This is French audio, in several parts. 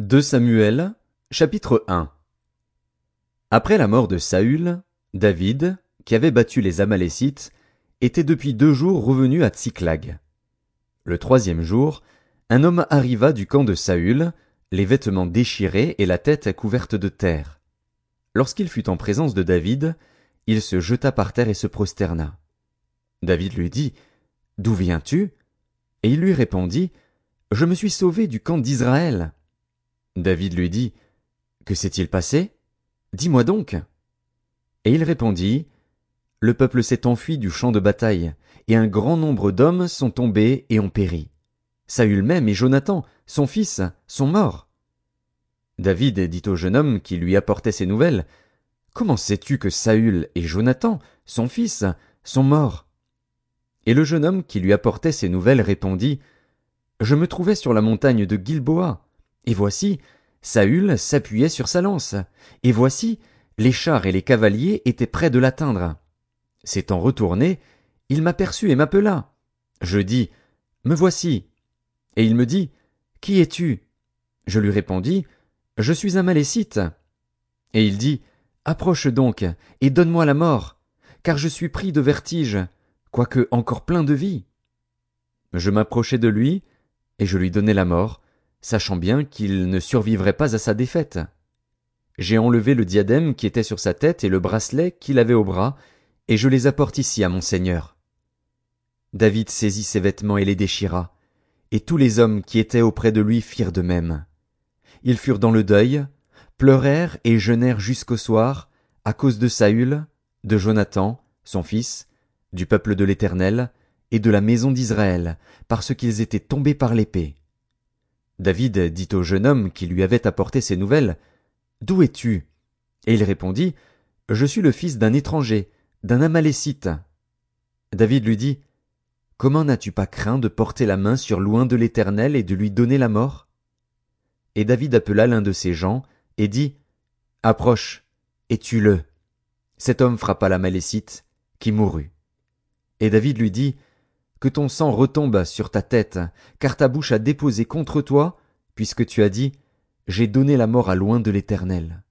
2 Samuel, chapitre 1 Après la mort de Saül, David, qui avait battu les Amalécites, était depuis deux jours revenu à Tsiklag. Le troisième jour, un homme arriva du camp de Saül, les vêtements déchirés et la tête couverte de terre. Lorsqu'il fut en présence de David, il se jeta par terre et se prosterna. David lui dit, D'où viens-tu? Et il lui répondit, Je me suis sauvé du camp d'Israël. David lui dit, Que s'est-il passé? Dis-moi donc. Et il répondit, Le peuple s'est enfui du champ de bataille, et un grand nombre d'hommes sont tombés et ont péri. Saül même et Jonathan, son fils, sont morts. David dit au jeune homme qui lui apportait ces nouvelles, Comment sais-tu que Saül et Jonathan, son fils, sont morts? Et le jeune homme qui lui apportait ces nouvelles répondit, Je me trouvais sur la montagne de Gilboa, et voici, Saül s'appuyait sur sa lance, et voici, les chars et les cavaliers étaient près de l'atteindre. S'étant retourné, il m'aperçut et m'appela. Je dis, Me voici. Et il me dit, Qui es-tu? Je lui répondis, Je suis un Malécite. Et il dit, Approche donc, et donne-moi la mort, car je suis pris de vertige, quoique encore plein de vie. Je m'approchai de lui, et je lui donnai la mort, sachant bien qu'il ne survivrait pas à sa défaite. J'ai enlevé le diadème qui était sur sa tête et le bracelet qu'il avait au bras, et je les apporte ici à mon seigneur. David saisit ses vêtements et les déchira, et tous les hommes qui étaient auprès de lui firent de même. Ils furent dans le deuil, pleurèrent et jeûnèrent jusqu'au soir, à cause de Saül, de Jonathan, son fils, du peuple de l'Éternel, et de la maison d'Israël, parce qu'ils étaient tombés par l'épée. David dit au jeune homme qui lui avait apporté ces nouvelles, D'où es-tu? Et il répondit, Je suis le fils d'un étranger, d'un Amalécite. David lui dit, Comment n'as-tu pas craint de porter la main sur loin de l'Éternel et de lui donner la mort? Et David appela l'un de ses gens, et dit, Approche, et tue-le. Cet homme frappa l'Amalécite, qui mourut. Et David lui dit, que ton sang retombe sur ta tête, car ta bouche a déposé contre toi, puisque tu as dit, J'ai donné la mort à loin de l'Éternel.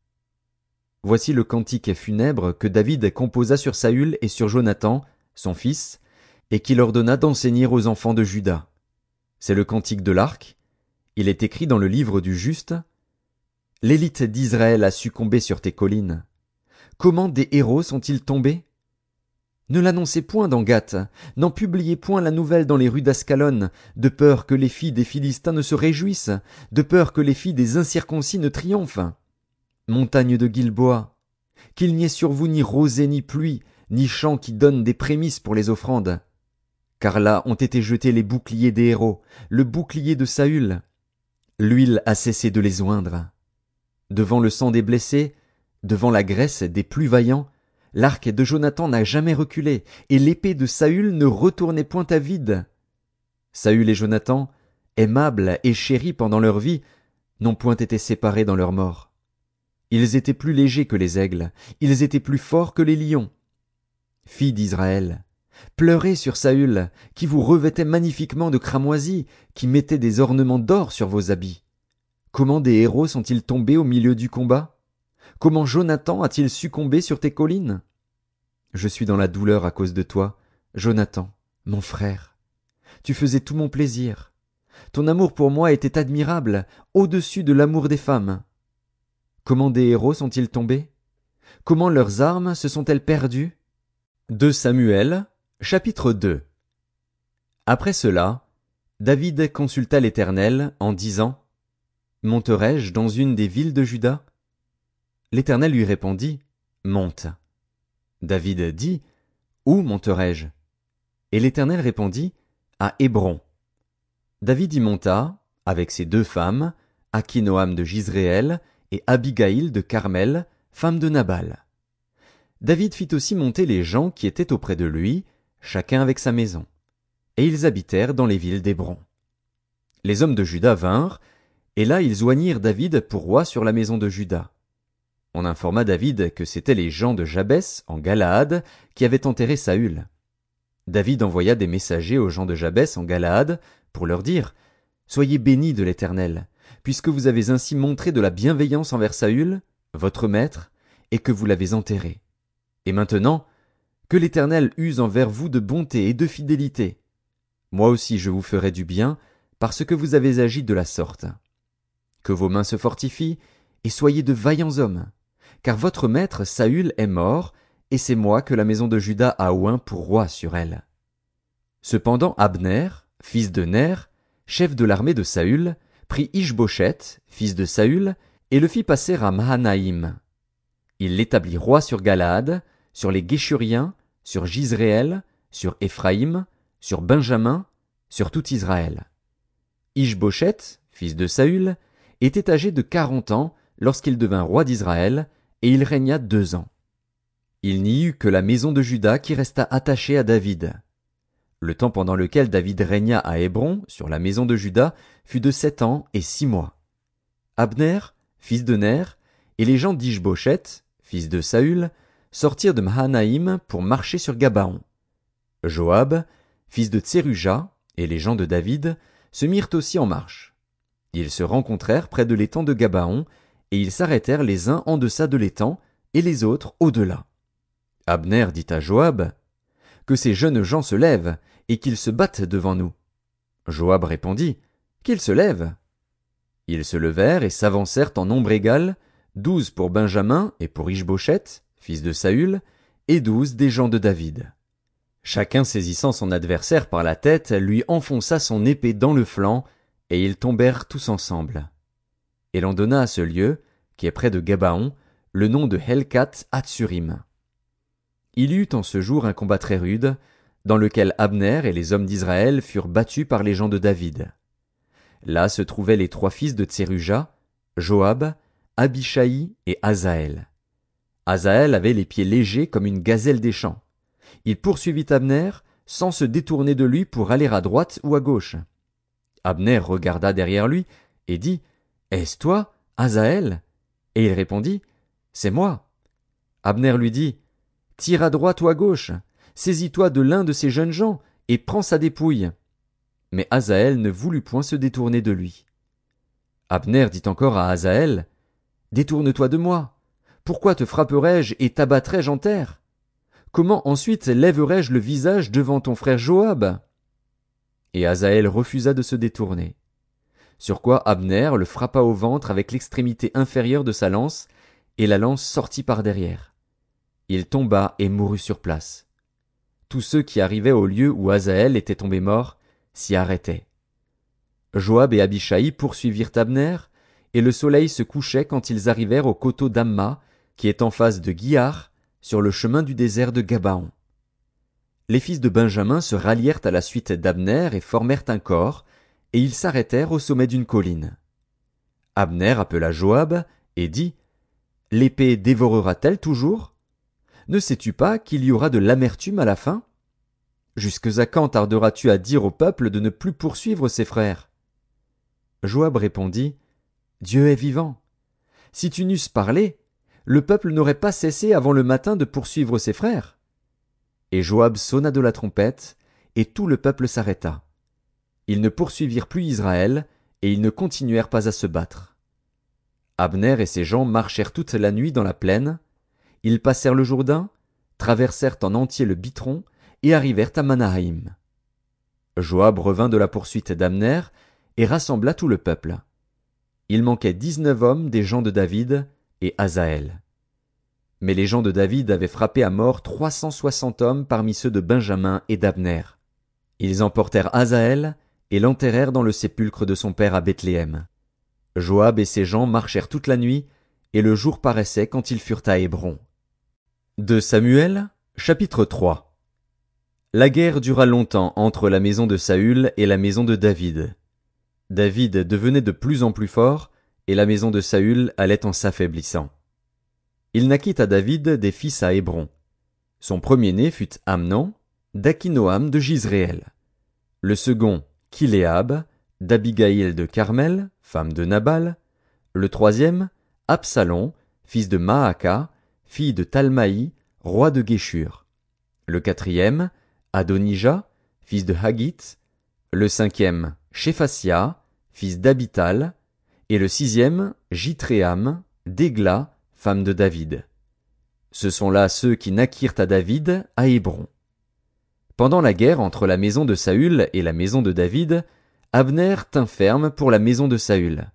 Voici le cantique funèbre que David composa sur Saül et sur Jonathan, son fils, et qu'il ordonna d'enseigner aux enfants de Juda. C'est le cantique de l'arc. Il est écrit dans le livre du juste. L'élite d'Israël a succombé sur tes collines. Comment des héros sont-ils tombés? Ne l'annoncez point dans Gath, n'en publiez point la nouvelle dans les rues d'Ascalon, de peur que les filles des Philistins ne se réjouissent, de peur que les filles des incirconcis ne triomphent. Montagne de Gilboa, qu'il n'y ait sur vous ni rosée ni pluie, ni champs qui donnent des prémices pour les offrandes. Car là ont été jetés les boucliers des héros, le bouclier de Saül. L'huile a cessé de les oindre. Devant le sang des blessés, devant la graisse des plus vaillants, L'arc de Jonathan n'a jamais reculé, et l'épée de Saül ne retournait point à vide. Saül et Jonathan, aimables et chéris pendant leur vie, n'ont point été séparés dans leur mort. Ils étaient plus légers que les aigles, ils étaient plus forts que les lions. Filles d'Israël, pleurez sur Saül, qui vous revêtait magnifiquement de cramoisis, qui mettait des ornements d'or sur vos habits. Comment des héros sont-ils tombés au milieu du combat? Comment Jonathan a-t-il succombé sur tes collines? Je suis dans la douleur à cause de toi, Jonathan, mon frère. Tu faisais tout mon plaisir. Ton amour pour moi était admirable, au-dessus de l'amour des femmes. Comment des héros sont-ils tombés? Comment leurs armes se sont-elles perdues? 2 Samuel, chapitre 2 Après cela, David consulta l'Éternel en disant, Monterai-je dans une des villes de Juda? L'Éternel lui répondit, Monte. David dit, Où monterai-je? Et l'Éternel répondit, À Hébron. David y monta, avec ses deux femmes, Akinoam de Gisréel et Abigail de Carmel, femme de Nabal. David fit aussi monter les gens qui étaient auprès de lui, chacun avec sa maison. Et ils habitèrent dans les villes d'Hébron. Les hommes de Juda vinrent, et là ils oignirent David pour roi sur la maison de Juda. On informa David que c'étaient les gens de Jabès, en Galaad, qui avaient enterré Saül. David envoya des messagers aux gens de Jabès en Galaad, pour leur dire, Soyez bénis de l'Éternel, puisque vous avez ainsi montré de la bienveillance envers Saül, votre maître, et que vous l'avez enterré. Et maintenant, que l'Éternel use envers vous de bonté et de fidélité. Moi aussi je vous ferai du bien, parce que vous avez agi de la sorte. Que vos mains se fortifient, et soyez de vaillants hommes, car votre maître Saül est mort, et c'est moi que la maison de Juda a oint pour roi sur elle. Cependant Abner, fils de Ner, chef de l'armée de Saül, prit Ishbochet, fils de Saül, et le fit passer à Mahanaïm. Il l'établit roi sur Galaad, sur les Géshuriens, sur Gisréel, sur Éphraïm, sur Benjamin, sur tout Israël. Ishbochet, fils de Saül, était âgé de quarante ans lorsqu'il devint roi d'Israël, et il régna deux ans. Il n'y eut que la maison de Juda qui resta attachée à David. Le temps pendant lequel David régna à Hébron, sur la maison de Juda, fut de sept ans et six mois. Abner, fils de Ner, et les gens d'Ishbochet, fils de Saül, sortirent de Mahanaïm pour marcher sur Gabaon. Joab, fils de Tseruja, et les gens de David, se mirent aussi en marche. Ils se rencontrèrent près de l'étang de Gabaon, et ils s'arrêtèrent les uns en deçà de l'étang, et les autres au-delà. Abner dit à Joab, Que ces jeunes gens se lèvent, et qu'ils se battent devant nous. Joab répondit, Qu'ils se lèvent. Ils se levèrent et s'avancèrent en nombre égal, douze pour Benjamin et pour Ishbochet, fils de Saül, et douze des gens de David. Chacun saisissant son adversaire par la tête, lui enfonça son épée dans le flanc, et ils tombèrent tous ensemble. Et l'on donna à ce lieu, qui est près de Gabaon, le nom de Helkat Hatsurim. Il y eut en ce jour un combat très rude, dans lequel Abner et les hommes d'Israël furent battus par les gens de David. Là se trouvaient les trois fils de Tseruja, Joab, Abishai et Azaël. Azaël avait les pieds légers comme une gazelle des champs. Il poursuivit Abner, sans se détourner de lui pour aller à droite ou à gauche. Abner regarda derrière lui et dit, Est-ce toi, Azaël? Et il répondit, C'est moi. Abner lui dit, Tire à droite ou à gauche, saisis-toi de l'un de ces jeunes gens, et prends sa dépouille. Mais Azaël ne voulut point se détourner de lui. Abner dit encore à Azaël, Détourne-toi de moi. Pourquoi te frapperais-je et t'abattrais-je en terre? Comment ensuite lèverais-je le visage devant ton frère Joab? Et Azaël refusa de se détourner. Sur quoi Abner le frappa au ventre avec l'extrémité inférieure de sa lance, et la lance sortit par derrière. Il tomba et mourut sur place. Tous ceux qui arrivaient au lieu où Azaël était tombé mort s'y arrêtaient. Joab et Abishai poursuivirent Abner, et le soleil se couchait quand ils arrivèrent au coteau d'Amma, qui est en face de Guiar, sur le chemin du désert de Gabaon. Les fils de Benjamin se rallièrent à la suite d'Abner et formèrent un corps, et ils s'arrêtèrent au sommet d'une colline. Abner appela Joab et dit L'épée dévorera-t-elle toujours? Ne sais-tu pas qu'il y aura de l'amertume à la fin? Jusque à quand tarderas-tu à dire au peuple de ne plus poursuivre ses frères? Joab répondit Dieu est vivant. Si tu n'eusses parlé, le peuple n'aurait pas cessé avant le matin de poursuivre ses frères. Et Joab sonna de la trompette, et tout le peuple s'arrêta. Ils ne poursuivirent plus Israël, et ils ne continuèrent pas à se battre. Abner et ses gens marchèrent toute la nuit dans la plaine, ils passèrent le Jourdain, traversèrent en entier le Bitron, et arrivèrent à Manahaïm. Joab revint de la poursuite d'Amner, et rassembla tout le peuple. Il manquait dix-neuf hommes des gens de David, et Azaël. Mais les gens de David avaient frappé à mort trois cent soixante hommes parmi ceux de Benjamin et d'Abner. Ils emportèrent Azaël, et l'enterrèrent dans le sépulcre de son père à Bethléem. Joab et ses gens marchèrent toute la nuit, et le jour paraissait quand ils furent à Hébron. De Samuel, chapitre 3 La guerre dura longtemps entre la maison de Saül et la maison de David. David devenait de plus en plus fort, et la maison de Saül allait en s'affaiblissant. Il naquit à David des fils à Hébron. Son premier-né fut Amnon, d'Akinoam de Gisréel. Le second, Kiléab, d'Abigaïl de Carmel, femme de Nabal. Le troisième, Absalom, fils de Maaka, fille de Talmaï, roi de Guéshur. Le quatrième, Adonija, fils de Hagit. Le cinquième, Shéphasia, fils d'Abital. et le sixième, Jitréam, d'Égla, femme de David. Ce sont là ceux qui naquirent à David à Hébron. Pendant la guerre entre la maison de Saül et la maison de David, Abner tint ferme pour la maison de Saül.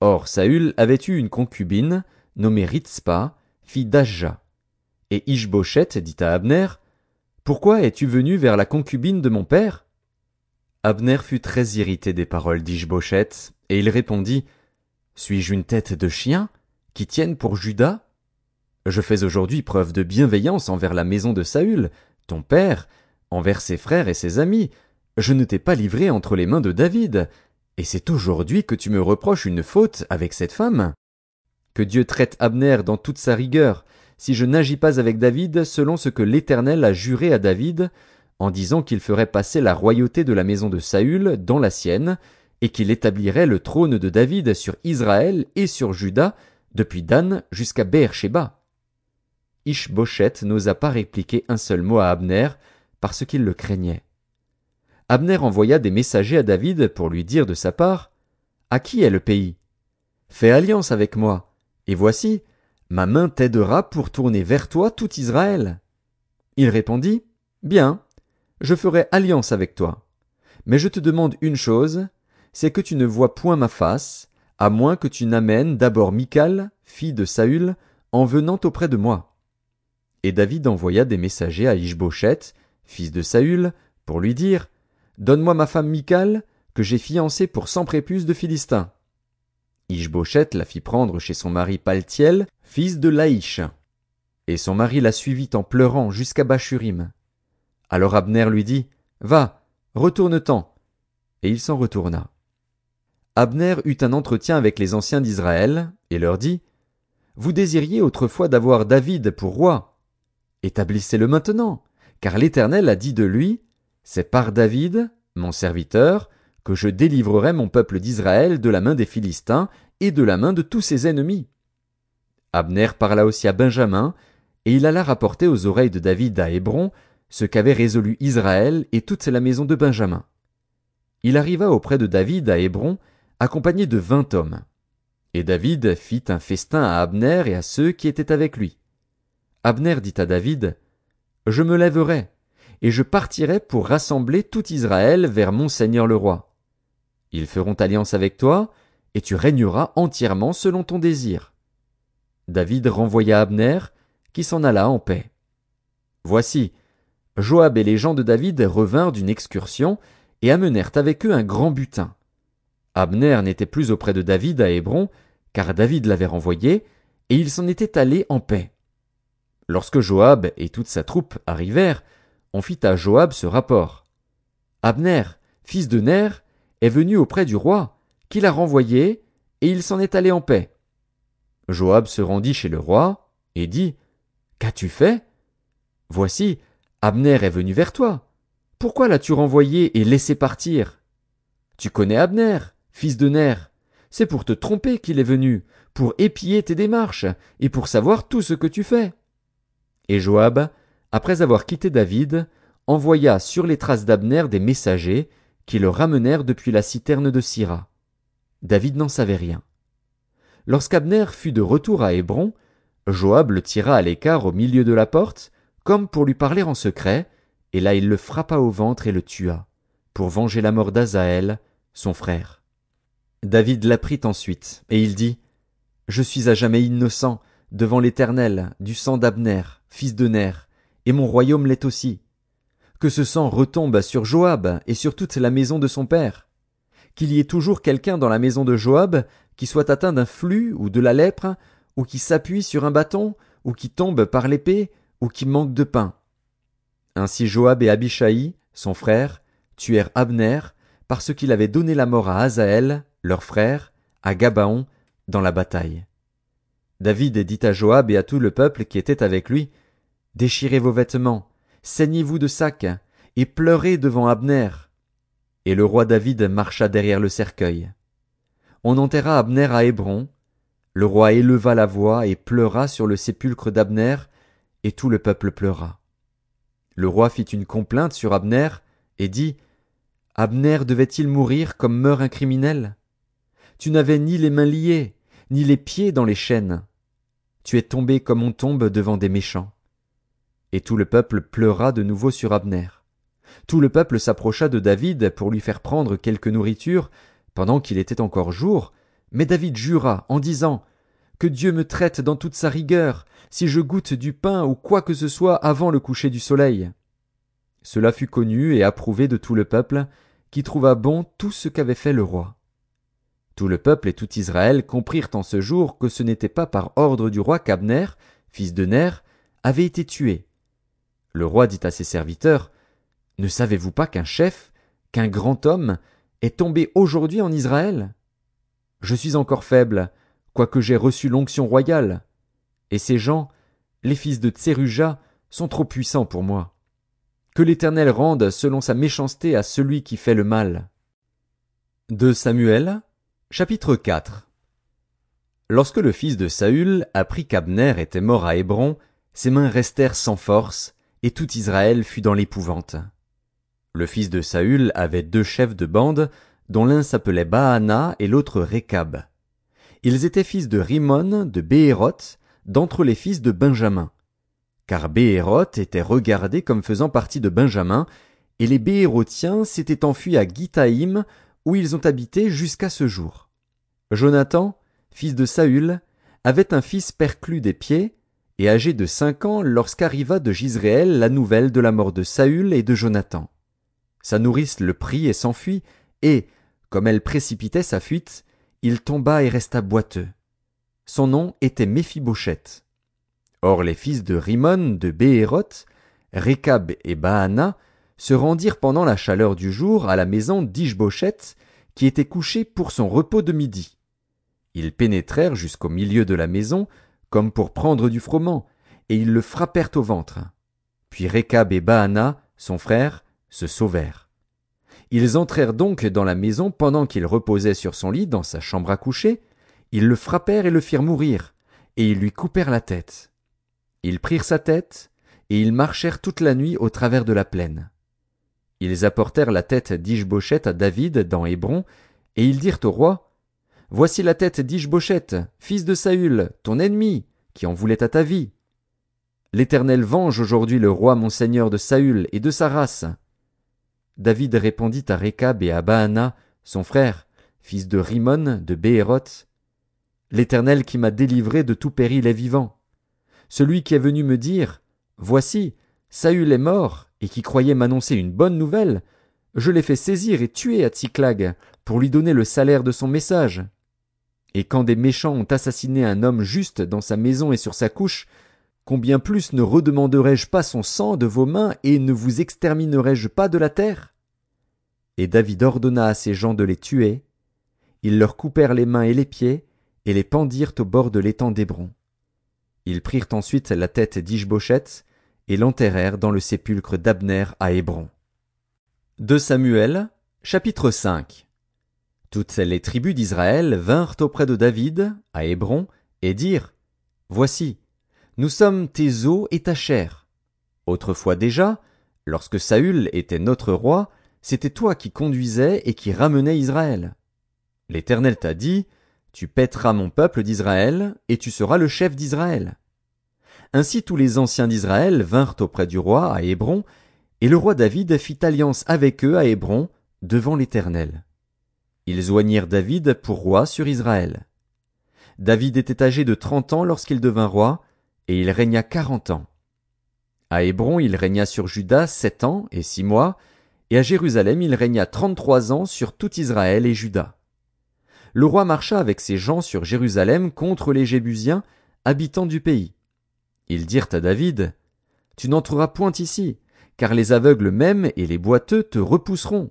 Or Saül avait eu une concubine, nommée Ritzpa, fille d'Ajja. Et Ishboshet dit à Abner, Pourquoi es-tu venu vers la concubine de mon père? Abner fut très irrité des paroles d'Ishboshet, et il répondit, Suis-je une tête de chien, qui tienne pour Judas? Je fais aujourd'hui preuve de bienveillance envers la maison de Saül, ton père, envers ses frères et ses amis. Je ne t'ai pas livré entre les mains de David. Et c'est aujourd'hui que tu me reproches une faute avec cette femme. Que Dieu traite Abner dans toute sa rigueur, si je n'agis pas avec David selon ce que l'Éternel a juré à David, en disant qu'il ferait passer la royauté de la maison de Saül dans la sienne, et qu'il établirait le trône de David sur Israël et sur Juda, depuis Dan jusqu'à Beersheba. Ishboshet n'osa pas répliquer un seul mot à Abner, parce qu'il le craignait. Abner envoya des messagers à David pour lui dire de sa part, À qui est le pays? Fais alliance avec moi, et voici, ma main t'aidera pour tourner vers toi tout Israël. Il répondit, Bien, je ferai alliance avec toi. Mais je te demande une chose, c'est que tu ne vois point ma face, à moins que tu n'amènes d'abord Michal, fille de Saül, en venant auprès de moi. Et David envoya des messagers à fils de Saül, pour lui dire, Donne-moi ma femme Michal, que j'ai fiancée pour cent prépuces de Philistins. Ishboshet la fit prendre chez son mari Paltiel, fils de Laïch. Et son mari la suivit en pleurant jusqu'à Bachurim. Alors Abner lui dit, Va, retourne-t'en. Et il s'en retourna. Abner eut un entretien avec les anciens d'Israël, et leur dit, Vous désiriez autrefois d'avoir David pour roi. Établissez-le maintenant, car l'Éternel a dit de lui, C'est par David, mon serviteur, que je délivrerai mon peuple d'Israël de la main des Philistins et de la main de tous ses ennemis. Abner parla aussi à Benjamin, et il alla rapporter aux oreilles de David à Hébron ce qu'avait résolu Israël et toute la maison de Benjamin. Il arriva auprès de David à Hébron, accompagné de vingt hommes. Et David fit un festin à Abner et à ceux qui étaient avec lui. Abner dit à David, Je me lèverai, et je partirai pour rassembler tout Israël vers mon Seigneur le roi. Ils feront alliance avec toi, et tu régneras entièrement selon ton désir. David renvoya Abner, qui s'en alla en paix. Voici, Joab et les gens de David revinrent d'une excursion et amenèrent avec eux un grand butin. Abner n'était plus auprès de David à Hébron, car David l'avait renvoyé, et il s'en était allé en paix. Lorsque Joab et toute sa troupe arrivèrent, on fit à Joab ce rapport. Abner, fils de Ner, est venu auprès du roi, qui l'a renvoyé, et il s'en est allé en paix. Joab se rendit chez le roi, et dit, Qu'as-tu fait? Voici, Abner est venu vers toi. Pourquoi l'as-tu renvoyé et laissé partir? Tu connais Abner, fils de Ner. C'est pour te tromper qu'il est venu, pour épier tes démarches, et pour savoir tout ce que tu fais. Et Joab, après avoir quitté David, envoya sur les traces d'Abner des messagers qui le ramenèrent depuis la citerne de Syra. David n'en savait rien. Lorsqu'Abner fut de retour à Hébron, Joab le tira à l'écart au milieu de la porte, comme pour lui parler en secret, et là il le frappa au ventre et le tua, pour venger la mort d'Azaël, son frère. David l'apprit ensuite, et il dit, Je suis à jamais innocent, devant l'Éternel, du sang d'Abner, fils de Ner, et mon royaume l'est aussi. Que ce sang retombe sur Joab et sur toute la maison de son père. Qu'il y ait toujours quelqu'un dans la maison de Joab qui soit atteint d'un flux ou de la lèpre, ou qui s'appuie sur un bâton, ou qui tombe par l'épée, ou qui manque de pain. Ainsi Joab et Abishai, son frère, tuèrent Abner, parce qu'il avait donné la mort à Azaël, leur frère, à Gabaon, dans la bataille. David dit à Joab et à tout le peuple qui était avec lui, Déchirez vos vêtements, saignez-vous de sacs, et pleurez devant Abner. Et le roi David marcha derrière le cercueil. On enterra Abner à Hébron. Le roi éleva la voix et pleura sur le sépulcre d'Abner, et tout le peuple pleura. Le roi fit une complainte sur Abner, et dit, Abner devait-il mourir comme meurt un criminel? tu n'avais ni les mains liées, ni les pieds dans les chaînes. Tu es tombé comme on tombe devant des méchants. Et tout le peuple pleura de nouveau sur Abner. Tout le peuple s'approcha de David pour lui faire prendre quelque nourriture, pendant qu'il était encore jour, mais David jura en disant, Que Dieu me traite dans toute sa rigueur, si je goûte du pain ou quoi que ce soit avant le coucher du soleil. Cela fut connu et approuvé de tout le peuple, qui trouva bon tout ce qu'avait fait le roi. Tout le peuple et tout Israël comprirent en ce jour que ce n'était pas par ordre du roi qu'Abner, fils de Ner, avait été tué. Le roi dit à ses serviteurs, Ne savez-vous pas qu'un chef, qu'un grand homme, est tombé aujourd'hui en Israël? Je suis encore faible, quoique j'ai reçu l'onction royale. Et ces gens, les fils de Tseruja, sont trop puissants pour moi. Que l'Éternel rende selon sa méchanceté à celui qui fait le mal. De Samuel, chapitre 4 Lorsque le fils de Saül apprit qu'Abner était mort à Hébron, ses mains restèrent sans force, et tout Israël fut dans l'épouvante. Le fils de Saül avait deux chefs de bande, dont l'un s'appelait Baana et l'autre Rekab. Ils étaient fils de Rimon, de Béhéroth, d'entre les fils de Benjamin. Car Béhéroth était regardé comme faisant partie de Benjamin, et les Béhérotiens s'étaient enfuis à Gitaïm, où ils ont habité jusqu'à ce jour. Jonathan, fils de Saül, avait un fils perclus des pieds, et âgé de cinq ans lorsqu'arriva de Gisréel la nouvelle de la mort de Saül et de Jonathan. Sa nourrice le prit et s'enfuit, et, comme elle précipitait sa fuite, il tomba et resta boiteux. Son nom était Méphibosheth. Or les fils de Rimon de Béhéroth, Rekab et Baana, se rendirent pendant la chaleur du jour à la maison d'Ishbosheth, qui était couché pour son repos de midi. Ils pénétrèrent jusqu'au milieu de la maison, comme pour prendre du froment, et ils le frappèrent au ventre. Puis Rekab et Baana, son frère, se sauvèrent. Ils entrèrent donc dans la maison pendant qu'il reposait sur son lit dans sa chambre à coucher, ils le frappèrent et le firent mourir, et ils lui coupèrent la tête. Ils prirent sa tête, et ils marchèrent toute la nuit au travers de la plaine. Ils apportèrent la tête d'Ishbosheth à David dans Hébron, et ils dirent au roi, Voici la tête d'Ishbosheth, fils de Saül, ton ennemi, qui en voulait à ta vie. L'Éternel venge aujourd'hui le roi mon seigneur de Saül et de sa race. David répondit à Rekab et à Baana, son frère, fils de Rimon de Béhéroth, L'Éternel qui m'a délivré de tout péril est vivant. Celui qui est venu me dire, Voici, Saül est mort, et qui croyait m'annoncer une bonne nouvelle, je l'ai fait saisir et tuer à Tsiklag, pour lui donner le salaire de son message. Et quand des méchants ont assassiné un homme juste dans sa maison et sur sa couche, Combien plus ne redemanderai-je pas son sang de vos mains et ne vous exterminerai-je pas de la terre? Et David ordonna à ses gens de les tuer. Ils leur coupèrent les mains et les pieds, et les pendirent au bord de l'étang d'Hébron. Ils prirent ensuite la tête d'Ishbosheth, et l'enterrèrent dans le sépulcre d'Abner à Hébron. De Samuel, chapitre 5 Toutes les tribus d'Israël vinrent auprès de David, à Hébron, et dirent, Voici, nous sommes tes os et ta chair. Autrefois déjà, lorsque Saül était notre roi, c'était toi qui conduisais et qui ramenais Israël. L'Éternel t'a dit, Tu pèteras mon peuple d'Israël, et tu seras le chef d'Israël. Ainsi tous les anciens d'Israël vinrent auprès du roi à Hébron, et le roi David fit alliance avec eux à Hébron, devant l'Éternel. Ils joignirent David pour roi sur Israël. David était âgé de trente ans lorsqu'il devint roi, et il régna quarante ans. À Hébron il régna sur Juda sept ans et six mois, et à Jérusalem il régna trente-trois ans sur tout Israël et Juda. Le roi marcha avec ses gens sur Jérusalem contre les Jébusiens, habitants du pays. Ils dirent à David, Tu n'entreras point ici, car les aveugles mêmes et les boiteux te repousseront.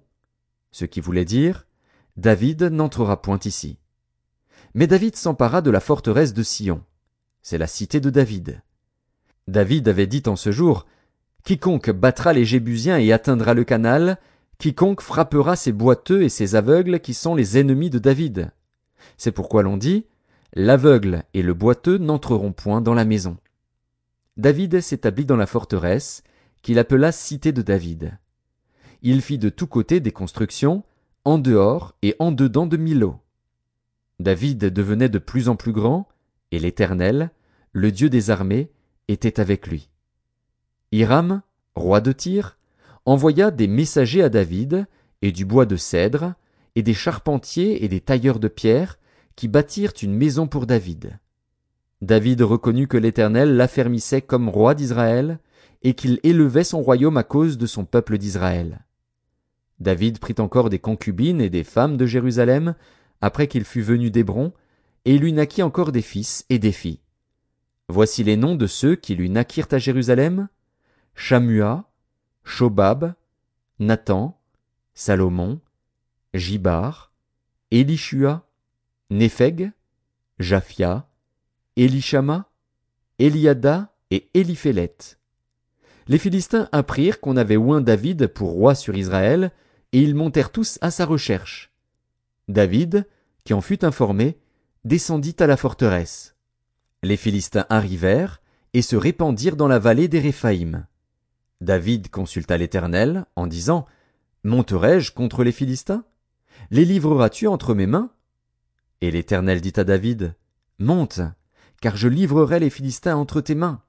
Ce qui voulait dire, David n'entrera point ici. Mais David s'empara de la forteresse de Sion c'est la cité de David. David avait dit en ce jour, Quiconque battra les Jébusiens et atteindra le canal, quiconque frappera ces boiteux et ces aveugles qui sont les ennemis de David. C'est pourquoi l'on dit, L'aveugle et le boiteux n'entreront point dans la maison. David s'établit dans la forteresse, qu'il appela cité de David. Il fit de tous côtés des constructions, en dehors et en dedans de Milo. David devenait de plus en plus grand, et l'Éternel, le Dieu des armées, était avec lui. Hiram, roi de Tyr, envoya des messagers à David, et du bois de cèdre, et des charpentiers et des tailleurs de pierre, qui bâtirent une maison pour David. David reconnut que l'Éternel l'affermissait comme roi d'Israël, et qu'il élevait son royaume à cause de son peuple d'Israël. David prit encore des concubines et des femmes de Jérusalem, après qu'il fut venu d'Hébron, et lui naquit encore des fils et des filles. Voici les noms de ceux qui lui naquirent à Jérusalem Shamua, Shobab, Nathan, Salomon, Jibar, Elishua, Népheg, Japhia, Elishama, Eliada et Eliphélet. Les Philistins apprirent qu'on avait oint David pour roi sur Israël, et ils montèrent tous à sa recherche. David, qui en fut informé, descendit à la forteresse. Les Philistins arrivèrent et se répandirent dans la vallée des Réphaïm. David consulta l'Éternel en disant Monterai-je contre les Philistins? Les livreras-tu entre mes mains? Et l'Éternel dit à David Monte, car je livrerai les Philistins entre tes mains.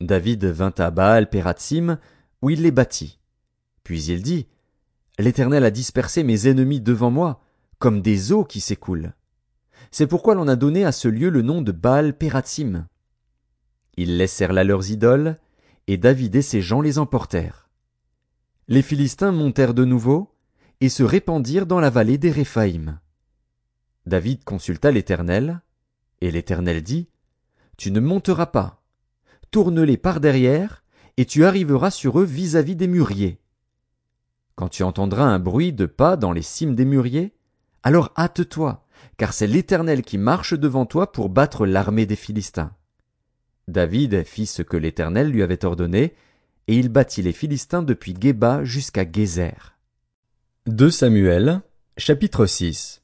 David vint à Baal Pératsim, où il les bâtit. Puis il dit L'Éternel a dispersé mes ennemis devant moi, comme des eaux qui s'écoulent. C'est pourquoi l'on a donné à ce lieu le nom de Baal Pératsim. Ils laissèrent là leurs idoles, et David et ses gens les emportèrent. Les Philistins montèrent de nouveau, et se répandirent dans la vallée des Réphaïm. David consulta l'Éternel, et l'Éternel dit, Tu ne monteras pas, tourne-les par derrière, et tu arriveras sur eux vis-à-vis des mûriers. Quand tu entendras un bruit de pas dans les cimes des mûriers, alors hâte-toi, car c'est l'Éternel qui marche devant toi pour battre l'armée des Philistins. David fit ce que l'Éternel lui avait ordonné, et il battit les Philistins depuis Geba jusqu'à Gézer. 2 Samuel, chapitre 6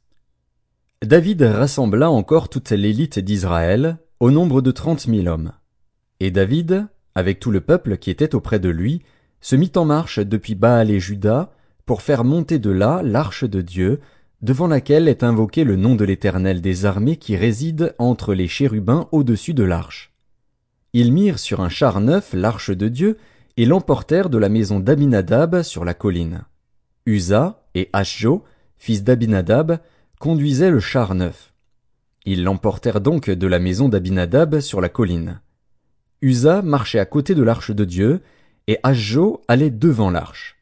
David rassembla encore toute l'élite d'Israël, au nombre de trente mille hommes. Et David, avec tout le peuple qui était auprès de lui, se mit en marche depuis Baal et Juda, pour faire monter de là l'arche de Dieu, devant laquelle est invoqué le nom de l'Éternel des armées qui réside entre les chérubins au-dessus de l'arche. Ils mirent sur un char neuf l'arche de Dieu, et l'emportèrent de la maison d'Abinadab sur la colline. Uza et Ashjo, fils d'Abinadab, conduisaient le char neuf. Ils l'emportèrent donc de la maison d'Abinadab sur la colline. Uza marchait à côté de l'arche de Dieu, et Ashjo allait devant l'arche.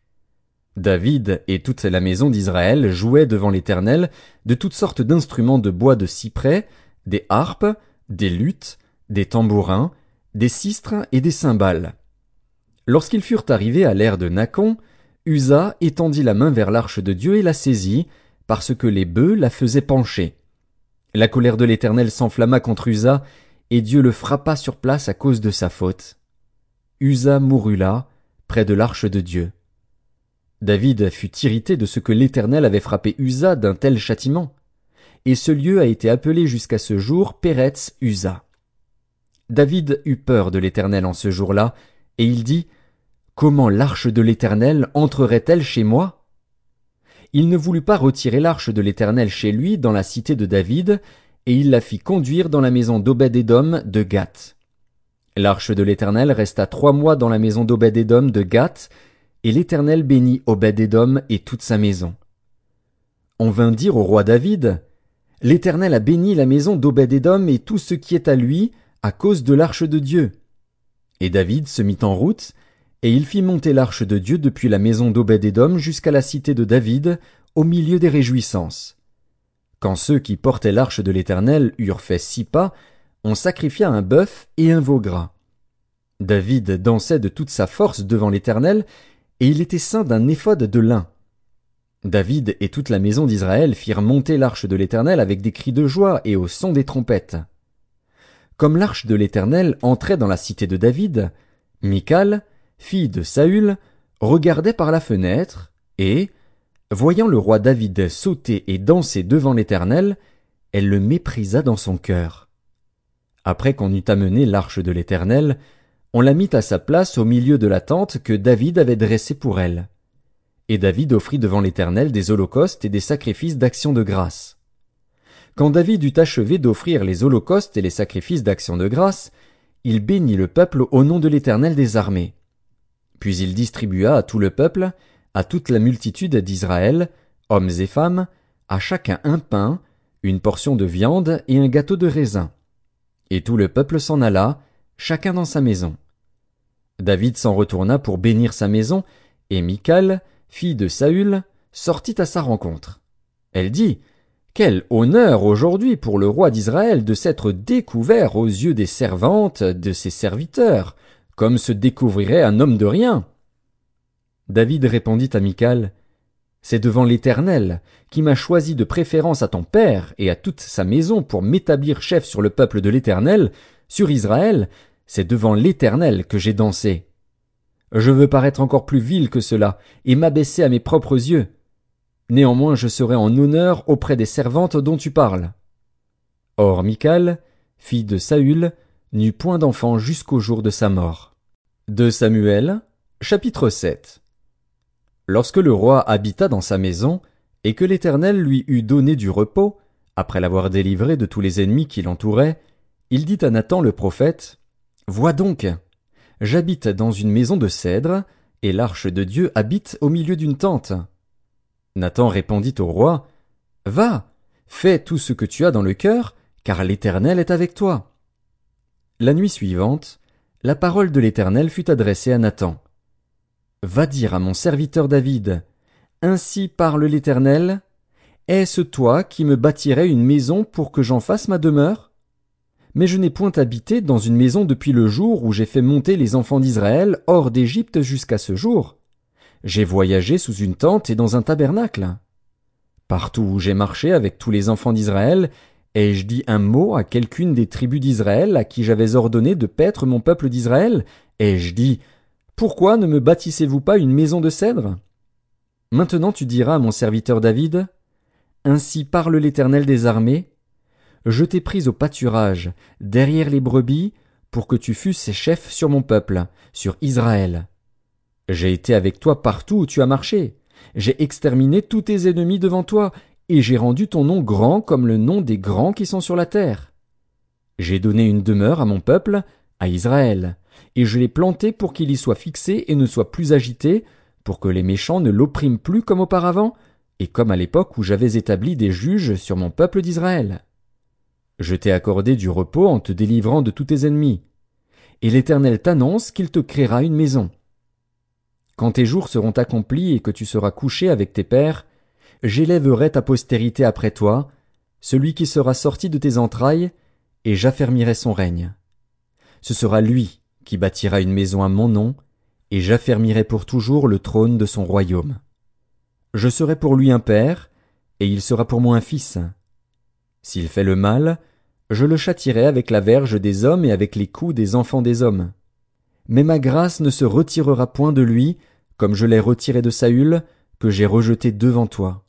David et toute la maison d'Israël jouaient devant l'Éternel de toutes sortes d'instruments de bois de cyprès, des harpes, des luttes, des tambourins, des sistres et des cymbales. Lorsqu'ils furent arrivés à l'ère de Nacon, Usa étendit la main vers l'arche de Dieu et la saisit, parce que les bœufs la faisaient pencher. La colère de l'Éternel s'enflamma contre Usa, et Dieu le frappa sur place à cause de sa faute. Usa mourut là, près de l'arche de Dieu. David fut irrité de ce que l'Éternel avait frappé Usa d'un tel châtiment, et ce lieu a été appelé jusqu'à ce jour Péretz Usa. David eut peur de l'Éternel en ce jour-là, et il dit, Comment l'arche de l'Éternel entrerait-elle chez moi? Il ne voulut pas retirer l'arche de l'Éternel chez lui dans la cité de David, et il la fit conduire dans la maison d'Obed-Édom de Gath. L'arche de l'Éternel resta trois mois dans la maison d'Obed-Édom de Gath, et l'Éternel bénit Obed-Édom et toute sa maison. On vint dire au roi David, L'Éternel a béni la maison d'Obed-Édom et tout ce qui est à lui, à cause de l'arche de Dieu. Et David se mit en route, et il fit monter l'arche de Dieu depuis la maison d'Obed-Édom jusqu'à la cité de David, au milieu des réjouissances. Quand ceux qui portaient l'arche de l'Éternel eurent fait six pas, on sacrifia un bœuf et un veau gras. David dansait de toute sa force devant l'Éternel, et il était saint d'un éphode de lin. David et toute la maison d'Israël firent monter l'arche de l'Éternel avec des cris de joie et au son des trompettes. Comme l'arche de l'Éternel entrait dans la cité de David, Michal, fille de Saül, regardait par la fenêtre, et, voyant le roi David sauter et danser devant l'Éternel, elle le méprisa dans son cœur. Après qu'on eut amené l'arche de l'Éternel, on la mit à sa place au milieu de la tente que David avait dressée pour elle. Et David offrit devant l'Éternel des holocaustes et des sacrifices d'action de grâce. Quand David eut achevé d'offrir les holocaustes et les sacrifices d'action de grâce, il bénit le peuple au nom de l'Éternel des armées. Puis il distribua à tout le peuple, à toute la multitude d'Israël, hommes et femmes, à chacun un pain, une portion de viande et un gâteau de raisin. Et tout le peuple s'en alla, chacun dans sa maison. David s'en retourna pour bénir sa maison, et Michal, fille de Saül, sortit à sa rencontre. Elle dit, quel honneur aujourd'hui pour le roi d'Israël de s'être découvert aux yeux des servantes de ses serviteurs, comme se découvrirait un homme de rien. David répondit à Michal, C'est devant l'Éternel, qui m'a choisi de préférence à ton père et à toute sa maison pour m'établir chef sur le peuple de l'Éternel, sur Israël, c'est devant l'Éternel que j'ai dansé. Je veux paraître encore plus vil que cela, et m'abaisser à mes propres yeux. Néanmoins je serai en honneur auprès des servantes dont tu parles. Or Michal, fille de Saül, n'eut point d'enfant jusqu'au jour de sa mort. De Samuel, chapitre 7 Lorsque le roi habita dans sa maison, et que l'Éternel lui eut donné du repos, après l'avoir délivré de tous les ennemis qui l'entouraient, il dit à Nathan le prophète, Vois donc, j'habite dans une maison de cèdre, et l'arche de Dieu habite au milieu d'une tente. Nathan répondit au roi, Va, fais tout ce que tu as dans le cœur, car l'Éternel est avec toi. La nuit suivante, la parole de l'Éternel fut adressée à Nathan. Va dire à mon serviteur David, Ainsi parle l'Éternel, Est-ce toi qui me bâtirais une maison pour que j'en fasse ma demeure? Mais je n'ai point habité dans une maison depuis le jour où j'ai fait monter les enfants d'Israël hors d'Égypte jusqu'à ce jour. J'ai voyagé sous une tente et dans un tabernacle. Partout où j'ai marché avec tous les enfants d'Israël, ai-je dit un mot à quelqu'une des tribus d'Israël à qui j'avais ordonné de paître mon peuple d'Israël? Ai-je dit, pourquoi ne me bâtissez-vous pas une maison de cèdre? Maintenant tu diras à mon serviteur David, Ainsi parle l'Éternel des armées, je t'ai pris au pâturage, derrière les brebis, pour que tu fusses chef sur mon peuple, sur Israël. J'ai été avec toi partout où tu as marché. J'ai exterminé tous tes ennemis devant toi, et j'ai rendu ton nom grand comme le nom des grands qui sont sur la terre. J'ai donné une demeure à mon peuple, à Israël, et je l'ai planté pour qu'il y soit fixé et ne soit plus agité, pour que les méchants ne l'oppriment plus comme auparavant, et comme à l'époque où j'avais établi des juges sur mon peuple d'Israël. Je t'ai accordé du repos en te délivrant de tous tes ennemis. Et l'Éternel t'annonce qu'il te créera une maison. Quand tes jours seront accomplis et que tu seras couché avec tes pères, j'élèverai ta postérité après toi, celui qui sera sorti de tes entrailles, et j'affermirai son règne. Ce sera lui qui bâtira une maison à mon nom, et j'affermirai pour toujours le trône de son royaume. Je serai pour lui un père, et il sera pour moi un fils. S'il fait le mal, je le châtirai avec la verge des hommes et avec les coups des enfants des hommes. Mais ma grâce ne se retirera point de lui, comme je l'ai retiré de Saül, que j'ai rejeté devant toi.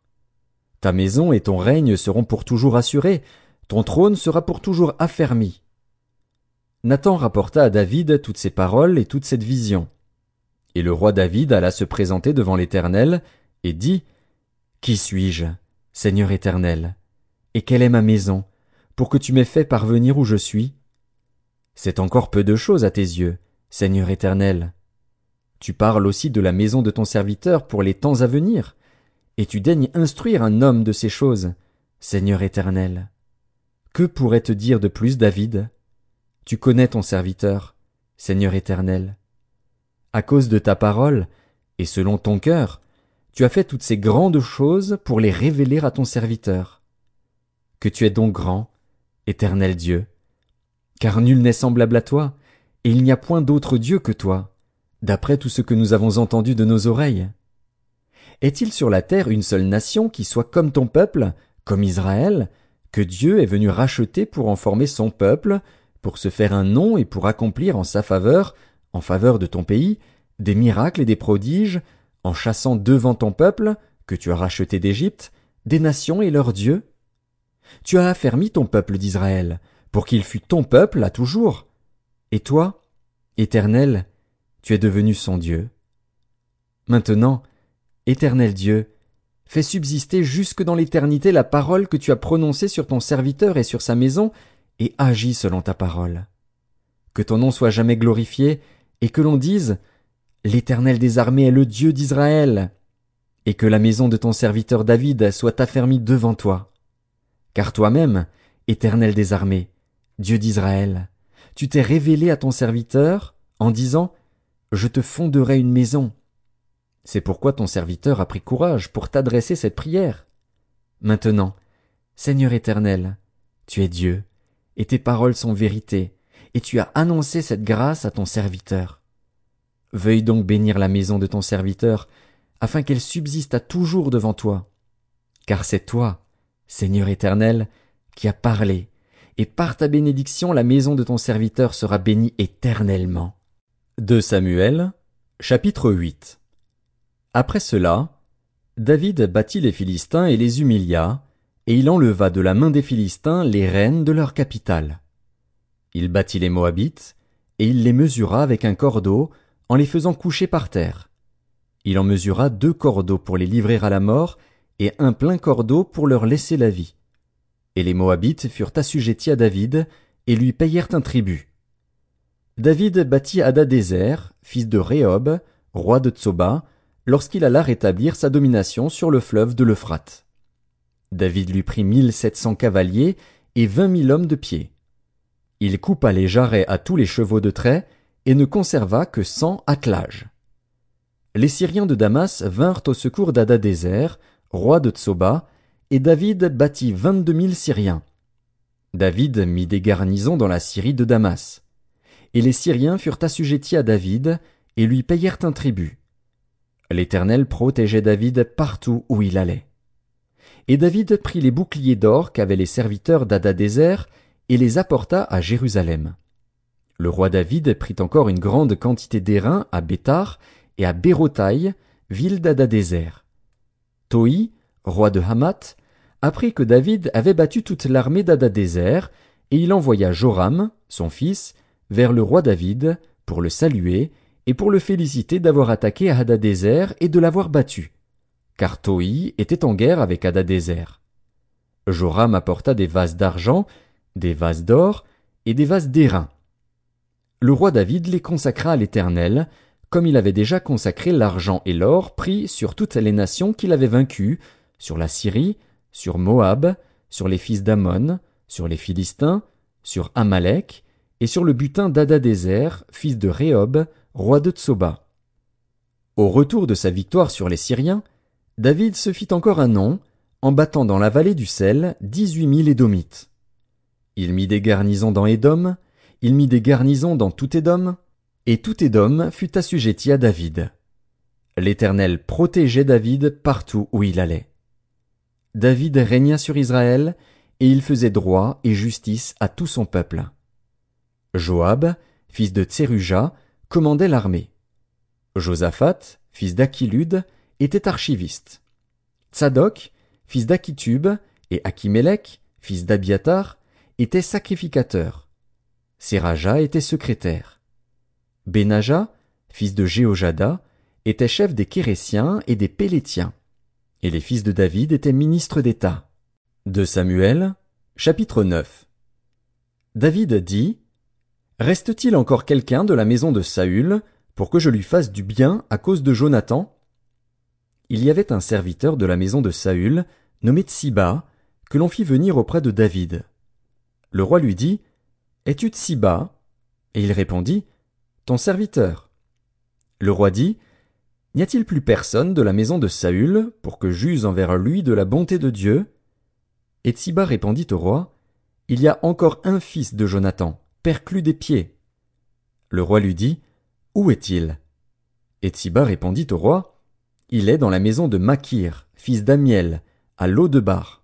Ta maison et ton règne seront pour toujours assurés, ton trône sera pour toujours affermi. Nathan rapporta à David toutes ces paroles et toute cette vision. Et le roi David alla se présenter devant l'Éternel, et dit, Qui suis-je, Seigneur éternel? Et quelle est ma maison, pour que tu m'aies fait parvenir où je suis? C'est encore peu de choses à tes yeux, Seigneur éternel. Tu parles aussi de la maison de ton serviteur pour les temps à venir, et tu daignes instruire un homme de ces choses, Seigneur éternel. Que pourrait te dire de plus David? Tu connais ton serviteur, Seigneur éternel. À cause de ta parole, et selon ton cœur, tu as fait toutes ces grandes choses pour les révéler à ton serviteur. Que tu es donc grand, éternel Dieu. Car nul n'est semblable à toi, et il n'y a point d'autre Dieu que toi, d'après tout ce que nous avons entendu de nos oreilles. Est-il sur la terre une seule nation qui soit comme ton peuple, comme Israël, que Dieu est venu racheter pour en former son peuple, pour se faire un nom et pour accomplir en sa faveur, en faveur de ton pays, des miracles et des prodiges, en chassant devant ton peuple, que tu as racheté d'Égypte, des nations et leurs dieux? Tu as affermi ton peuple d'Israël, pour qu'il fût ton peuple à toujours. Et toi, Éternel, tu es devenu son Dieu. Maintenant, Éternel Dieu, fais subsister jusque dans l'éternité la parole que tu as prononcée sur ton serviteur et sur sa maison, et agis selon ta parole. Que ton nom soit jamais glorifié, et que l'on dise, L'Éternel des armées est le Dieu d'Israël, et que la maison de ton serviteur David soit affermie devant toi. Car toi-même, Éternel des armées, Dieu d'Israël, tu t'es révélé à ton serviteur, en disant, Je te fonderai une maison. C'est pourquoi ton serviteur a pris courage pour t'adresser cette prière. Maintenant, Seigneur éternel, tu es Dieu, et tes paroles sont vérité, et tu as annoncé cette grâce à ton serviteur. Veuille donc bénir la maison de ton serviteur, afin qu'elle subsiste à toujours devant toi. Car c'est toi, Seigneur éternel, qui as parlé, et par ta bénédiction la maison de ton serviteur sera bénie éternellement. De Samuel, chapitre 8 Après cela, David battit les Philistins et les humilia, et il enleva de la main des Philistins les reines de leur capitale. Il battit les Moabites, et il les mesura avec un cordeau, en les faisant coucher par terre. Il en mesura deux cordeaux pour les livrer à la mort, et un plein cordeau pour leur laisser la vie. Et les Moabites furent assujettis à David, et lui payèrent un tribut. David bâtit Adadézer, fils de Rehob, roi de Tsoba, lorsqu'il alla rétablir sa domination sur le fleuve de l'Euphrate. David lui prit mille sept cents cavaliers et vingt mille hommes de pied. Il coupa les jarrets à tous les chevaux de trait, et ne conserva que cent attelages. Les Syriens de Damas vinrent au secours d'Adadézer, roi de Tsoba, et David bâtit vingt-deux mille Syriens. David mit des garnisons dans la Syrie de Damas. Et les Syriens furent assujettis à David, et lui payèrent un tribut. L'Éternel protégeait David partout où il allait. Et David prit les boucliers d'or qu'avaient les serviteurs d'Adadézer, et les apporta à Jérusalem. Le roi David prit encore une grande quantité d'airain à Bétar et à Bérotaï, ville d'Adadézer. Toi, roi de Hamath, apprit que David avait battu toute l'armée d'Adadézer, et il envoya Joram, son fils, vers le roi David, pour le saluer, et pour le féliciter d'avoir attaqué Hadadézer et de l'avoir battu. Car Toi était en guerre avec Hadadézer. Joram apporta des vases d'argent, des vases d'or, et des vases d'airain. Le roi David les consacra à l'Éternel, comme il avait déjà consacré l'argent et l'or pris sur toutes les nations qu'il avait vaincues, sur la Syrie, sur Moab, sur les fils d'Ammon, sur les Philistins, sur Amalek, et sur le butin d'Adadézer, fils de Rehob, roi de Tsoba. Au retour de sa victoire sur les Syriens, David se fit encore un nom, en battant dans la vallée du sel dix-huit mille Édomites. Il mit des garnisons dans Édom, il mit des garnisons dans tout Édom, et tout Édom fut assujetti à David. L'Éternel protégeait David partout où il allait. David régna sur Israël, et il faisait droit et justice à tout son peuple. Joab, fils de Tseruja, commandait l'armée. Josaphat, fils d'Achilude, était archiviste. Tsadok, fils d'Achitub, et Achimélec, fils d'Abiatar, était sacrificateur. Seraja était secrétaire. Benaja, fils de Jéhojada, était chef des Kérésiens et des Pélétiens et les fils de David étaient ministres d'État. De Samuel, chapitre 9. David dit, Reste-t-il encore quelqu'un de la maison de Saül, pour que je lui fasse du bien à cause de Jonathan? Il y avait un serviteur de la maison de Saül, nommé Tsiba, que l'on fit venir auprès de David. Le roi lui dit, Es-tu Tsiba? Et il répondit, Ton serviteur. Le roi dit, N'y a-t-il plus personne de la maison de Saül pour que j'use envers lui de la bonté de Dieu? Et Tsiba répondit au roi, Il y a encore un fils de Jonathan, perclus des pieds. Le roi lui dit, Où est-il? Et Tsiba répondit au roi, Il est dans la maison de Makir, fils d'Amiel, à l'eau de Bar.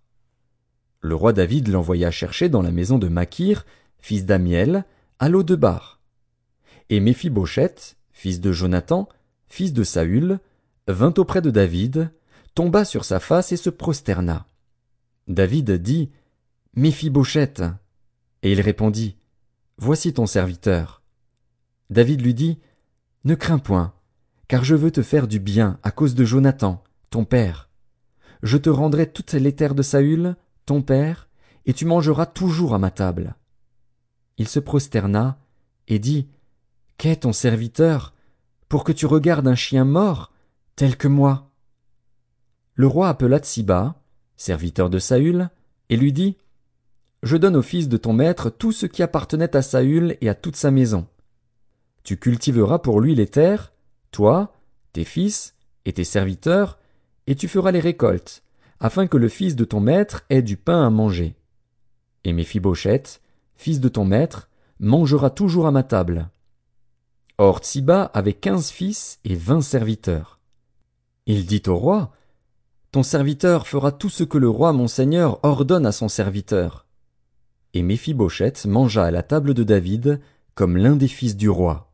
Le roi David l'envoya chercher dans la maison de Makir, fils d'Amiel, à l'eau de Bar. Et Méphibosheth, fils de Jonathan, fils de Saül, vint auprès de David, tomba sur sa face et se prosterna. David dit, Méphibosheth. Et il répondit, Voici ton serviteur. David lui dit, Ne crains point, car je veux te faire du bien à cause de Jonathan, ton père. je te rendrai toutes les terres de Saül, ton père, et tu mangeras toujours à ma table. Il se prosterna et dit, Qu'est ton serviteur, pour que tu regardes un chien mort, tel que moi? Le roi appela Tsiba, serviteur de Saül, et lui dit, Je donne au fils de ton maître tout ce qui appartenait à Saül et à toute sa maison. Tu cultiveras pour lui les terres, toi, tes fils et tes serviteurs, et tu feras les récoltes, afin que le fils de ton maître ait du pain à manger. Et Méphibosheth, fils de ton maître, mangera toujours à ma table. Or Tsiba avait quinze fils et vingt serviteurs. Il dit au roi, Ton serviteur fera tout ce que le roi mon seigneur ordonne à son serviteur. Et Méphibosheth mangea à la table de David comme l'un des fils du roi.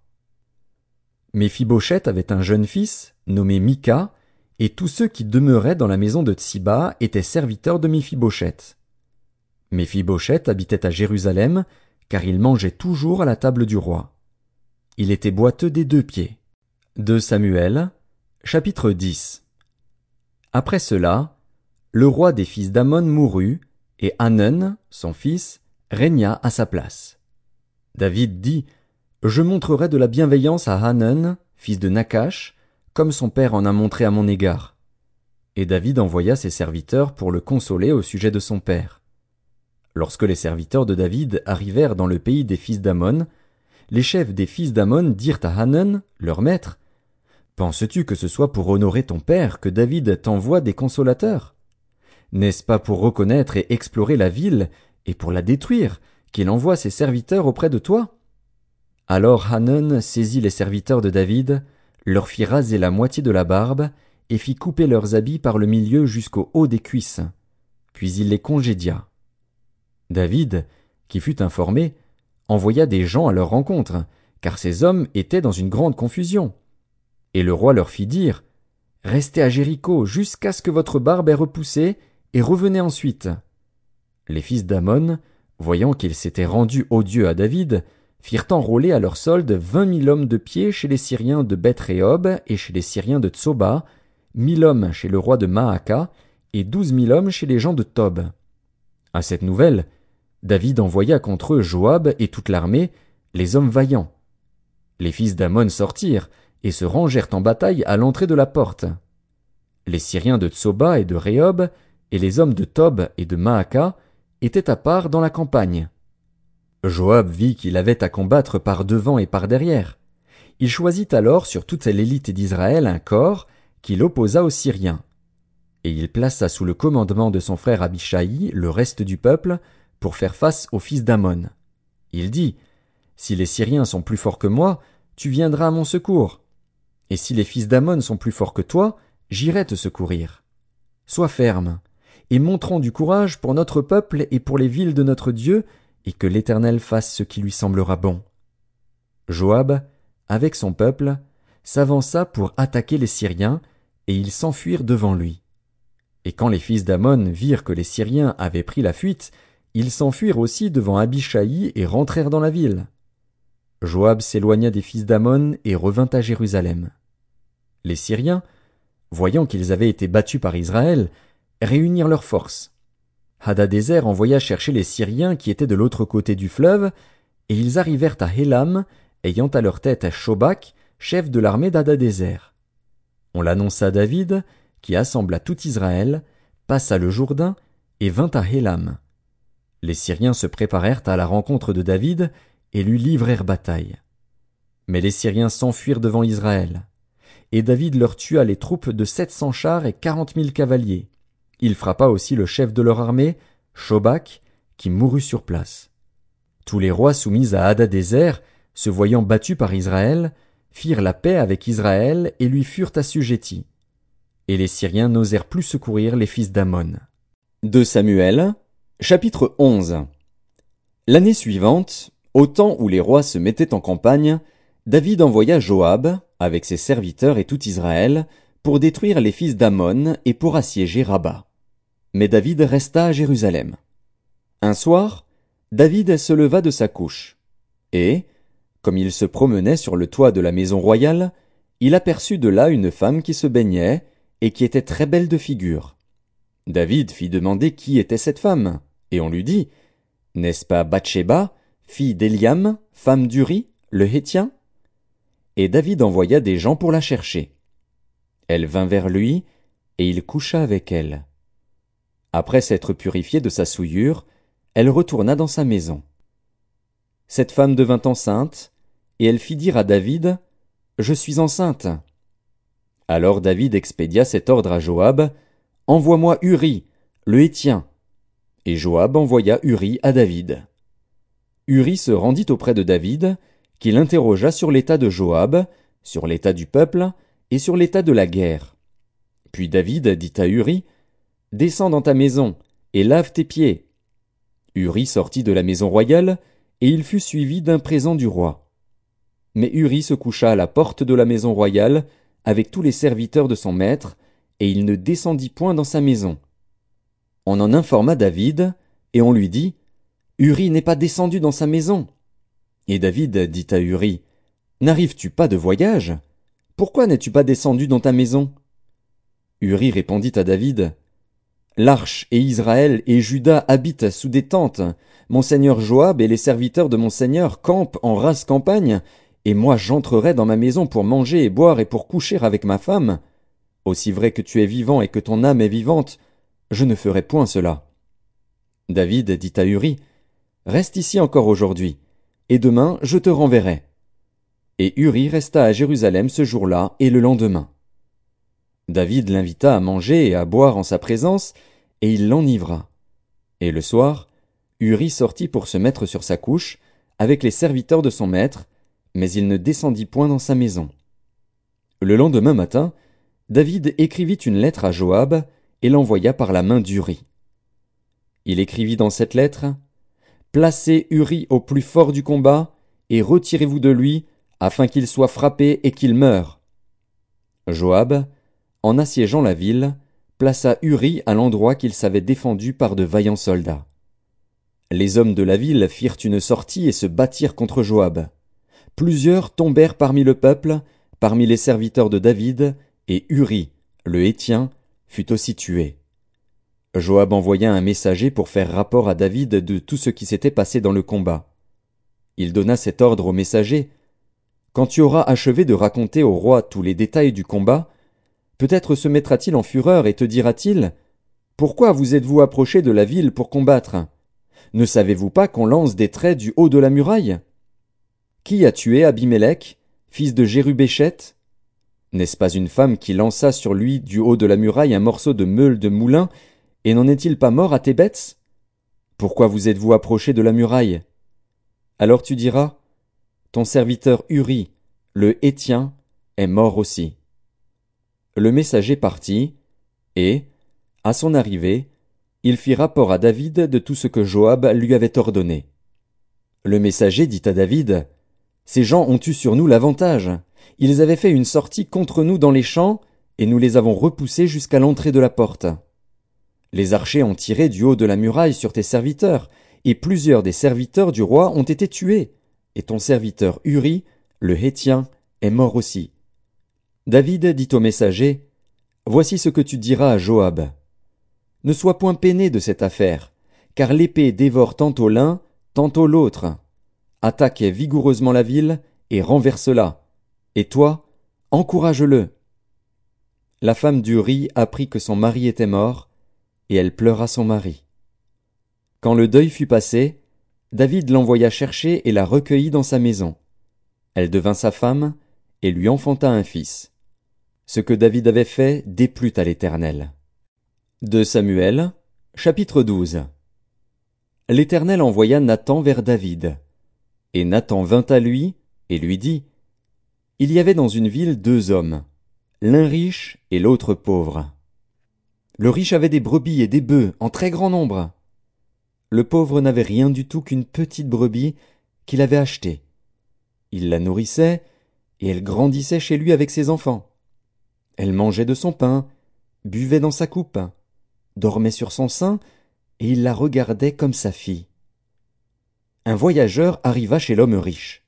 Méphibosheth avait un jeune fils, nommé Mika, et tous ceux qui demeuraient dans la maison de Tsiba étaient serviteurs de Méphibosheth. Méphibosheth habitait à Jérusalem, car il mangeait toujours à la table du roi. Il était boiteux des deux pieds. De Samuel, chapitre 10 Après cela, le roi des fils d'Amon mourut, et Hanun, son fils, régna à sa place. David dit, Je montrerai de la bienveillance à Hanun, fils de Nakash, comme son père en a montré à mon égard. Et David envoya ses serviteurs pour le consoler au sujet de son père. Lorsque les serviteurs de David arrivèrent dans le pays des fils d'Amon, les chefs des fils d'Amon dirent à Hanan, leur maître, Penses-tu que ce soit pour honorer ton père que David t'envoie des consolateurs? N'est-ce pas pour reconnaître et explorer la ville, et pour la détruire, qu'il envoie ses serviteurs auprès de toi? Alors Hanan saisit les serviteurs de David, leur fit raser la moitié de la barbe, et fit couper leurs habits par le milieu jusqu'au haut des cuisses. Puis il les congédia. David, qui fut informé, envoya des gens à leur rencontre, car ces hommes étaient dans une grande confusion. Et le roi leur fit dire, Restez à Jéricho jusqu'à ce que votre barbe ait repoussé, et revenez ensuite. Les fils d'Amon, voyant qu'ils s'étaient rendus odieux à David, firent enrôler à leur solde vingt mille hommes de pied chez les Syriens de beth et chez les Syriens de Tsoba, mille hommes chez le roi de Maaka, et douze mille hommes chez les gens de Tob. À cette nouvelle, David envoya contre eux Joab et toute l'armée, les hommes vaillants. Les fils d'Amon sortirent, et se rangèrent en bataille à l'entrée de la porte. Les Syriens de Tsoba et de Rehob, et les hommes de Tob et de Maaka, étaient à part dans la campagne. Joab vit qu'il avait à combattre par devant et par derrière. Il choisit alors sur toute l'élite d'Israël un corps qu'il opposa aux Syriens. Et il plaça sous le commandement de son frère Abishai le reste du peuple pour faire face aux fils d'Amon. Il dit, Si les Syriens sont plus forts que moi, tu viendras à mon secours. Et si les fils d'Amon sont plus forts que toi, j'irai te secourir. Sois ferme, et montrons du courage pour notre peuple et pour les villes de notre Dieu, et que l'Éternel fasse ce qui lui semblera bon. Joab, avec son peuple, s'avança pour attaquer les Syriens, et ils s'enfuirent devant lui. Et quand les fils d'Amon virent que les Syriens avaient pris la fuite, ils s'enfuirent aussi devant Abishai et rentrèrent dans la ville. Joab s'éloigna des fils d'Amon et revint à Jérusalem. Les Syriens, voyant qu'ils avaient été battus par Israël, réunirent leurs forces. Hadadézer envoya chercher les Syriens qui étaient de l'autre côté du fleuve, et ils arrivèrent à Hélam, ayant à leur tête Shobak, chef de l'armée d'Hadadézer. On l'annonça à David, qui assembla tout Israël, passa le Jourdain, et vint à Hélam. Les Syriens se préparèrent à la rencontre de David, et lui livrèrent bataille. Mais les Syriens s'enfuirent devant Israël. Et David leur tua les troupes de sept cents chars et quarante mille cavaliers. Il frappa aussi le chef de leur armée, Shobak, qui mourut sur place. Tous les rois soumis à Hadadézer, se voyant battus par Israël, firent la paix avec Israël et lui furent assujettis. Et les Syriens n'osèrent plus secourir les fils d'Amon. De Samuel, chapitre 11 L'année suivante, au temps où les rois se mettaient en campagne, David envoya Joab, avec ses serviteurs et tout Israël, pour détruire les fils d'Amon et pour assiéger Rabat. Mais David resta à Jérusalem. Un soir, David se leva de sa couche, et, comme il se promenait sur le toit de la maison royale, il aperçut de là une femme qui se baignait, et qui était très belle de figure. David fit demander qui était cette femme, et on lui dit, N'est-ce pas Bathsheba, fille d'Eliam, femme d'Uri, le Hétien? Et David envoya des gens pour la chercher. Elle vint vers lui, et il coucha avec elle. Après s'être purifiée de sa souillure, elle retourna dans sa maison. Cette femme devint enceinte, et elle fit dire à David, Je suis enceinte. Alors David expédia cet ordre à Joab, Envoie-moi Uri, le Hétien. Et Joab envoya Uri à David. Uri se rendit auprès de David, qui l'interrogea sur l'état de Joab, sur l'état du peuple, et sur l'état de la guerre. Puis David dit à Uri, Descends dans ta maison, et lave tes pieds. Uri sortit de la maison royale, et il fut suivi d'un présent du roi. Mais Uri se coucha à la porte de la maison royale, avec tous les serviteurs de son maître, et il ne descendit point dans sa maison. On en informa David, et on lui dit, Uri n'est pas descendu dans sa maison. Et David dit à Uri, N'arrives-tu pas de voyage? Pourquoi n'es-tu pas descendu dans ta maison? Uri répondit à David, L'arche et Israël et Juda habitent sous des tentes. Mon seigneur Joab et les serviteurs de mon seigneur campent en race campagne, et moi j'entrerai dans ma maison pour manger et boire et pour coucher avec ma femme. Aussi vrai que tu es vivant et que ton âme est vivante, je ne ferai point cela. David dit à Uri, Reste ici encore aujourd'hui, et demain je te renverrai. Et Uri resta à Jérusalem ce jour-là et le lendemain. David l'invita à manger et à boire en sa présence, et il l'enivra. Et le soir, Uri sortit pour se mettre sur sa couche, avec les serviteurs de son maître, mais il ne descendit point dans sa maison. Le lendemain matin, David écrivit une lettre à Joab, et l'envoya par la main d'Uri. Il écrivit dans cette lettre, Placez Uri au plus fort du combat, et retirez-vous de lui, afin qu'il soit frappé et qu'il meure. Joab, en assiégeant la ville, plaça Uri à l'endroit qu'il savait défendu par de vaillants soldats. Les hommes de la ville firent une sortie et se battirent contre Joab. Plusieurs tombèrent parmi le peuple, parmi les serviteurs de David, et Uri, le Hétien, fut aussi tué. Joab envoya un messager pour faire rapport à David de tout ce qui s'était passé dans le combat. Il donna cet ordre au messager. Quand tu auras achevé de raconter au roi tous les détails du combat, Peut-être se mettra-t-il en fureur et te dira-t-il Pourquoi vous êtes-vous approché de la ville pour combattre? Ne savez-vous pas qu'on lance des traits du haut de la muraille? Qui a tué Abimélec, fils de Jérubéchet? N'est-ce pas une femme qui lança sur lui du haut de la muraille un morceau de meule de moulin, et n'en est-il pas mort à Thébets Pourquoi vous êtes-vous approché de la muraille? Alors tu diras Serviteur Uri, le Hétien, est mort aussi le messager partit, et, à son arrivée, il fit rapport à David de tout ce que Joab lui avait ordonné. Le messager dit à David, Ces gens ont eu sur nous l'avantage. Ils avaient fait une sortie contre nous dans les champs, et nous les avons repoussés jusqu'à l'entrée de la porte. Les archers ont tiré du haut de la muraille sur tes serviteurs, et plusieurs des serviteurs du roi ont été tués, et ton serviteur Uri, le Hétien, est mort aussi. David dit au messager, Voici ce que tu diras à Joab. Ne sois point peiné de cette affaire, car l'épée dévore tantôt l'un, tantôt l'autre. Attaque vigoureusement la ville, et renverse-la. Et toi, encourage-le. La femme d'Uri apprit que son mari était mort, et elle pleura son mari. Quand le deuil fut passé, David l'envoya chercher et la recueillit dans sa maison. Elle devint sa femme, et lui enfanta un fils. Ce que David avait fait déplut à l'Éternel. De Samuel, chapitre 12 L'Éternel envoya Nathan vers David. Et Nathan vint à lui, et lui dit, Il y avait dans une ville deux hommes, l'un riche et l'autre pauvre. Le riche avait des brebis et des bœufs en très grand nombre. Le pauvre n'avait rien du tout qu'une petite brebis qu'il avait achetée. Il la nourrissait, et elle grandissait chez lui avec ses enfants. Elle mangeait de son pain, buvait dans sa coupe, dormait sur son sein, et il la regardait comme sa fille. Un voyageur arriva chez l'homme riche.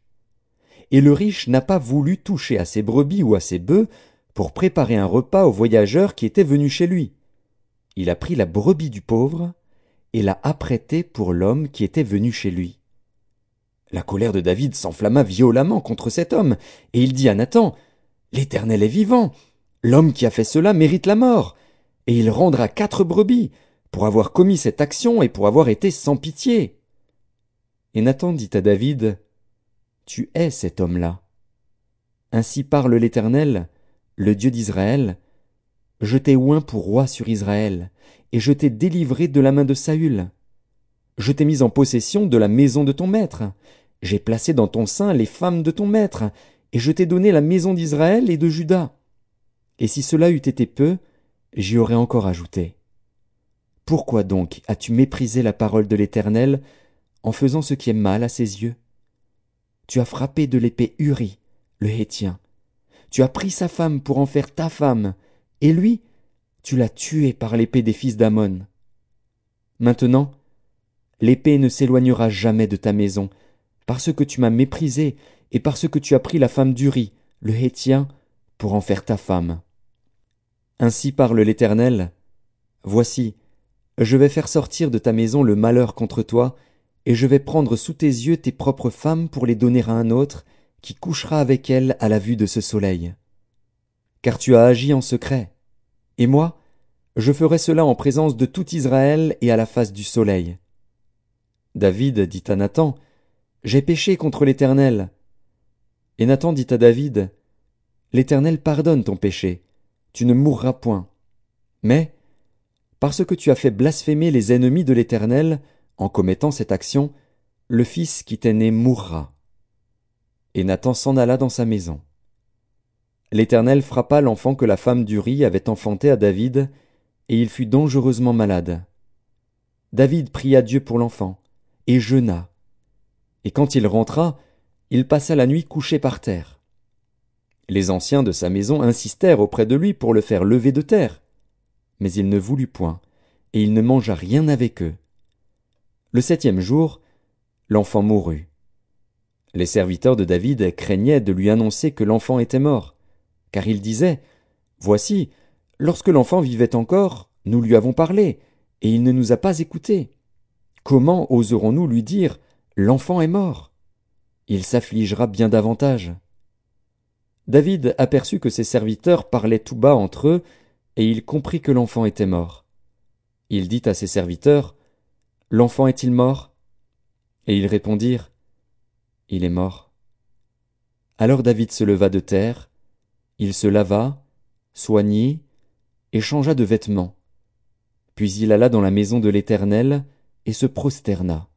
Et le riche n'a pas voulu toucher à ses brebis ou à ses bœufs pour préparer un repas au voyageur qui était venu chez lui. il a pris la brebis du pauvre et l'a apprêtée pour l'homme qui était venu chez lui. La colère de David s'enflamma violemment contre cet homme, et il dit à Nathan, L'Éternel est vivant, l'homme qui a fait cela mérite la mort, et il rendra quatre brebis, pour avoir commis cette action et pour avoir été sans pitié. Et Nathan dit à David, Tu es cet homme-là. Ainsi parle l'Éternel, le Dieu d'Israël, Je t'ai oint pour roi sur Israël, et je t'ai délivré de la main de Saül. Je t'ai mis en possession de la maison de ton maître. J'ai placé dans ton sein les femmes de ton maître, et je t'ai donné la maison d'Israël et de Juda. Et si cela eût été peu, j'y aurais encore ajouté. Pourquoi donc as-tu méprisé la parole de l'Éternel en faisant ce qui est mal à ses yeux? Tu as frappé de l'épée Uri, le Hétien. Tu as pris sa femme pour en faire ta femme, et lui, tu l'as tué par l'épée des fils d'Amon. Maintenant, l'épée ne s'éloignera jamais de ta maison, parce que tu m'as méprisé et parce que tu as pris la femme d'Uri, le Hétien, pour en faire ta femme. Ainsi parle l'Éternel. Voici, je vais faire sortir de ta maison le malheur contre toi, et je vais prendre sous tes yeux tes propres femmes pour les donner à un autre, qui couchera avec elles à la vue de ce soleil. Car tu as agi en secret. Et moi, je ferai cela en présence de tout Israël et à la face du soleil. David dit à Nathan, J'ai péché contre l'Éternel. Et Nathan dit à David, L'Éternel pardonne ton péché, tu ne mourras point. Mais, parce que tu as fait blasphémer les ennemis de l'Éternel, en commettant cette action, le fils qui t'est né mourra. Et Nathan s'en alla dans sa maison. L'Éternel frappa l'enfant que la femme d'Uri avait enfanté à David, et il fut dangereusement malade. David pria Dieu pour l'enfant, et jeûna. Et quand il rentra, il passa la nuit couché par terre. Les anciens de sa maison insistèrent auprès de lui pour le faire lever de terre. Mais il ne voulut point, et il ne mangea rien avec eux. Le septième jour, l'enfant mourut. Les serviteurs de David craignaient de lui annoncer que l'enfant était mort, car ils disaient Voici, lorsque l'enfant vivait encore, nous lui avons parlé, et il ne nous a pas écoutés. Comment oserons-nous lui dire L'enfant est mort Il s'affligera bien davantage. David aperçut que ses serviteurs parlaient tout bas entre eux, et il comprit que l'enfant était mort. Il dit à ses serviteurs L'enfant est-il mort? Et ils répondirent Il est mort. Alors David se leva de terre, il se lava, soignit, et changea de vêtements. Puis il alla dans la maison de l'Éternel, et se prosterna.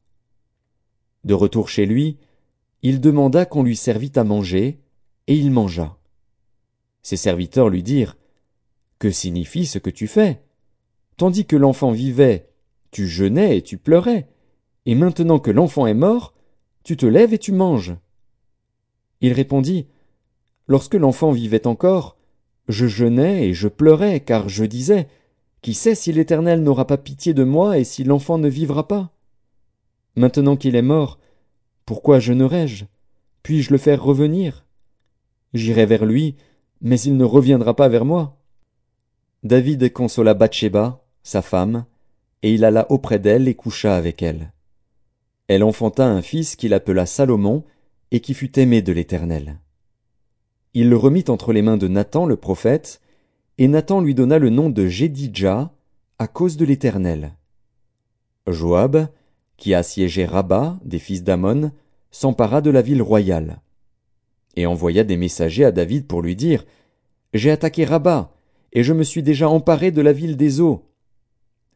De retour chez lui, il demanda qu'on lui servît à manger, et il mangea. Ses serviteurs lui dirent Que signifie ce que tu fais? Tandis que l'enfant vivait, tu jeûnais et tu pleurais, et maintenant que l'enfant est mort, tu te lèves et tu manges. Il répondit Lorsque l'enfant vivait encore, je jeûnais et je pleurais, car je disais Qui sait si l'Éternel n'aura pas pitié de moi et si l'enfant ne vivra pas? Maintenant qu'il est mort, pourquoi jeûnerai-je? Puis-je le faire revenir? J'irai vers lui, mais il ne reviendra pas vers moi. David consola Bathsheba, sa femme, et il alla auprès d'elle et coucha avec elle. Elle enfanta un fils qu'il appela Salomon, et qui fut aimé de l'Éternel. Il le remit entre les mains de Nathan le prophète, et Nathan lui donna le nom de Jédidja, à cause de l'Éternel. Joab, qui assiégeait Rabat, des fils d'Amon, s'empara de la ville royale, et envoya des messagers à David pour lui dire J'ai attaqué Rabat, et je me suis déjà emparé de la ville des eaux.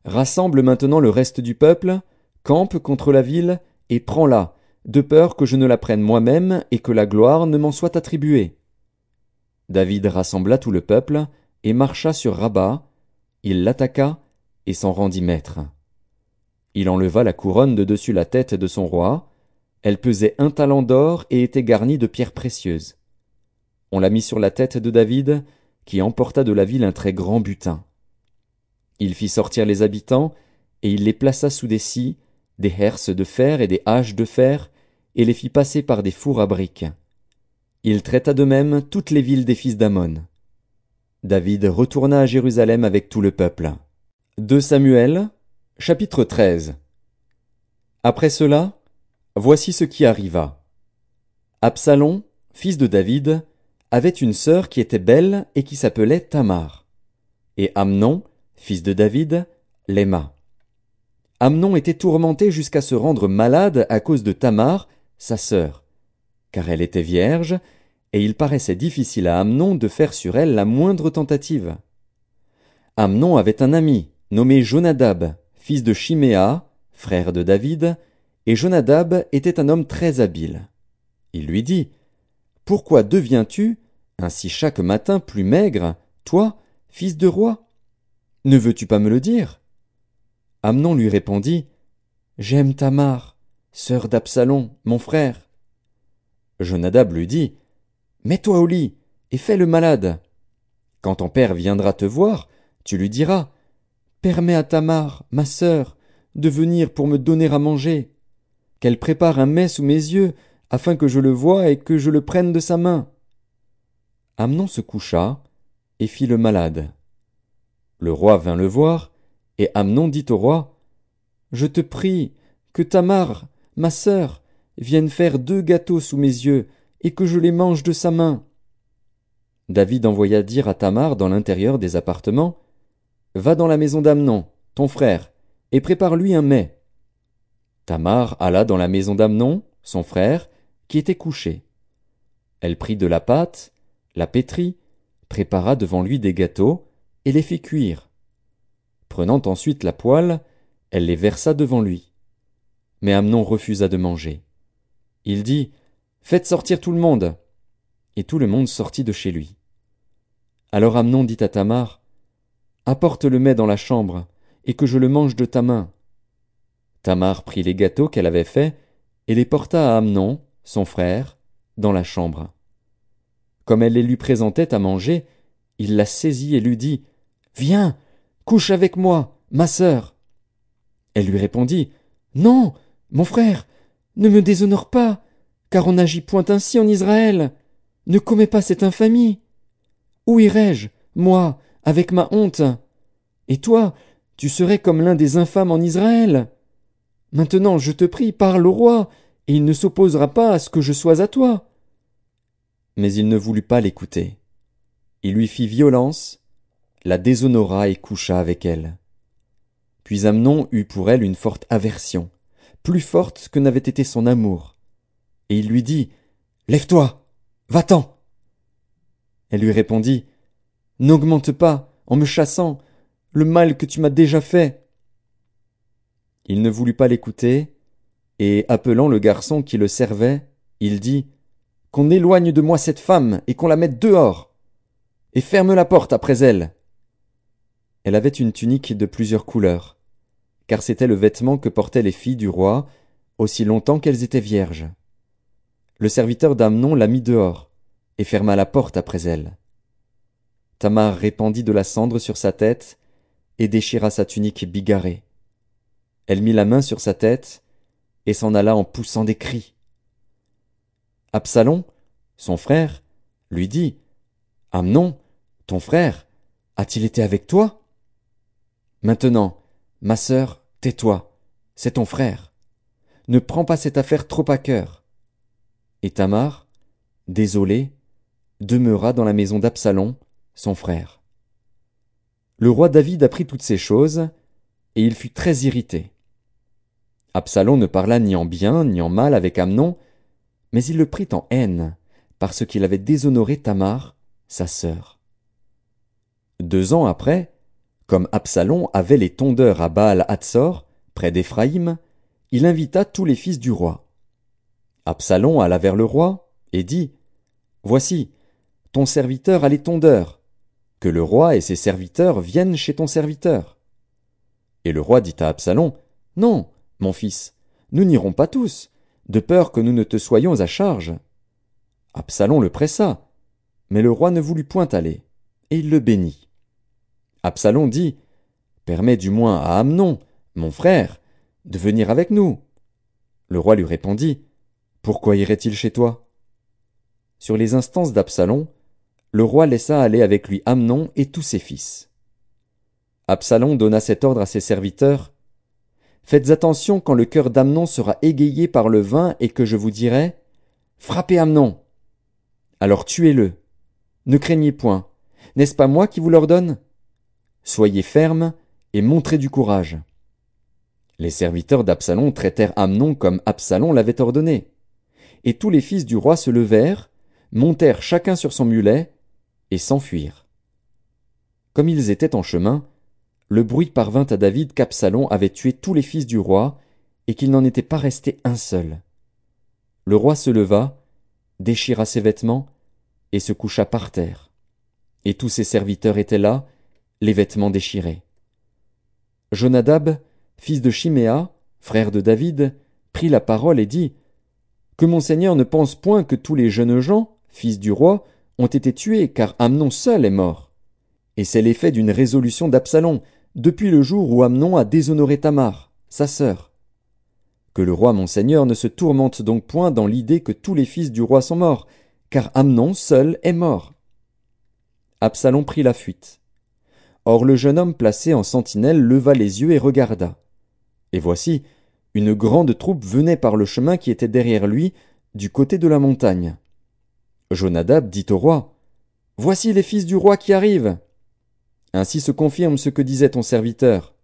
Rassemble maintenant le reste du peuple, campe contre la ville, et prends-la, de peur que je ne la prenne moi-même et que la gloire ne m'en soit attribuée. David rassembla tout le peuple, et marcha sur Rabat, il l'attaqua, et s'en rendit maître. Il enleva la couronne de dessus la tête de son roi, elle pesait un talent d'or et était garnie de pierres précieuses. On la mit sur la tête de David, qui emporta de la ville un très grand butin. Il fit sortir les habitants, et il les plaça sous des scies, des herses de fer et des haches de fer, et les fit passer par des fours à briques. Il traita de même toutes les villes des fils d'Amon. David retourna à Jérusalem avec tout le peuple. 2 Samuel, chapitre 13 Après cela, voici ce qui arriva. Absalom, fils de David, avait une sœur qui était belle et qui s'appelait Tamar. Et Amnon, fils de David, l'aima. Amnon était tourmenté jusqu'à se rendre malade à cause de Tamar, sa sœur, car elle était vierge, et il paraissait difficile à Amnon de faire sur elle la moindre tentative. Amnon avait un ami, nommé Jonadab, fils de Chiméa, frère de David, et Jonadab était un homme très habile. Il lui dit, Pourquoi deviens-tu, ainsi chaque matin plus maigre, toi, fils de roi? Ne veux-tu pas me le dire? Amnon lui répondit, J'aime Tamar, sœur d'Absalom, mon frère. Jonadab lui dit, Mets-toi au lit, et fais le malade. Quand ton père viendra te voir, tu lui diras, Permets à Tamar, ma sœur, de venir pour me donner à manger, qu'elle prépare un mets sous mes yeux, afin que je le voie et que je le prenne de sa main. Amnon se coucha, et fit le malade. Le roi vint le voir, et Amnon dit au roi, Je te prie, que Tamar, ma sœur, vienne faire deux gâteaux sous mes yeux, et que je les mange de sa main. David envoya dire à Tamar dans l'intérieur des appartements, Va dans la maison d'Amnon, ton frère, et prépare-lui un mets. Tamar alla dans la maison d'Amnon, son frère, qui était couché. Elle prit de la pâte, la pétrit, prépara devant lui des gâteaux, et les fit cuire. Prenant ensuite la poêle, elle les versa devant lui. Mais Amnon refusa de manger. Il dit, Faites sortir tout le monde. Et tout le monde sortit de chez lui. Alors Amnon dit à Tamar, Apporte le mets dans la chambre, et que je le mange de ta main. Tamar prit les gâteaux qu'elle avait faits, et les porta à Amnon, son frère, dans la chambre. Comme elle les lui présentait à manger, il la saisit et lui dit, Viens, Couche avec moi, ma sœur. Elle lui répondit. Non, mon frère, ne me déshonore pas, car on n'agit point ainsi en Israël. Ne commets pas cette infamie. Où irai-je, moi, avec ma honte? Et toi, tu serais comme l'un des infâmes en Israël. Maintenant, je te prie, parle au roi, et il ne s'opposera pas à ce que je sois à toi. Mais il ne voulut pas l'écouter. Il lui fit violence, la déshonora et coucha avec elle. Puis Amnon eut pour elle une forte aversion, plus forte que n'avait été son amour. Et il lui dit, Lève-toi, va-t'en. Elle lui répondit, N'augmente pas, en me chassant, le mal que tu m'as déjà fait. Il ne voulut pas l'écouter, et appelant le garçon qui le servait, il dit, Qu'on éloigne de moi cette femme et qu'on la mette dehors, et ferme la porte après elle. Elle avait une tunique de plusieurs couleurs, car c'était le vêtement que portaient les filles du roi, aussi longtemps qu'elles étaient vierges. Le serviteur d'Amnon la mit dehors, et ferma la porte après elle. Tamar répandit de la cendre sur sa tête, et déchira sa tunique bigarrée. Elle mit la main sur sa tête, et s'en alla en poussant des cris. Absalom, son frère, lui dit, Amnon, ton frère, a-t-il été avec toi? Maintenant, ma sœur, tais-toi, c'est ton frère. Ne prends pas cette affaire trop à cœur. Et Tamar, désolée, demeura dans la maison d'Absalom, son frère. Le roi David apprit toutes ces choses, et il fut très irrité. Absalom ne parla ni en bien ni en mal avec Amnon, mais il le prit en haine, parce qu'il avait déshonoré Tamar, sa sœur. Deux ans après, comme Absalom avait les tondeurs à Baal Hatzor, près d'Éphraïm, il invita tous les fils du roi. Absalom alla vers le roi et dit Voici, ton serviteur a les tondeurs, que le roi et ses serviteurs viennent chez ton serviteur. Et le roi dit à Absalom Non, mon fils, nous n'irons pas tous, de peur que nous ne te soyons à charge. Absalom le pressa, mais le roi ne voulut point aller, et il le bénit. Absalom dit Permets du moins à Amnon, mon frère, de venir avec nous. Le roi lui répondit Pourquoi irait-il chez toi? Sur les instances d'Absalom, le roi laissa aller avec lui Amnon et tous ses fils. Absalom donna cet ordre à ses serviteurs. Faites attention quand le cœur d'Amnon sera égayé par le vin et que je vous dirai, Frappez Amnon. Alors tuez-le. Ne craignez point. N'est-ce pas moi qui vous l'ordonne? Soyez fermes et montrez du courage. Les serviteurs d'Absalom traitèrent Amnon comme Absalom l'avait ordonné. Et tous les fils du roi se levèrent, montèrent chacun sur son mulet, et s'enfuirent. Comme ils étaient en chemin, le bruit parvint à David qu'Absalom avait tué tous les fils du roi, et qu'il n'en était pas resté un seul. Le roi se leva, déchira ses vêtements, et se coucha par terre. Et tous ses serviteurs étaient là, les vêtements déchirés. Jonadab, fils de Chiméa, frère de David, prit la parole et dit Que mon Seigneur ne pense point que tous les jeunes gens, fils du roi, ont été tués, car Amnon seul est mort. Et c'est l'effet d'une résolution d'Absalom, depuis le jour où Amnon a déshonoré Tamar, sa sœur. Que le roi mon Seigneur ne se tourmente donc point dans l'idée que tous les fils du roi sont morts, car Amnon seul est mort. Absalom prit la fuite. Or le jeune homme placé en sentinelle leva les yeux et regarda. Et voici, une grande troupe venait par le chemin qui était derrière lui, du côté de la montagne. Jonadab dit au roi, Voici les fils du roi qui arrivent. Ainsi se confirme ce que disait ton serviteur.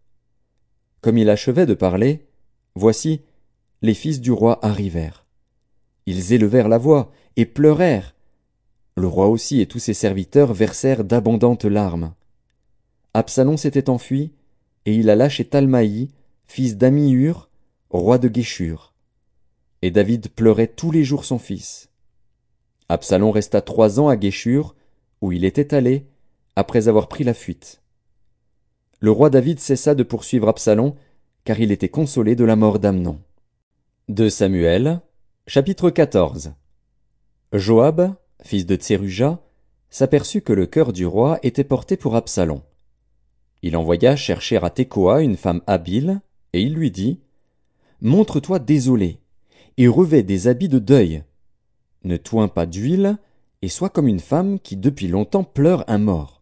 Comme il achevait de parler, voici, les fils du roi arrivèrent. Ils élevèrent la voix et pleurèrent. Le roi aussi et tous ses serviteurs versèrent d'abondantes larmes. Absalom s'était enfui, et il alla chez Talmaï, fils d'Amihur, roi de Guéchur. Et David pleurait tous les jours son fils. Absalom resta trois ans à Guéchur, où il était allé, après avoir pris la fuite. Le roi David cessa de poursuivre Absalom, car il était consolé de la mort d'Amnon. De Samuel, chapitre 14 Joab, fils de Tseruja, s'aperçut que le cœur du roi était porté pour Absalom. Il envoya chercher à Tekoa une femme habile, et il lui dit, Montre-toi désolé, et revêt des habits de deuil. Ne toins pas d'huile, et sois comme une femme qui depuis longtemps pleure un mort.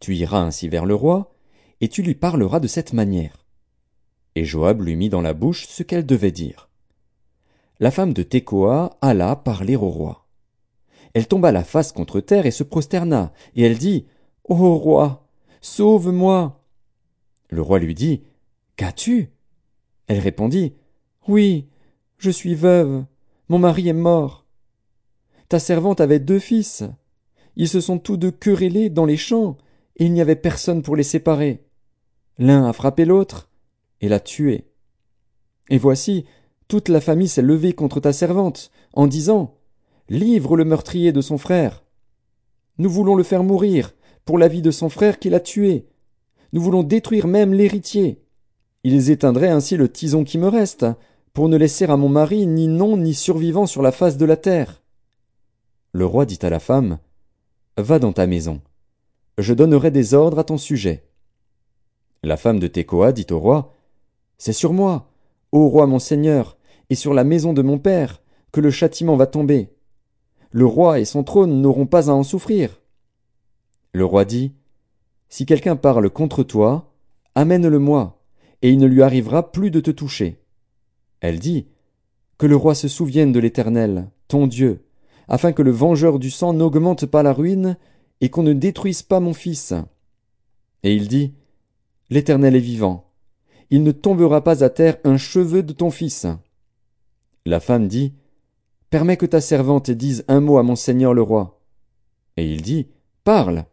Tu iras ainsi vers le roi, et tu lui parleras de cette manière. Et Joab lui mit dans la bouche ce qu'elle devait dire. La femme de Tekoa alla parler au roi. Elle tomba la face contre terre et se prosterna, et elle dit, Ô roi, Sauve-moi. Le roi lui dit. Qu'as-tu? Elle répondit. Oui, je suis veuve. Mon mari est mort. Ta servante avait deux fils. Ils se sont tous deux querellés dans les champs, et il n'y avait personne pour les séparer. L'un a frappé l'autre, et l'a tué. Et voici, toute la famille s'est levée contre ta servante, en disant. Livre le meurtrier de son frère. Nous voulons le faire mourir, pour la vie de son frère qui l'a tué. Nous voulons détruire même l'héritier. Ils éteindraient ainsi le tison qui me reste, pour ne laisser à mon mari ni nom ni survivant sur la face de la terre. Le roi dit à la femme, Va dans ta maison. Je donnerai des ordres à ton sujet. La femme de Tekoa dit au roi, C'est sur moi, ô roi mon seigneur, et sur la maison de mon père, que le châtiment va tomber. Le roi et son trône n'auront pas à en souffrir. Le roi dit, Si quelqu'un parle contre toi, amène-le-moi, et il ne lui arrivera plus de te toucher. Elle dit, Que le roi se souvienne de l'Éternel, ton Dieu, afin que le vengeur du sang n'augmente pas la ruine, et qu'on ne détruise pas mon fils. Et il dit, L'Éternel est vivant, il ne tombera pas à terre un cheveu de ton fils. La femme dit, Permets que ta servante dise un mot à mon seigneur le roi. Et il dit, Parle.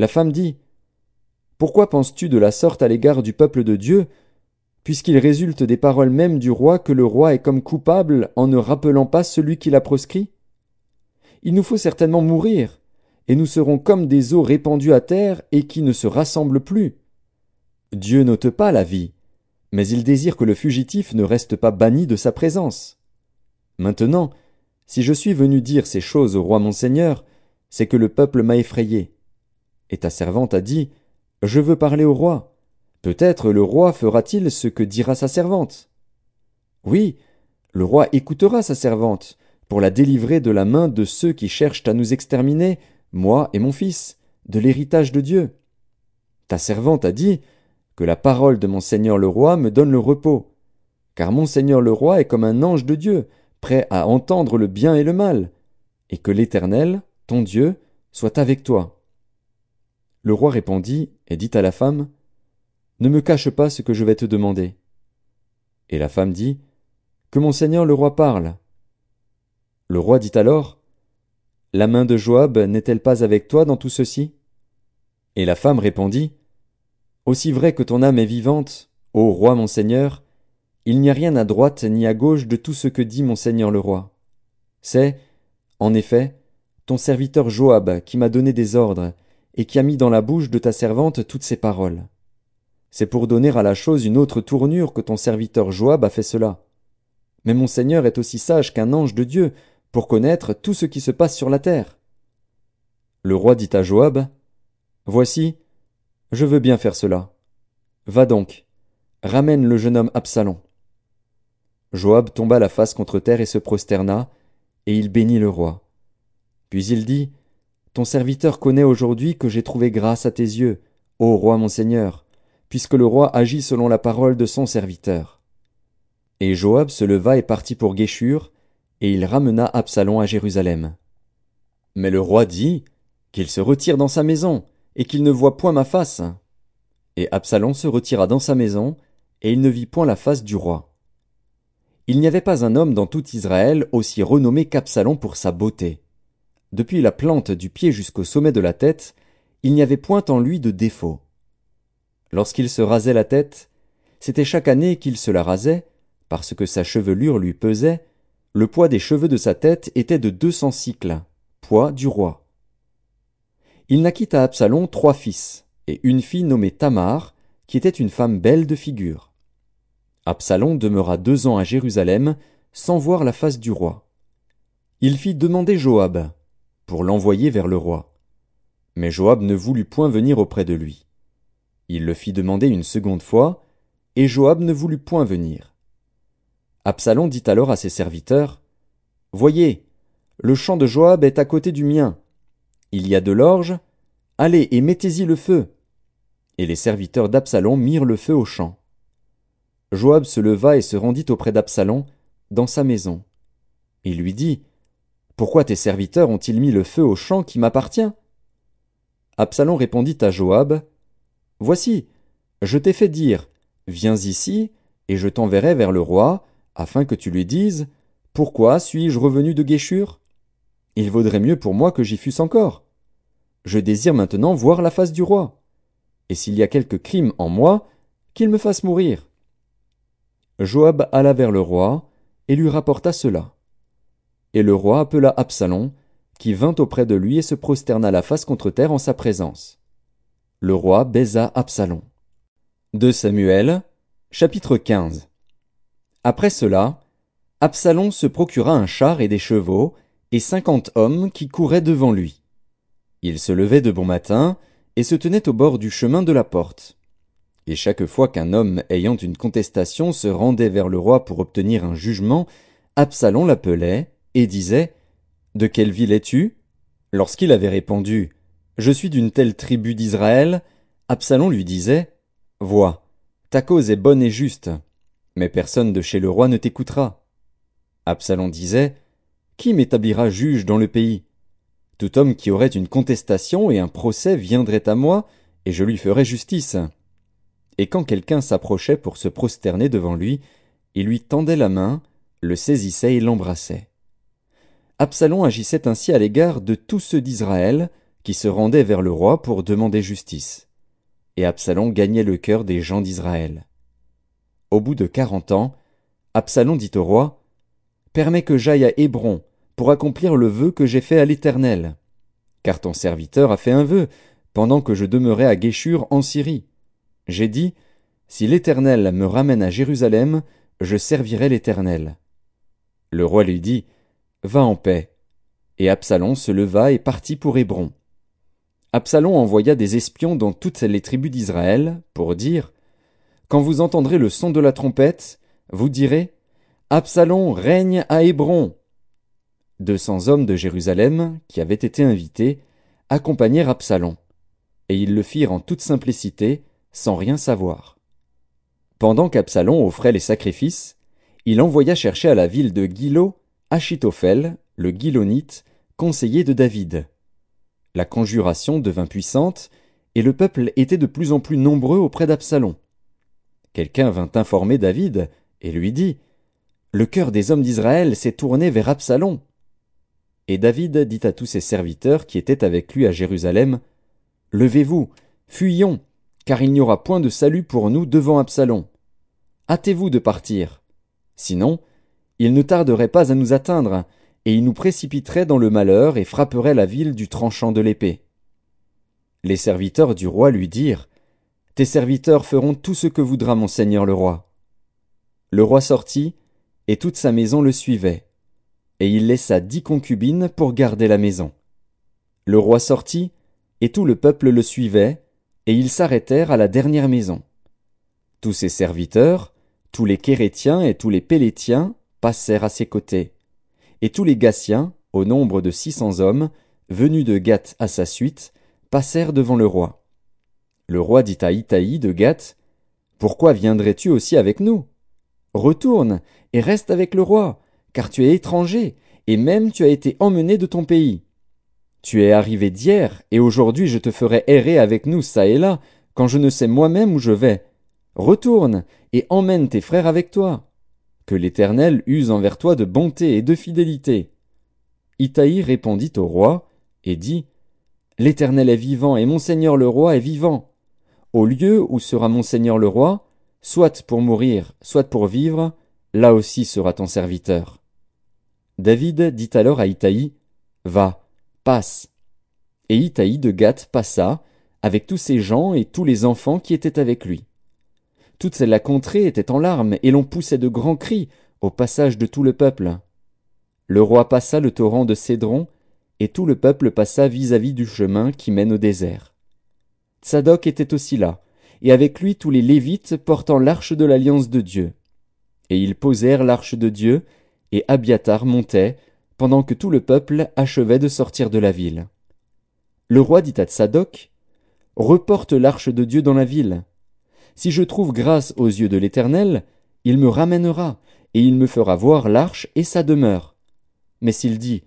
La femme dit Pourquoi penses-tu de la sorte à l'égard du peuple de Dieu, puisqu'il résulte des paroles mêmes du roi que le roi est comme coupable en ne rappelant pas celui qui l'a proscrit? Il nous faut certainement mourir, et nous serons comme des eaux répandues à terre et qui ne se rassemblent plus. Dieu n'ôte pas la vie, mais il désire que le fugitif ne reste pas banni de sa présence. Maintenant, si je suis venu dire ces choses au roi mon Seigneur, c'est que le peuple m'a effrayé. Et ta servante a dit, Je veux parler au roi. Peut-être le roi fera-t-il ce que dira sa servante. Oui, le roi écoutera sa servante, pour la délivrer de la main de ceux qui cherchent à nous exterminer, moi et mon fils, de l'héritage de Dieu. Ta servante a dit que la parole de mon seigneur le roi me donne le repos. Car mon seigneur le roi est comme un ange de Dieu, prêt à entendre le bien et le mal, et que l'Éternel, ton Dieu, soit avec toi. Le roi répondit et dit à la femme, Ne me cache pas ce que je vais te demander. Et la femme dit, Que mon seigneur le roi parle. Le roi dit alors, La main de Joab n'est-elle pas avec toi dans tout ceci? Et la femme répondit, Aussi vrai que ton âme est vivante, ô roi mon seigneur, il n'y a rien à droite ni à gauche de tout ce que dit mon seigneur le roi. C'est, en effet, ton serviteur Joab qui m'a donné des ordres, et qui a mis dans la bouche de ta servante toutes ces paroles. C'est pour donner à la chose une autre tournure que ton serviteur Joab a fait cela. Mais mon Seigneur est aussi sage qu'un ange de Dieu pour connaître tout ce qui se passe sur la terre. Le roi dit à Joab, Voici, je veux bien faire cela. Va donc, ramène le jeune homme Absalom. Joab tomba la face contre terre et se prosterna, et il bénit le roi. Puis il dit, Serviteur connaît aujourd'hui que j'ai trouvé grâce à tes yeux, ô roi mon seigneur, puisque le roi agit selon la parole de son serviteur. Et Joab se leva et partit pour Guéchur, et il ramena Absalom à Jérusalem. Mais le roi dit, Qu'il se retire dans sa maison, et qu'il ne voie point ma face. Et Absalom se retira dans sa maison, et il ne vit point la face du roi. Il n'y avait pas un homme dans tout Israël aussi renommé qu'Absalom pour sa beauté. Depuis la plante du pied jusqu'au sommet de la tête, il n'y avait point en lui de défaut. Lorsqu'il se rasait la tête, c'était chaque année qu'il se la rasait, parce que sa chevelure lui pesait, le poids des cheveux de sa tête était de deux cents cycles, poids du roi. Il naquit à Absalom trois fils, et une fille nommée Tamar, qui était une femme belle de figure. Absalom demeura deux ans à Jérusalem, sans voir la face du roi. Il fit demander Joab, pour l'envoyer vers le roi. Mais Joab ne voulut point venir auprès de lui. Il le fit demander une seconde fois, et Joab ne voulut point venir. Absalom dit alors à ses serviteurs, Voyez, le champ de Joab est à côté du mien. Il y a de l'orge, allez et mettez-y le feu. Et les serviteurs d'Absalom mirent le feu au champ. Joab se leva et se rendit auprès d'Absalom, dans sa maison. Il lui dit, Pourquoi tes serviteurs ont-ils mis le feu au champ qui m'appartient? Absalom répondit à Joab, Voici, je t'ai fait dire, Viens ici, et je t'enverrai vers le roi, afin que tu lui dises, Pourquoi suis-je revenu de Guéchur? Il vaudrait mieux pour moi que j'y fusse encore. Je désire maintenant voir la face du roi. Et s'il y a quelque crime en moi, qu'il me fasse mourir. Joab alla vers le roi, et lui rapporta cela. Et le roi appela Absalom, qui vint auprès de lui et se prosterna la face contre terre en sa présence. Le roi baisa Absalom. De Samuel, chapitre 15. Après cela, Absalom se procura un char et des chevaux, et cinquante hommes qui couraient devant lui. Il se levait de bon matin, et se tenait au bord du chemin de la porte. Et chaque fois qu'un homme ayant une contestation se rendait vers le roi pour obtenir un jugement, Absalom l'appelait et disait De quelle ville es-tu? Lorsqu'il avait répondu Je suis d'une telle tribu d'Israël, Absalom lui disait Vois, ta cause est bonne et juste, mais personne de chez le roi ne t'écoutera. Absalom disait Qui m'établira juge dans le pays? Tout homme qui aurait une contestation et un procès viendrait à moi, et je lui ferai justice et quand quelqu'un s'approchait pour se prosterner devant lui, il lui tendait la main, le saisissait et l'embrassait. Absalom agissait ainsi à l'égard de tous ceux d'Israël qui se rendaient vers le roi pour demander justice. Et Absalom gagnait le cœur des gens d'Israël. Au bout de quarante ans, Absalom dit au roi, Permets que j'aille à Hébron pour accomplir le vœu que j'ai fait à l'Éternel. Car ton serviteur a fait un vœu, pendant que je demeurais à Guéchur en Syrie. J'ai dit, Si l'Éternel me ramène à Jérusalem, je servirai l'Éternel. Le roi lui dit, Va en paix. Et Absalom se leva et partit pour Hébron. Absalom envoya des espions dans toutes les tribus d'Israël, pour dire, Quand vous entendrez le son de la trompette, vous direz, Absalom règne à Hébron. Deux cents hommes de Jérusalem, qui avaient été invités, accompagnèrent Absalom. et ils le firent en toute simplicité, sans rien savoir. Pendant qu'Absalom offrait les sacrifices, il envoya chercher à la ville de Gilo Achitophel, le Gilonite, conseiller de David. La conjuration devint puissante, et le peuple était de plus en plus nombreux auprès d'Absalom. Quelqu'un vint informer David, et lui dit, Le cœur des hommes d'Israël s'est tourné vers Absalom. Et David dit à tous ses serviteurs qui étaient avec lui à Jérusalem, Levez-vous, fuyons, car il n'y aura point de salut pour nous devant Absalom. Hâtez-vous de partir. Sinon, il ne tarderait pas à nous atteindre, et il nous précipiterait dans le malheur et frapperait la ville du tranchant de l'épée. Les serviteurs du roi lui dirent, Tes serviteurs feront tout ce que voudra mon seigneur le roi. Le roi sortit, et toute sa maison le suivait, et il laissa dix concubines pour garder la maison. Le roi sortit, et tout le peuple le suivait, et ils s'arrêtèrent à la dernière maison. Tous ses serviteurs, tous les Kérétiens et tous les Pélétiens passèrent à ses côtés. Et tous les Gassiens, au nombre de six cents hommes, venus de Gath à sa suite, passèrent devant le roi. Le roi dit à Itaï de Gath, Pourquoi viendrais-tu aussi avec nous? Retourne, et reste avec le roi, car tu es étranger, et même tu as été emmené de ton pays. Tu es arrivé d'hier, et aujourd'hui je te ferai errer avec nous çà et là, quand je ne sais moi-même où je vais. Retourne, et emmène tes frères avec toi. Que l'Éternel use envers toi de bonté et de fidélité. Itaï répondit au roi, et dit, L'Éternel est vivant, et mon Seigneur le roi est vivant. Au lieu où sera mon Seigneur le roi, soit pour mourir, soit pour vivre, là aussi sera ton serviteur. David dit alors à Itaï, Va, passe. Et Itaï de Gath passa, avec tous ses gens et tous les enfants qui étaient avec lui. Toute la contrée était en larmes, et l'on poussait de grands cris au passage de tout le peuple. Le roi passa le torrent de Cédron, et tout le peuple passa vis-à-vis du chemin qui mène au désert. Tsadok était aussi là, et avec lui tous les Lévites portant l'arche de l'alliance de Dieu. Et ils posèrent l'arche de Dieu, et Abiatar montait, pendant que tout le peuple achevait de sortir de la ville. Le roi dit à Tsadok, Reporte l'arche de Dieu dans la ville, si je trouve grâce aux yeux de l'Éternel, il me ramènera, et il me fera voir l'arche et sa demeure. Mais s'il dit,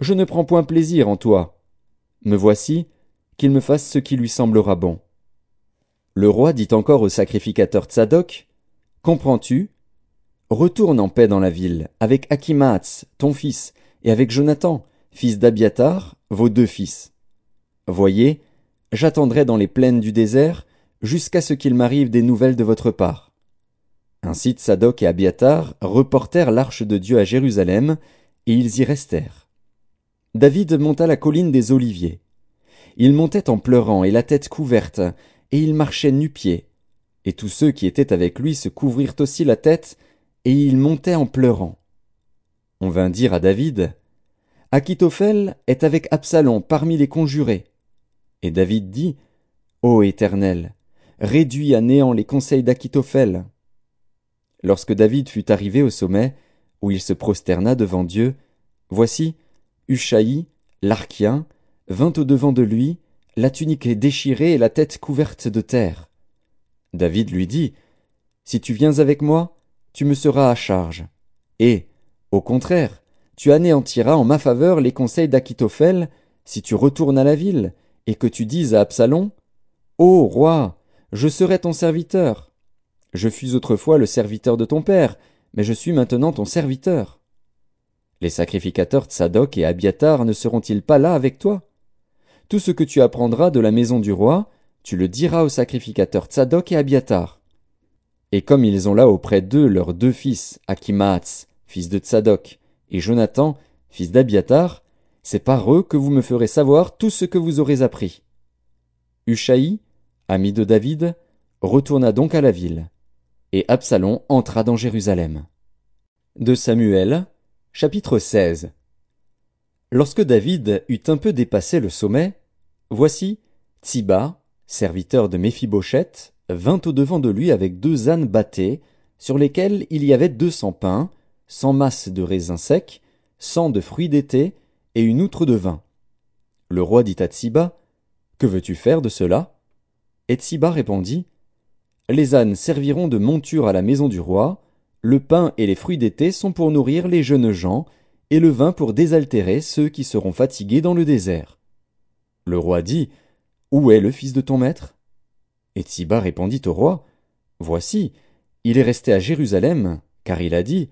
Je ne prends point plaisir en toi, me voici, qu'il me fasse ce qui lui semblera bon. Le roi dit encore au sacrificateur Tsadok, Comprends-tu? Retourne en paix dans la ville, avec Akimaatz, ton fils, et avec Jonathan, fils d'Abiatar, vos deux fils. Voyez, j'attendrai dans les plaines du désert, jusqu'à ce qu'il m'arrive des nouvelles de votre part. Ainsi Tsadok et Abiatar reportèrent l'arche de Dieu à Jérusalem, et ils y restèrent. David monta la colline des Oliviers. Il montait en pleurant et la tête couverte, et il marchait nu-pieds. Et tous ceux qui étaient avec lui se couvrirent aussi la tête, et il montait en pleurant. On vint dire à David, Achitophel est avec Absalom parmi les conjurés. Et David dit, Ô Éternel, réduit à néant les conseils d'Achitophel. Lorsque David fut arrivé au sommet, où il se prosterna devant Dieu, voici, Ushaï, l'archien, vint au-devant de lui, la tunique déchirée et la tête couverte de terre. David lui dit, Si tu viens avec moi, tu me seras à charge. Et, au contraire, tu anéantiras en ma faveur les conseils d'Achitophel, si tu retournes à la ville, et que tu dises à Absalom, Ô roi, je serai ton serviteur. Je fus autrefois le serviteur de ton père, mais je suis maintenant ton serviteur. Les sacrificateurs Tsadok et Abiatar ne seront-ils pas là avec toi? Tout ce que tu apprendras de la maison du roi, tu le diras aux sacrificateurs Tsadok et Abiatar. Et comme ils ont là auprès d'eux leurs deux fils, Akimaatz, fils de Tsadok, et Jonathan, fils d'Abiatar, c'est par eux que vous me ferez savoir tout ce que vous aurez appris. Ami de David, retourna donc à la ville. Et Absalom entra dans Jérusalem. De Samuel, chapitre 16 Lorsque David eut un peu dépassé le sommet, voici, Tsiba, serviteur de Méphibosheth, vint au-devant de lui avec deux ânes battés, sur lesquels il y avait deux cents pains, cent masses de raisins secs, cent de fruits d'été, et une outre de vin. Le roi dit à Tsiba, Que veux-tu faire de cela? Et Tsiba répondit, Les ânes serviront de monture à la maison du roi, le pain et les fruits d'été sont pour nourrir les jeunes gens, et le vin pour désaltérer ceux qui seront fatigués dans le désert. Le roi dit, Où est le fils de ton maître? Et Tsiba répondit au roi, Voici, il est resté à Jérusalem, car il a dit,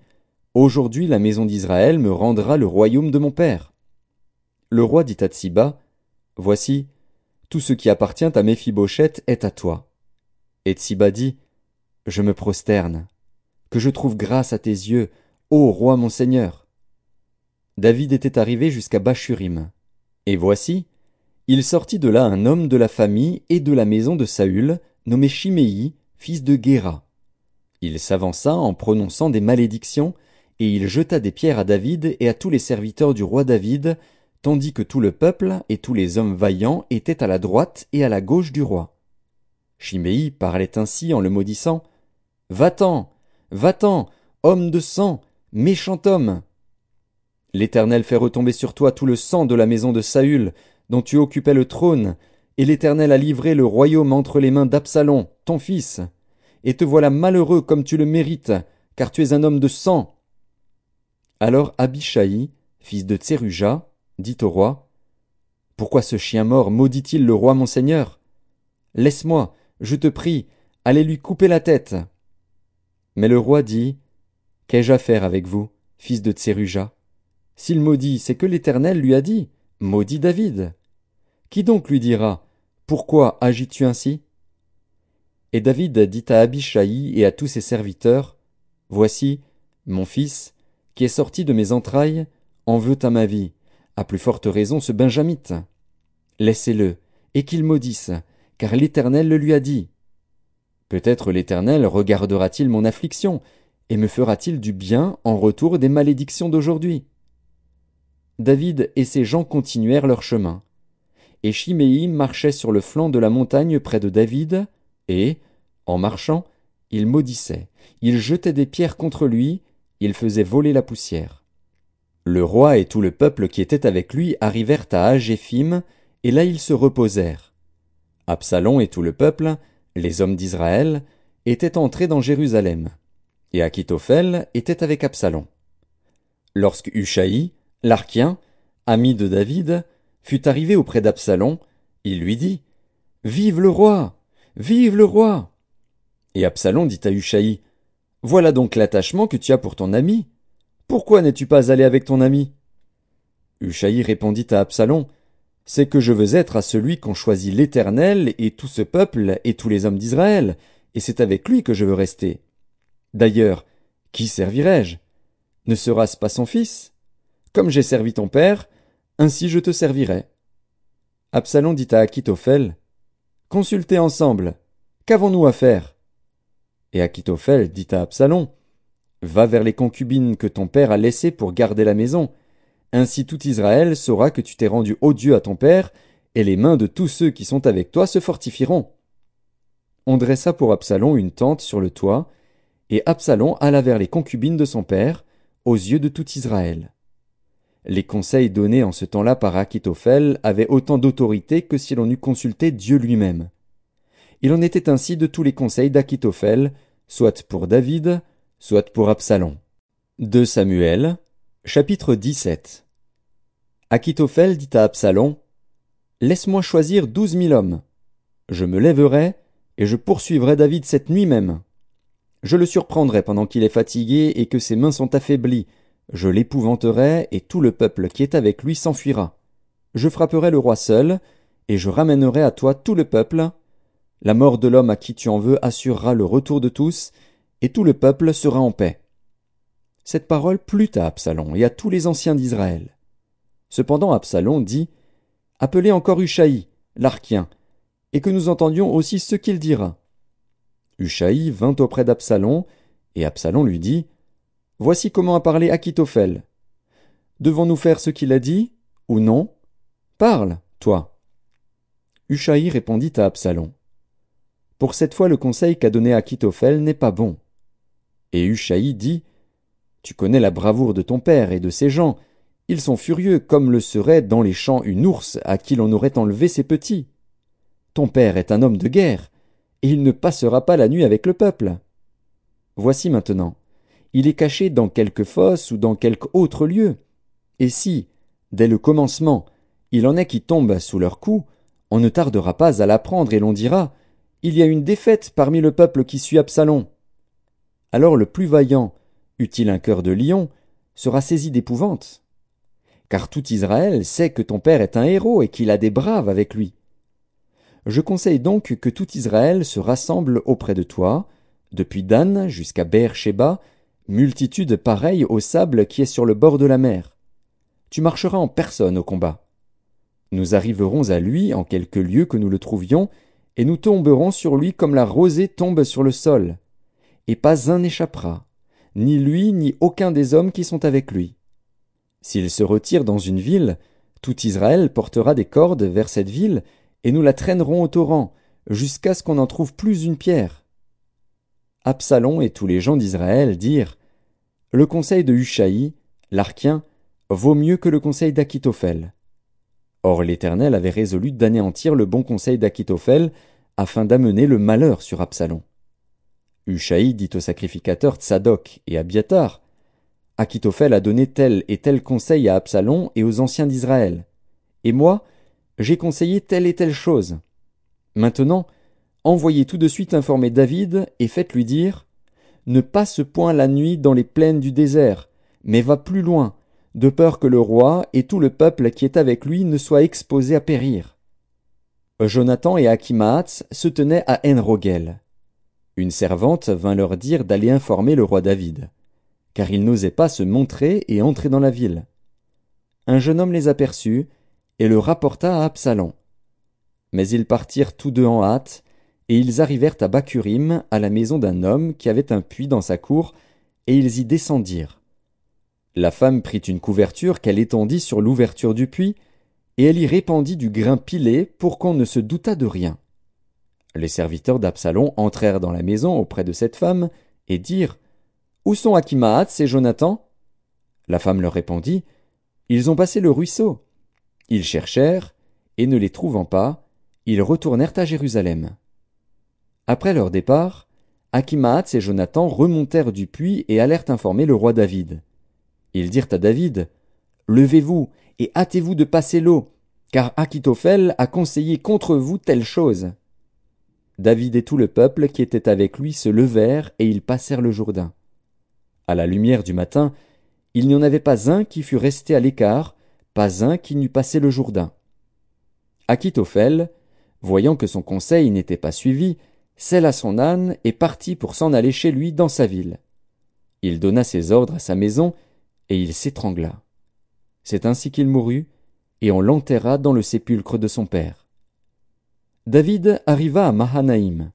Aujourd'hui la maison d'Israël me rendra le royaume de mon père. Le roi dit à Tsiba, Voici, tout ce qui appartient à Méphibosheth est à toi. Et Tsiba dit, Je me prosterne, que je trouve grâce à tes yeux, ô roi mon seigneur. David était arrivé jusqu'à Bachurim. Et voici, il sortit de là un homme de la famille et de la maison de Saül, nommé Chiméi, fils de Guéra. Il s'avança en prononçant des malédictions, et il jeta des pierres à David et à tous les serviteurs du roi David, tandis que tout le peuple et tous les hommes vaillants étaient à la droite et à la gauche du roi. Chiméi parlait ainsi en le maudissant. Va-t'en, va-t'en, homme de sang, méchant homme. L'Éternel fait retomber sur toi tout le sang de la maison de Saül, dont tu occupais le trône, et l'Éternel a livré le royaume entre les mains d'Absalom, ton fils. Et te voilà malheureux comme tu le mérites, car tu es un homme de sang. Alors Abishai, fils de Tseruja, dit au roi, Pourquoi ce chien mort maudit-il le roi mon seigneur? Laisse-moi, je te prie, aller lui couper la tête. Mais le roi dit, Qu'ai-je à faire avec vous, fils de Tseruja? S'il maudit, c'est que l'Éternel lui a dit, Maudit David. Qui donc lui dira, Pourquoi agis-tu ainsi? Et David dit à Abishai et à tous ses serviteurs, Voici, mon fils, qui est sorti de mes entrailles, en veut à ma vie, à plus forte raison ce Benjamite. Laissez-le, et qu'il maudisse, car l'Éternel le lui a dit. Peut-être l'Éternel regardera-t-il mon affliction, et me fera-t-il du bien en retour des malédictions d'aujourd'hui? David et ses gens continuèrent leur chemin. Et Chiméi marchait sur le flanc de la montagne près de David, et, en marchant, il maudissait, il jetait des pierres contre lui, il faisait voler la poussière. Le roi et tout le peuple qui était avec lui arrivèrent à Agéphim, et là ils se reposèrent. Absalom et tout le peuple, les hommes d'Israël, étaient entrés dans Jérusalem, et Achitophel était avec Absalom. Lorsque Ushaï, l'archien, ami de David, fut arrivé auprès d'Absalom, il lui dit, Vive le roi! Vive le roi! Et Absalom dit à Ushaï, voilà donc l'attachement que tu as pour ton ami. Pourquoi n'es-tu pas allé avec ton ami? Ushaï répondit à Absalom, C'est que je veux être à celui qu'ont choisi l'Éternel et tout ce peuple et tous les hommes d'Israël, et c'est avec lui que je veux rester. D'ailleurs, qui servirai-je? Ne sera-ce pas son fils? Comme j'ai servi ton père, ainsi je te servirai. Absalom dit à Achitophel, Consultez ensemble. Qu'avons-nous à faire? Et Achitophel dit à Absalom, Va vers les concubines que ton père a laissées pour garder la maison. Ainsi tout Israël saura que tu t'es rendu odieux à ton père, et les mains de tous ceux qui sont avec toi se fortifieront. On dressa pour Absalom une tente sur le toit, et Absalom alla vers les concubines de son père, aux yeux de tout Israël. Les conseils donnés en ce temps-là par Achitophel avaient autant d'autorité que si l'on eût consulté Dieu lui-même. Il en était ainsi de tous les conseils d'Achitophel, soit pour David, soit pour Absalom. 2 Samuel, chapitre 17 Achitophel dit à Absalom, Laisse-moi choisir douze mille hommes. Je me lèverai, et je poursuivrai David cette nuit même. Je le surprendrai pendant qu'il est fatigué et que ses mains sont affaiblies. Je l'épouvanterai, et tout le peuple qui est avec lui s'enfuira. Je frapperai le roi seul, et je ramènerai à toi tout le peuple, la mort de l'homme à qui tu en veux assurera le retour de tous, et tout le peuple sera en paix. Cette parole plut à Absalom et à tous les anciens d'Israël. Cependant Absalom dit, Appelez encore Ushaï, l'archien, et que nous entendions aussi ce qu'il dira. Ushaï vint auprès d'Absalom, et Absalom lui dit, Voici comment a parlé Achitophel. Devons-nous faire ce qu'il a dit, ou non? Parle, toi. Ushaï répondit à Absalom. Pour cette fois le conseil qu'a donné Achitophel n'est pas bon. Et Ushaï dit, Tu connais la bravoure de ton père et de ses gens. Ils sont furieux comme le serait dans les champs une ours à qui l'on aurait enlevé ses petits. Ton père est un homme de guerre, et il ne passera pas la nuit avec le peuple. Voici maintenant, il est caché dans quelque fosse ou dans quelque autre lieu. Et si, dès le commencement, il en est qui tombent sous leur coup, on ne tardera pas à l'apprendre et l'on dira Il y a une défaite parmi le peuple qui suit Absalom. Alors le plus vaillant, eût-il un cœur de lion, sera saisi d'épouvante. Car tout Israël sait que ton père est un héros et qu'il a des braves avec lui. Je conseille donc que tout Israël se rassemble auprès de toi, depuis Dan jusqu'à Beer-Sheba, multitude pareille au sable qui est sur le bord de la mer. Tu marcheras en personne au combat. Nous arriverons à lui en quelque lieu que nous le trouvions, et nous tomberons sur lui comme la rosée tombe sur le sol. Et pas un n'échappera, ni lui ni aucun des hommes qui sont avec lui. S'il se retire dans une ville, tout Israël portera des cordes vers cette ville, et nous la traînerons au torrent, jusqu'à ce qu'on n'en trouve plus une pierre. Absalom et tous les gens d'Israël dirent Le conseil de Hushaï, l'Archien, vaut mieux que le conseil d'Achitophel. Or l'Éternel avait résolu d'anéantir le bon conseil d'Achitophel afin d'amener le malheur sur Absalom. Hushaï dit aux sacrificateurs Tsadok et Abiatar Achitophel a donné tel et tel conseil à Absalom et aux anciens d'Israël. Et moi, j'ai conseillé telle et telle chose. Maintenant, envoyez tout de suite informer David et faites-lui dire Ne passe point la nuit dans les plaines du désert, mais va plus loin, de peur que le roi et tout le peuple qui est avec lui ne soient exposés à périr. Jonathan et Achimaatz se tenaient à Enrogel. Une servante vint leur dire d'aller informer le roi David, car il n'osait pas se montrer et entrer dans la ville. Un jeune homme les aperçut et le rapporta à Absalom. Mais ils partirent tous deux en hâte, et ils arrivèrent à Bakurim, à la maison d'un homme qui avait un puits dans sa cour, et ils y descendirent. La femme prit une couverture qu'elle étendit sur l'ouverture du puits, et elle y répandit du grain pilé pour qu'on ne se doutât de rien. Les serviteurs d'Absalom entrèrent dans la maison auprès de cette femme, et dirent Où sont Akimahatz et Jonathan? La femme leur répondit Ils ont passé le ruisseau. Ils cherchèrent, et ne les trouvant pas, ils retournèrent à Jérusalem. Après leur départ, Akimahatz et Jonathan remontèrent du puits et allèrent informer le roi David. Ils dirent à David, Levez-vous et hâtez-vous de passer l'eau, car Achitophel a conseillé contre vous telle chose. David et tout le peuple qui était avec lui se levèrent et ils passèrent le Jourdain. À la lumière du matin, il n'y en avait pas un qui fût resté à l'écart, pas un qui n'eût passé le Jourdain. Achitophel, voyant que son conseil n'était pas suivi, sella son âne et partit pour s'en aller chez lui dans sa ville. Il donna ses ordres à sa maison, et il s'étrangla. C'est ainsi qu'il mourut, et on l'enterra dans le sépulcre de son père. David arriva à Mahanaïm,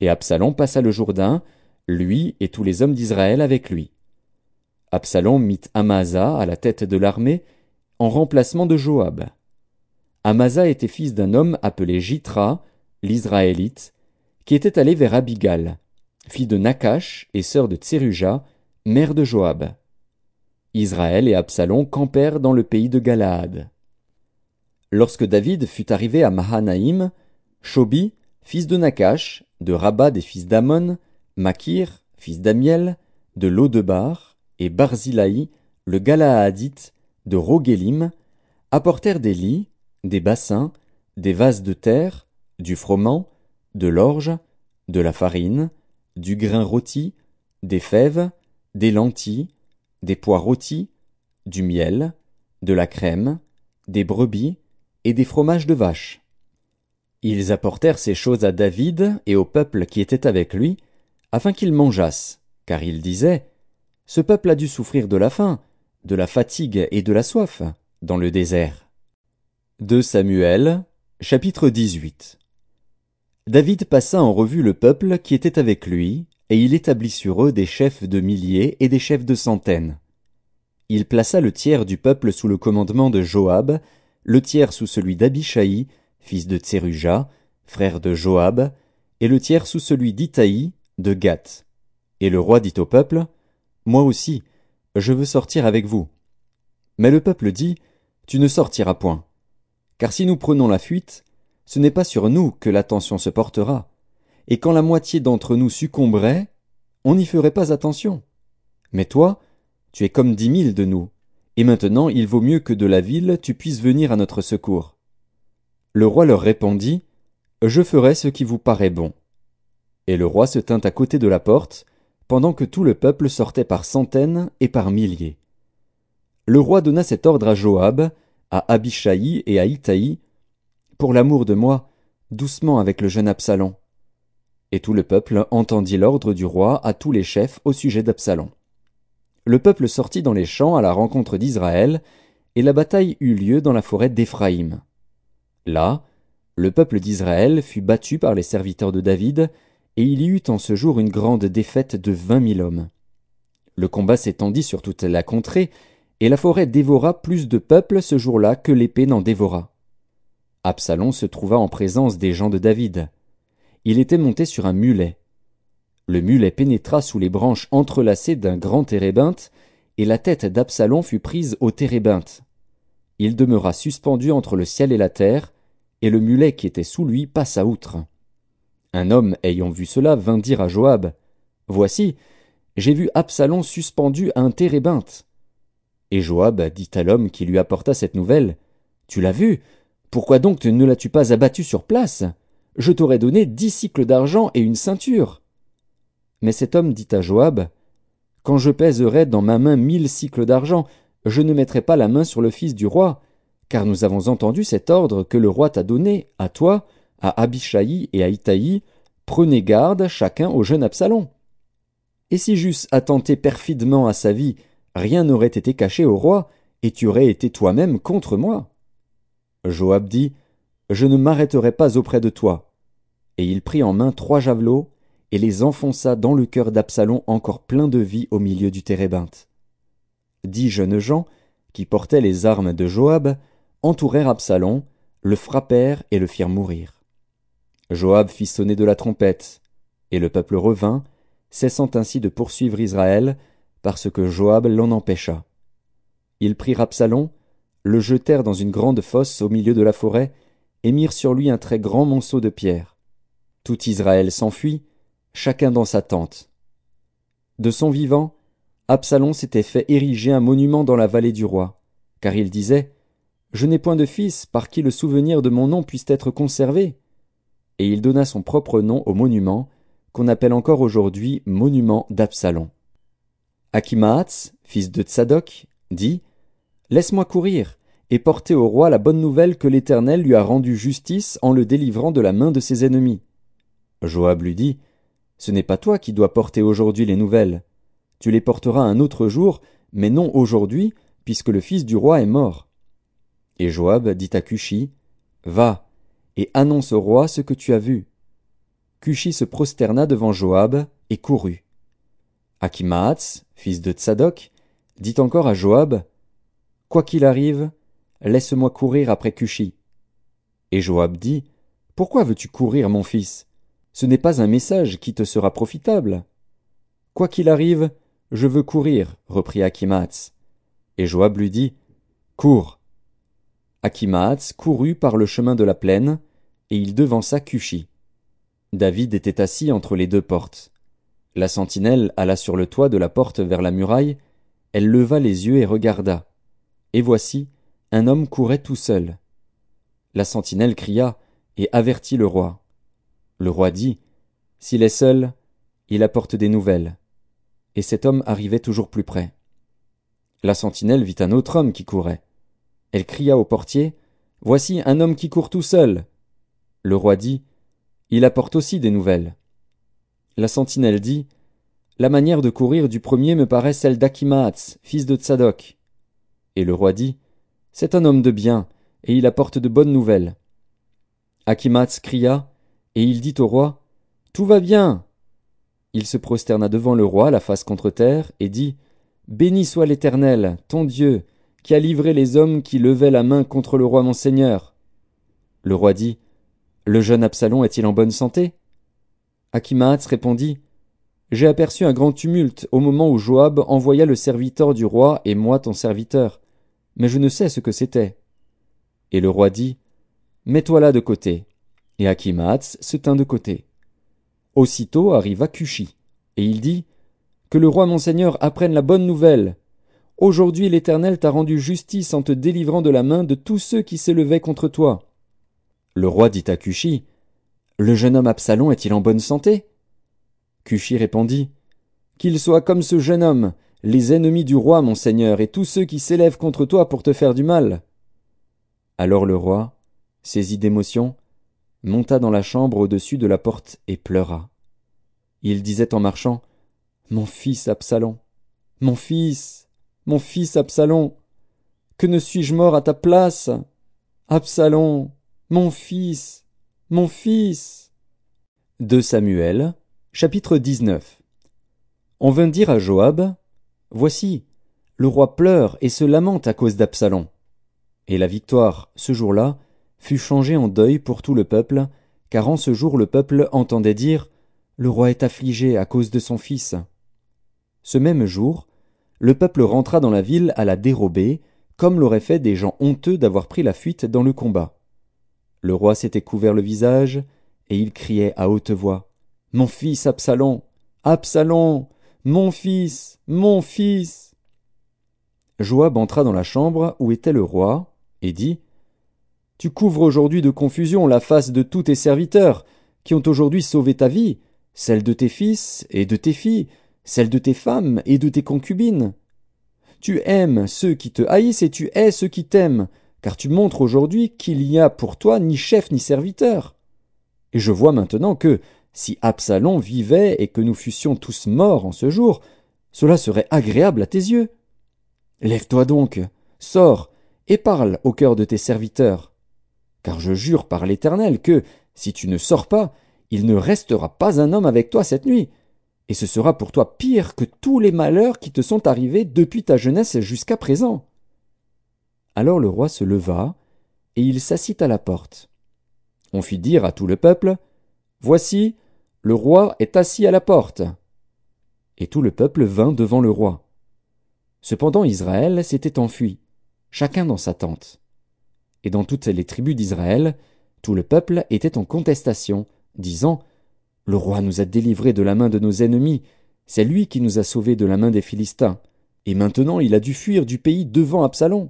et Absalom passa le Jourdain, lui et tous les hommes d'Israël avec lui. Absalom mit Amasa à la tête de l'armée, en remplacement de Joab. Amasa était fils d'un homme appelé Jitra, l'Israélite, qui était allé vers Abigal, fille de Nakash et sœur de Tseruja, mère de Joab. Israël et Absalom campèrent dans le pays de Galaad. Lorsque David fut arrivé à Mahanaïm, Shobi, fils de Nakash, de Rabat des fils d'Amon, Makir, fils d'Amiel, de Lodebar, et Barzilaï, le Galaadite, de Rogelim, apportèrent des lits, des bassins, des vases de terre, du froment, de l'orge, de la farine, du grain rôti, des fèves, des lentilles, des pois rôtis, du miel, de la crème, des brebis et des fromages de vache. Ils apportèrent ces choses à David et au peuple qui était avec lui, afin qu'ils mangeassent, car ils disaient Ce peuple a dû souffrir de la faim, de la fatigue et de la soif dans le désert. 2 Samuel, chapitre 18 David passa en revue le peuple qui était avec lui, et il établit sur eux des chefs de milliers et des chefs de centaines. Il plaça le tiers du peuple sous le commandement de Joab, le tiers sous celui d'Abishaï, fils de Tseruja, frère de Joab, et le tiers sous celui d'Itaï, de Gath. Et le roi dit au peuple, Moi aussi, je veux sortir avec vous. Mais le peuple dit, Tu ne sortiras point. Car si nous prenons la fuite, ce n'est pas sur nous que l'attention se portera, et quand la moitié d'entre nous succomberait, on n'y ferait pas attention. Mais toi, tu es comme dix mille de nous, et maintenant il vaut mieux que de la ville tu puisses venir à notre secours. Le roi leur répondit, Je ferai ce qui vous paraît bon. Et le roi se tint à côté de la porte, pendant que tout le peuple sortait par centaines et par milliers. Le roi donna cet ordre à Joab, à Abishai et à Itaï, Pour l'amour de moi, doucement avec le jeune Absalom. Et tout le peuple entendit l'ordre du roi à tous les chefs au sujet d'Absalom. Le peuple sortit dans les champs à la rencontre d'Israël, et la bataille eut lieu dans la forêt d'Éphraïm. Là, le peuple d'Israël fut battu par les serviteurs de David, et il y eut en ce jour une grande défaite de vingt mille hommes. Le combat s'étendit sur toute la contrée, et la forêt dévora plus de peuple ce jour-là que l'épée n'en dévora. Absalom se trouva en présence des gens de David. Il était monté sur un mulet. Le mulet pénétra sous les branches entrelacées d'un grand térébinthe, et la tête d'Absalom fut prise au térébinthe. Il demeura suspendu entre le ciel et la terre, et le mulet qui était sous lui passa outre. Un homme ayant vu cela vint dire à Joab. Voici, j'ai vu Absalom suspendu à un térébinthe. Et Joab dit à l'homme qui lui apporta cette nouvelle. Tu l'as vu? Pourquoi donc ne l'as-tu pas abattu sur place? Je t'aurais donné dix cycles d'argent et une ceinture. Mais cet homme dit à Joab, Quand je pèserai dans ma main mille cycles d'argent, je ne mettrai pas la main sur le fils du roi, car nous avons entendu cet ordre que le roi t'a donné, à toi, à Abishai et à Itaï, prenez garde chacun au jeune Absalom. Et si j'eusse attenté perfidement à sa vie, rien n'aurait été caché au roi, et tu aurais été toi-même contre moi. Joab dit, Je ne m'arrêterai pas auprès de toi. Et il prit en main trois javelots, et les enfonça dans le cœur d'Absalom encore plein de vie au milieu du térébinthe. Dix jeunes gens, qui portaient les armes de Joab, entourèrent Absalom, le frappèrent et le firent mourir. Joab fit sonner de la trompette, et le peuple revint, cessant ainsi de poursuivre Israël, parce que Joab l'en empêcha. Ils prirent Absalom, le jetèrent dans une grande fosse au milieu de la forêt, et mirent sur lui un très grand monceau de pierres. Tout Israël s'enfuit, chacun dans sa tente. De son vivant, Absalom s'était fait ériger un monument dans la vallée du roi, car il disait Je n'ai point de fils par qui le souvenir de mon nom puisse être conservé. Et il donna son propre nom au monument, qu'on appelle encore aujourd'hui monument d'Absalom. Akimaatz, fils de Tsadok, dit Laisse-moi courir et porter au roi la bonne nouvelle que l'Éternel lui a rendu justice en le délivrant de la main de ses ennemis. Joab lui dit ce n'est pas toi qui dois porter aujourd'hui les nouvelles. Tu les porteras un autre jour, mais non aujourd'hui, puisque le fils du roi est mort. Et Joab dit à Cushi, Va, et annonce au roi ce que tu as vu. Cushi se prosterna devant Joab, et courut. Akimaatz, fils de Tsadok, dit encore à Joab, Quoi qu'il arrive, laisse-moi courir après Cushi. Et Joab dit, Pourquoi veux-tu courir, mon fils? Ce n'est pas un message qui te sera profitable. Quoi qu'il arrive, je veux courir, reprit Akimatz. Et Joab lui dit, Cours. Akimatz courut par le chemin de la plaine, et il devança Cushi. David était assis entre les deux portes. La sentinelle alla sur le toit de la porte vers la muraille, elle leva les yeux et regarda. Et voici, un homme courait tout seul. La sentinelle cria et avertit le roi. Le roi dit S'il est seul, il apporte des nouvelles. Et cet homme arrivait toujours plus près. La sentinelle vit un autre homme qui courait. Elle cria au portier Voici un homme qui court tout seul. Le roi dit Il apporte aussi des nouvelles. La sentinelle dit La manière de courir du premier me paraît celle d'Akimaatz, fils de Tsadok. Et le roi dit C'est un homme de bien, et il apporte de bonnes nouvelles. Akimaatz cria et il dit au roi Tout va bien. Il se prosterna devant le roi, la face contre terre, et dit Béni soit l'Éternel, ton Dieu, qui a livré les hommes qui levaient la main contre le roi mon seigneur. Le roi dit Le jeune Absalom est-il en bonne santé? Akimaatz répondit J'ai aperçu un grand tumulte au moment où Joab envoya le serviteur du roi et moi ton serviteur, mais je ne sais ce que c'était. Et le roi dit Mets-toi là de côté. Et Akimaatz se tint de côté. Aussitôt arriva Cushi, et il dit, Que le roi mon seigneur apprenne la bonne nouvelle. Aujourd'hui l'Éternel t'a rendu justice en te délivrant de la main de tous ceux qui s'élevaient contre toi. Le roi dit à Cushi, Le jeune homme Absalom est-il en bonne santé? Cushi répondit, Qu'il soit comme ce jeune homme, les ennemis du roi, mon seigneur, et tous ceux qui s'élèvent contre toi pour te faire du mal. Alors le roi, saisi d'émotion, monta dans la chambre au-dessus de la porte et pleura. Il disait en marchant, Mon fils Absalom, mon fils, mon fils Absalom, que ne suis-je mort à ta place? Absalom, mon fils, mon fils. De Samuel, chapitre 19. On vint dire à Joab, Voici, le roi pleure et se lamente à cause d'Absalom. Et la victoire, ce jour-là, fut changée en deuil pour tout le peuple, car en ce jour le peuple entendait dire Le roi est affligé à cause de son fils. Ce même jour, le peuple rentra dans la ville à la dérobée, comme l'auraient fait des gens honteux d'avoir pris la fuite dans le combat. Le roi s'était couvert le visage, et il criait à haute voix Mon fils Absalom Absalom mon fils, mon fils. Joab entra dans la chambre où était le roi, et dit. Tu couvres aujourd'hui de confusion la face de tous tes serviteurs, qui ont aujourd'hui sauvé ta vie, celle de tes fils et de tes filles, celle de tes femmes et de tes concubines. Tu aimes ceux qui te haïssent et tu hais ceux qui t'aiment, car tu montres aujourd'hui qu'il n'y a pour toi ni chef ni serviteur. Et je vois maintenant que, si Absalom vivait et que nous fussions tous morts en ce jour, cela serait agréable à tes yeux. Lève-toi donc, sors, et parle au cœur de tes serviteurs. Car je jure par l'Éternel que, si tu ne sors pas, il ne restera pas un homme avec toi cette nuit, et ce sera pour toi pire que tous les malheurs qui te sont arrivés depuis ta jeunesse jusqu'à présent. Alors le roi se leva, et il s'assit à la porte. On fit dire à tout le peuple, Voici, le roi est assis à la porte. Et tout le peuple vint devant le roi. Cependant Israël s'était enfui, chacun dans sa tente. Et dans toutes les tribus d'Israël, tout le peuple était en contestation, disant Le roi nous a délivrés de la main de nos ennemis, c'est lui qui nous a sauvés de la main des Philistins, et maintenant il a dû fuir du pays devant Absalom.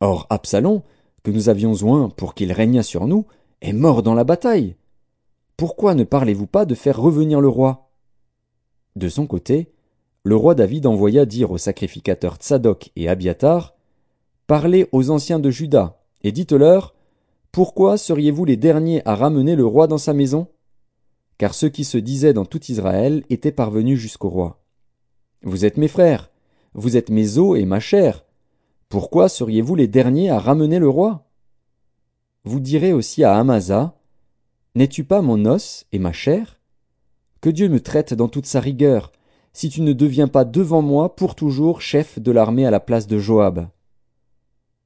Or Absalom, que nous avions oint pour qu'il régnât sur nous, est mort dans la bataille. Pourquoi ne parlez-vous pas de faire revenir le roi? De son côté, le roi David envoya dire aux sacrificateurs Tsadok et Abiatar Parlez aux anciens de Juda, et dites-leur Pourquoi seriez-vous les derniers à ramener le roi dans sa maison? Car ceux qui se disaient dans tout Israël étaient parvenus jusqu'au roi. Vous êtes mes frères, vous êtes mes os et ma chair. Pourquoi seriez-vous les derniers à ramener le roi? Vous direz aussi à Amasa N'es-tu pas mon os et ma chair? Que Dieu me traite dans toute sa rigueur, si tu ne deviens pas devant moi pour toujours chef de l'armée à la place de Joab.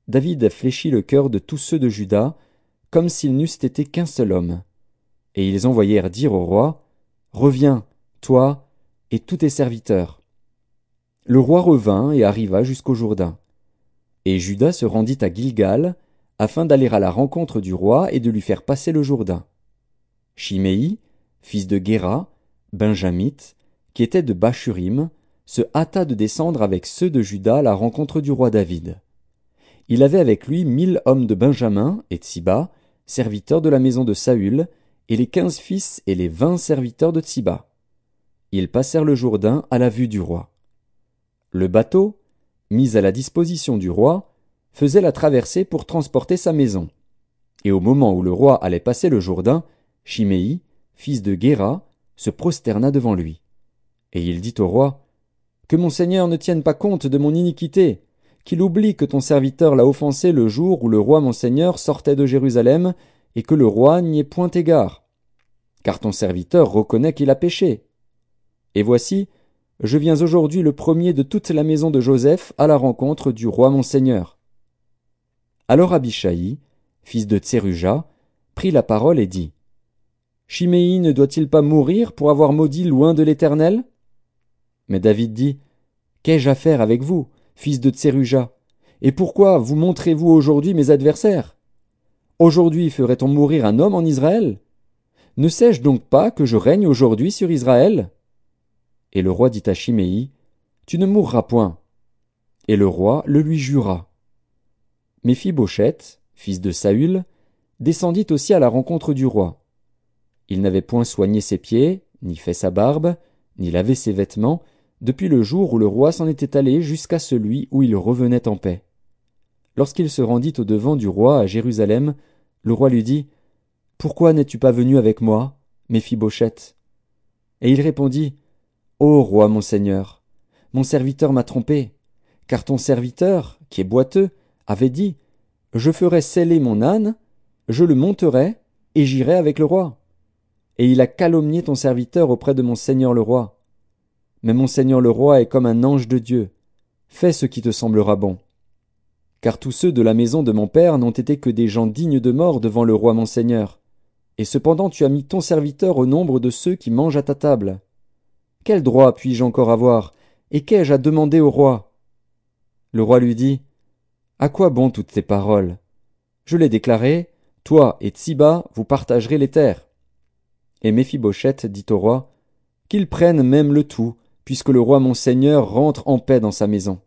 David fléchit le cœur de tous ceux de Juda, comme s'ils n'eussent été qu'un seul homme. Et ils envoyèrent dire au roi, Reviens, toi et tous tes serviteurs. Le roi revint et arriva jusqu'au Jourdain. Et Judas se rendit à Gilgal, afin d'aller à la rencontre du roi et de lui faire passer le Jourdain. Chiméi, fils de Guéra, benjamite, qui était de Bachurim, se hâta de descendre avec ceux de Juda à la rencontre du roi David. Il avait avec lui mille hommes de Benjamin et Tsiba, serviteurs de la maison de Saül, et les quinze fils et les vingt serviteurs de Tsiba. Ils passèrent le Jourdain à la vue du roi. Le bateau, mis à la disposition du roi, faisait la traversée pour transporter sa maison. Et au moment où le roi allait passer le Jourdain, Chiméi, fils de Guéra, se prosterna devant lui. Et il dit au roi, Que mon seigneur ne tienne pas compte de mon iniquité, qu'il oublie que ton serviteur l'a offensé le jour où le roi mon seigneur sortait de Jérusalem, et que le roi n'y ait point égard. Car ton serviteur reconnaît qu'il a péché. Et voici, je viens aujourd'hui le premier de toute la maison de Joseph à la rencontre du roi mon seigneur. Alors Abishai, fils de Tseruja, prit la parole et dit, Chiméi ne doit-il pas mourir pour avoir maudit loin de l'Éternel? Mais David dit, Qu'ai-je à faire avec vous, fils de Tseruja? Et pourquoi vous montrez-vous aujourd'hui mes adversaires? Aujourd'hui ferait-on mourir un homme en Israël? Ne sais-je donc pas que je règne aujourd'hui sur Israël? Et le roi dit à Chiméi, Tu ne mourras point. Et le roi le lui jura. Méphibosheth, fils de Saül, descendit aussi à la rencontre du roi. Il n'avait point soigné ses pieds, ni fait sa barbe, ni lavé ses vêtements, depuis le jour où le roi s'en était allé jusqu'à celui où il revenait en paix. Lorsqu'il se rendit au devant du roi à Jérusalem, le roi lui dit Pourquoi n'es-tu pas venu avec moi, Méphibosheth Et il répondit Ô roi mon seigneur, mon serviteur m'a trompé, car ton serviteur, qui est boiteux, avait dit Je ferai sceller mon âne, je le monterai, et j'irai avec le roi. Et il a calomnié ton serviteur auprès de mon seigneur le roi. Mais mon seigneur le roi est comme un ange de Dieu. Fais ce qui te semblera bon. Car tous ceux de la maison de mon père n'ont été que des gens dignes de mort devant le roi mon seigneur. Et cependant tu as mis ton serviteur au nombre de ceux qui mangent à ta table. Quel droit puis-je encore avoir, et qu'ai-je à demander au roi? Le roi lui dit, À quoi bon toutes ces paroles? Je l'ai déclaré, toi et Tsiba, vous partagerez les terres. Et Méphibosheth dit au roi, Qu'il prenne même le tout, puisque le roi mon seigneur rentre en paix dans sa maison.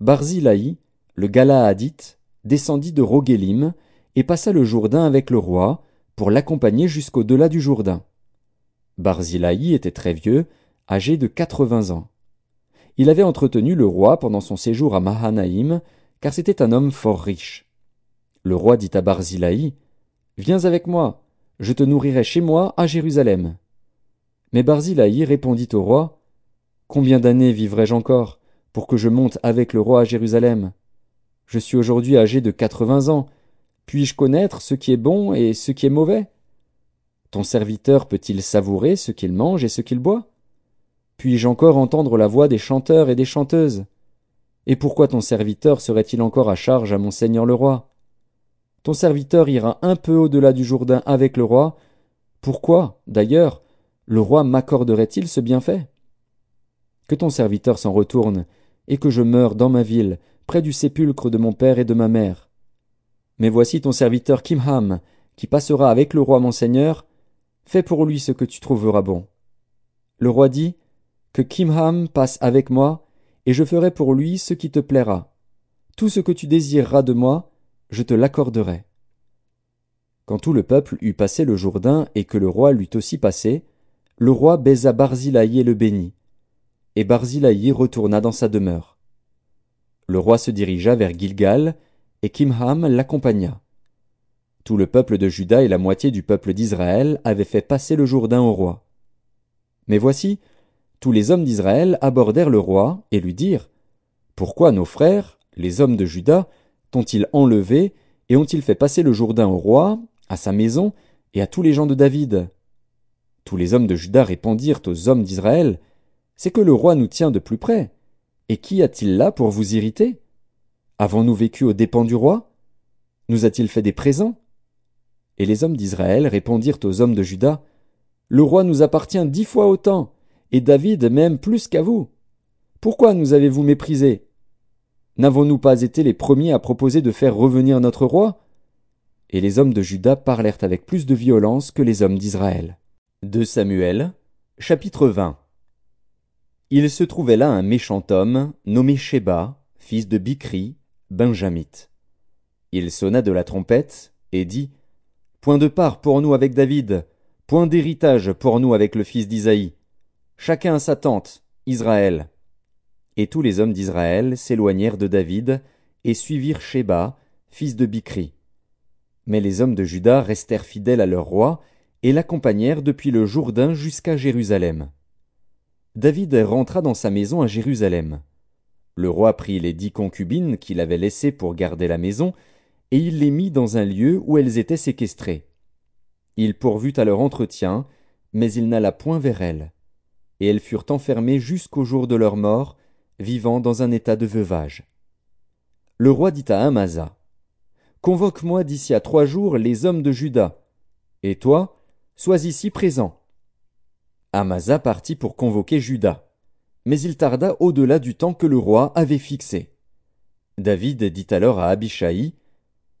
Barzilaï, le Galaadite, descendit de Rogélim, et passa le Jourdain avec le roi, pour l'accompagner jusqu'au delà du Jourdain. Barzilaï était très vieux, âgé de quatre-vingts ans. Il avait entretenu le roi pendant son séjour à Mahanaïm, car c'était un homme fort riche. Le roi dit à Barzilaï, Viens avec moi, je te nourrirai chez moi à Jérusalem. Mais Barzilaï répondit au roi, Combien d'années vivrai-je encore, pour que je monte avec le roi à Jérusalem? Je suis aujourd'hui âgé de quatre-vingts ans. Puis-je connaître ce qui est bon et ce qui est mauvais? Ton serviteur peut-il savourer ce qu'il mange et ce qu'il boit? Puis-je encore entendre la voix des chanteurs et des chanteuses? Et pourquoi ton serviteur serait-il encore à charge à mon seigneur le roi? Ton serviteur ira un peu au-delà du Jourdain avec le roi. Pourquoi, d'ailleurs, le roi m'accorderait-il ce bienfait? Que ton serviteur s'en retourne, et que je meure dans ma ville, près du sépulcre de mon père et de ma mère. Mais voici ton serviteur Kimham, qui passera avec le roi mon seigneur, fais pour lui ce que tu trouveras bon. Le roi dit, Que Kimham passe avec moi, et je ferai pour lui ce qui te plaira. Tout ce que tu désireras de moi, je te l'accorderai. Quand tout le peuple eut passé le Jourdain et que le roi l'eut aussi passé, le roi baisa Barzilaï et le bénit. Et Barzilaï retourna dans sa demeure. Le roi se dirigea vers Gilgal, et Kimham l'accompagna. Tout le peuple de Juda et la moitié du peuple d'Israël avaient fait passer le Jourdain au roi. Mais voici, tous les hommes d'Israël abordèrent le roi et lui dirent Pourquoi nos frères, les hommes de Juda, t'ont-ils enlevé et ont-ils fait passer le Jourdain au roi, à sa maison et à tous les gens de David? Tous les hommes de Juda répondirent aux hommes d'Israël C'est que le roi nous tient de plus près. Et qui a-t-il là pour vous irriter? Avons-nous vécu aux dépens du roi? Nous a-t-il fait des présents? Et les hommes d'Israël répondirent aux hommes de Juda Le roi nous appartient dix fois autant, et David même plus qu'à vous. Pourquoi nous avez-vous méprisés? N'avons-nous pas été les premiers à proposer de faire revenir notre roi? Et les hommes de Juda parlèrent avec plus de violence que les hommes d'Israël. De Samuel, chapitre 20 il se trouvait là un méchant homme, nommé Sheba, fils de Bikri, benjamite. Il sonna de la trompette, et dit, Point de part pour nous avec David, point d'héritage pour nous avec le fils d'Isaïe. Chacun à sa tente, Israël. Et tous les hommes d'Israël s'éloignèrent de David, et suivirent Sheba, fils de Bikri. Mais les hommes de Juda restèrent fidèles à leur roi, et l'accompagnèrent depuis le Jourdain jusqu'à Jérusalem. David rentra dans sa maison à Jérusalem. Le roi prit les dix concubines qu'il avait laissées pour garder la maison, et il les mit dans un lieu où elles étaient séquestrées. Il pourvut à leur entretien, mais il n'alla point vers elles. Et elles furent enfermées jusqu'au jour de leur mort, vivant dans un état de veuvage. Le roi dit à Amasa, Convoque-moi d'ici à trois jours les hommes de Juda, et toi, sois ici présent. Amasa partit pour convoquer Juda. Mais il tarda au-delà du temps que le roi avait fixé. David dit alors à Abishai,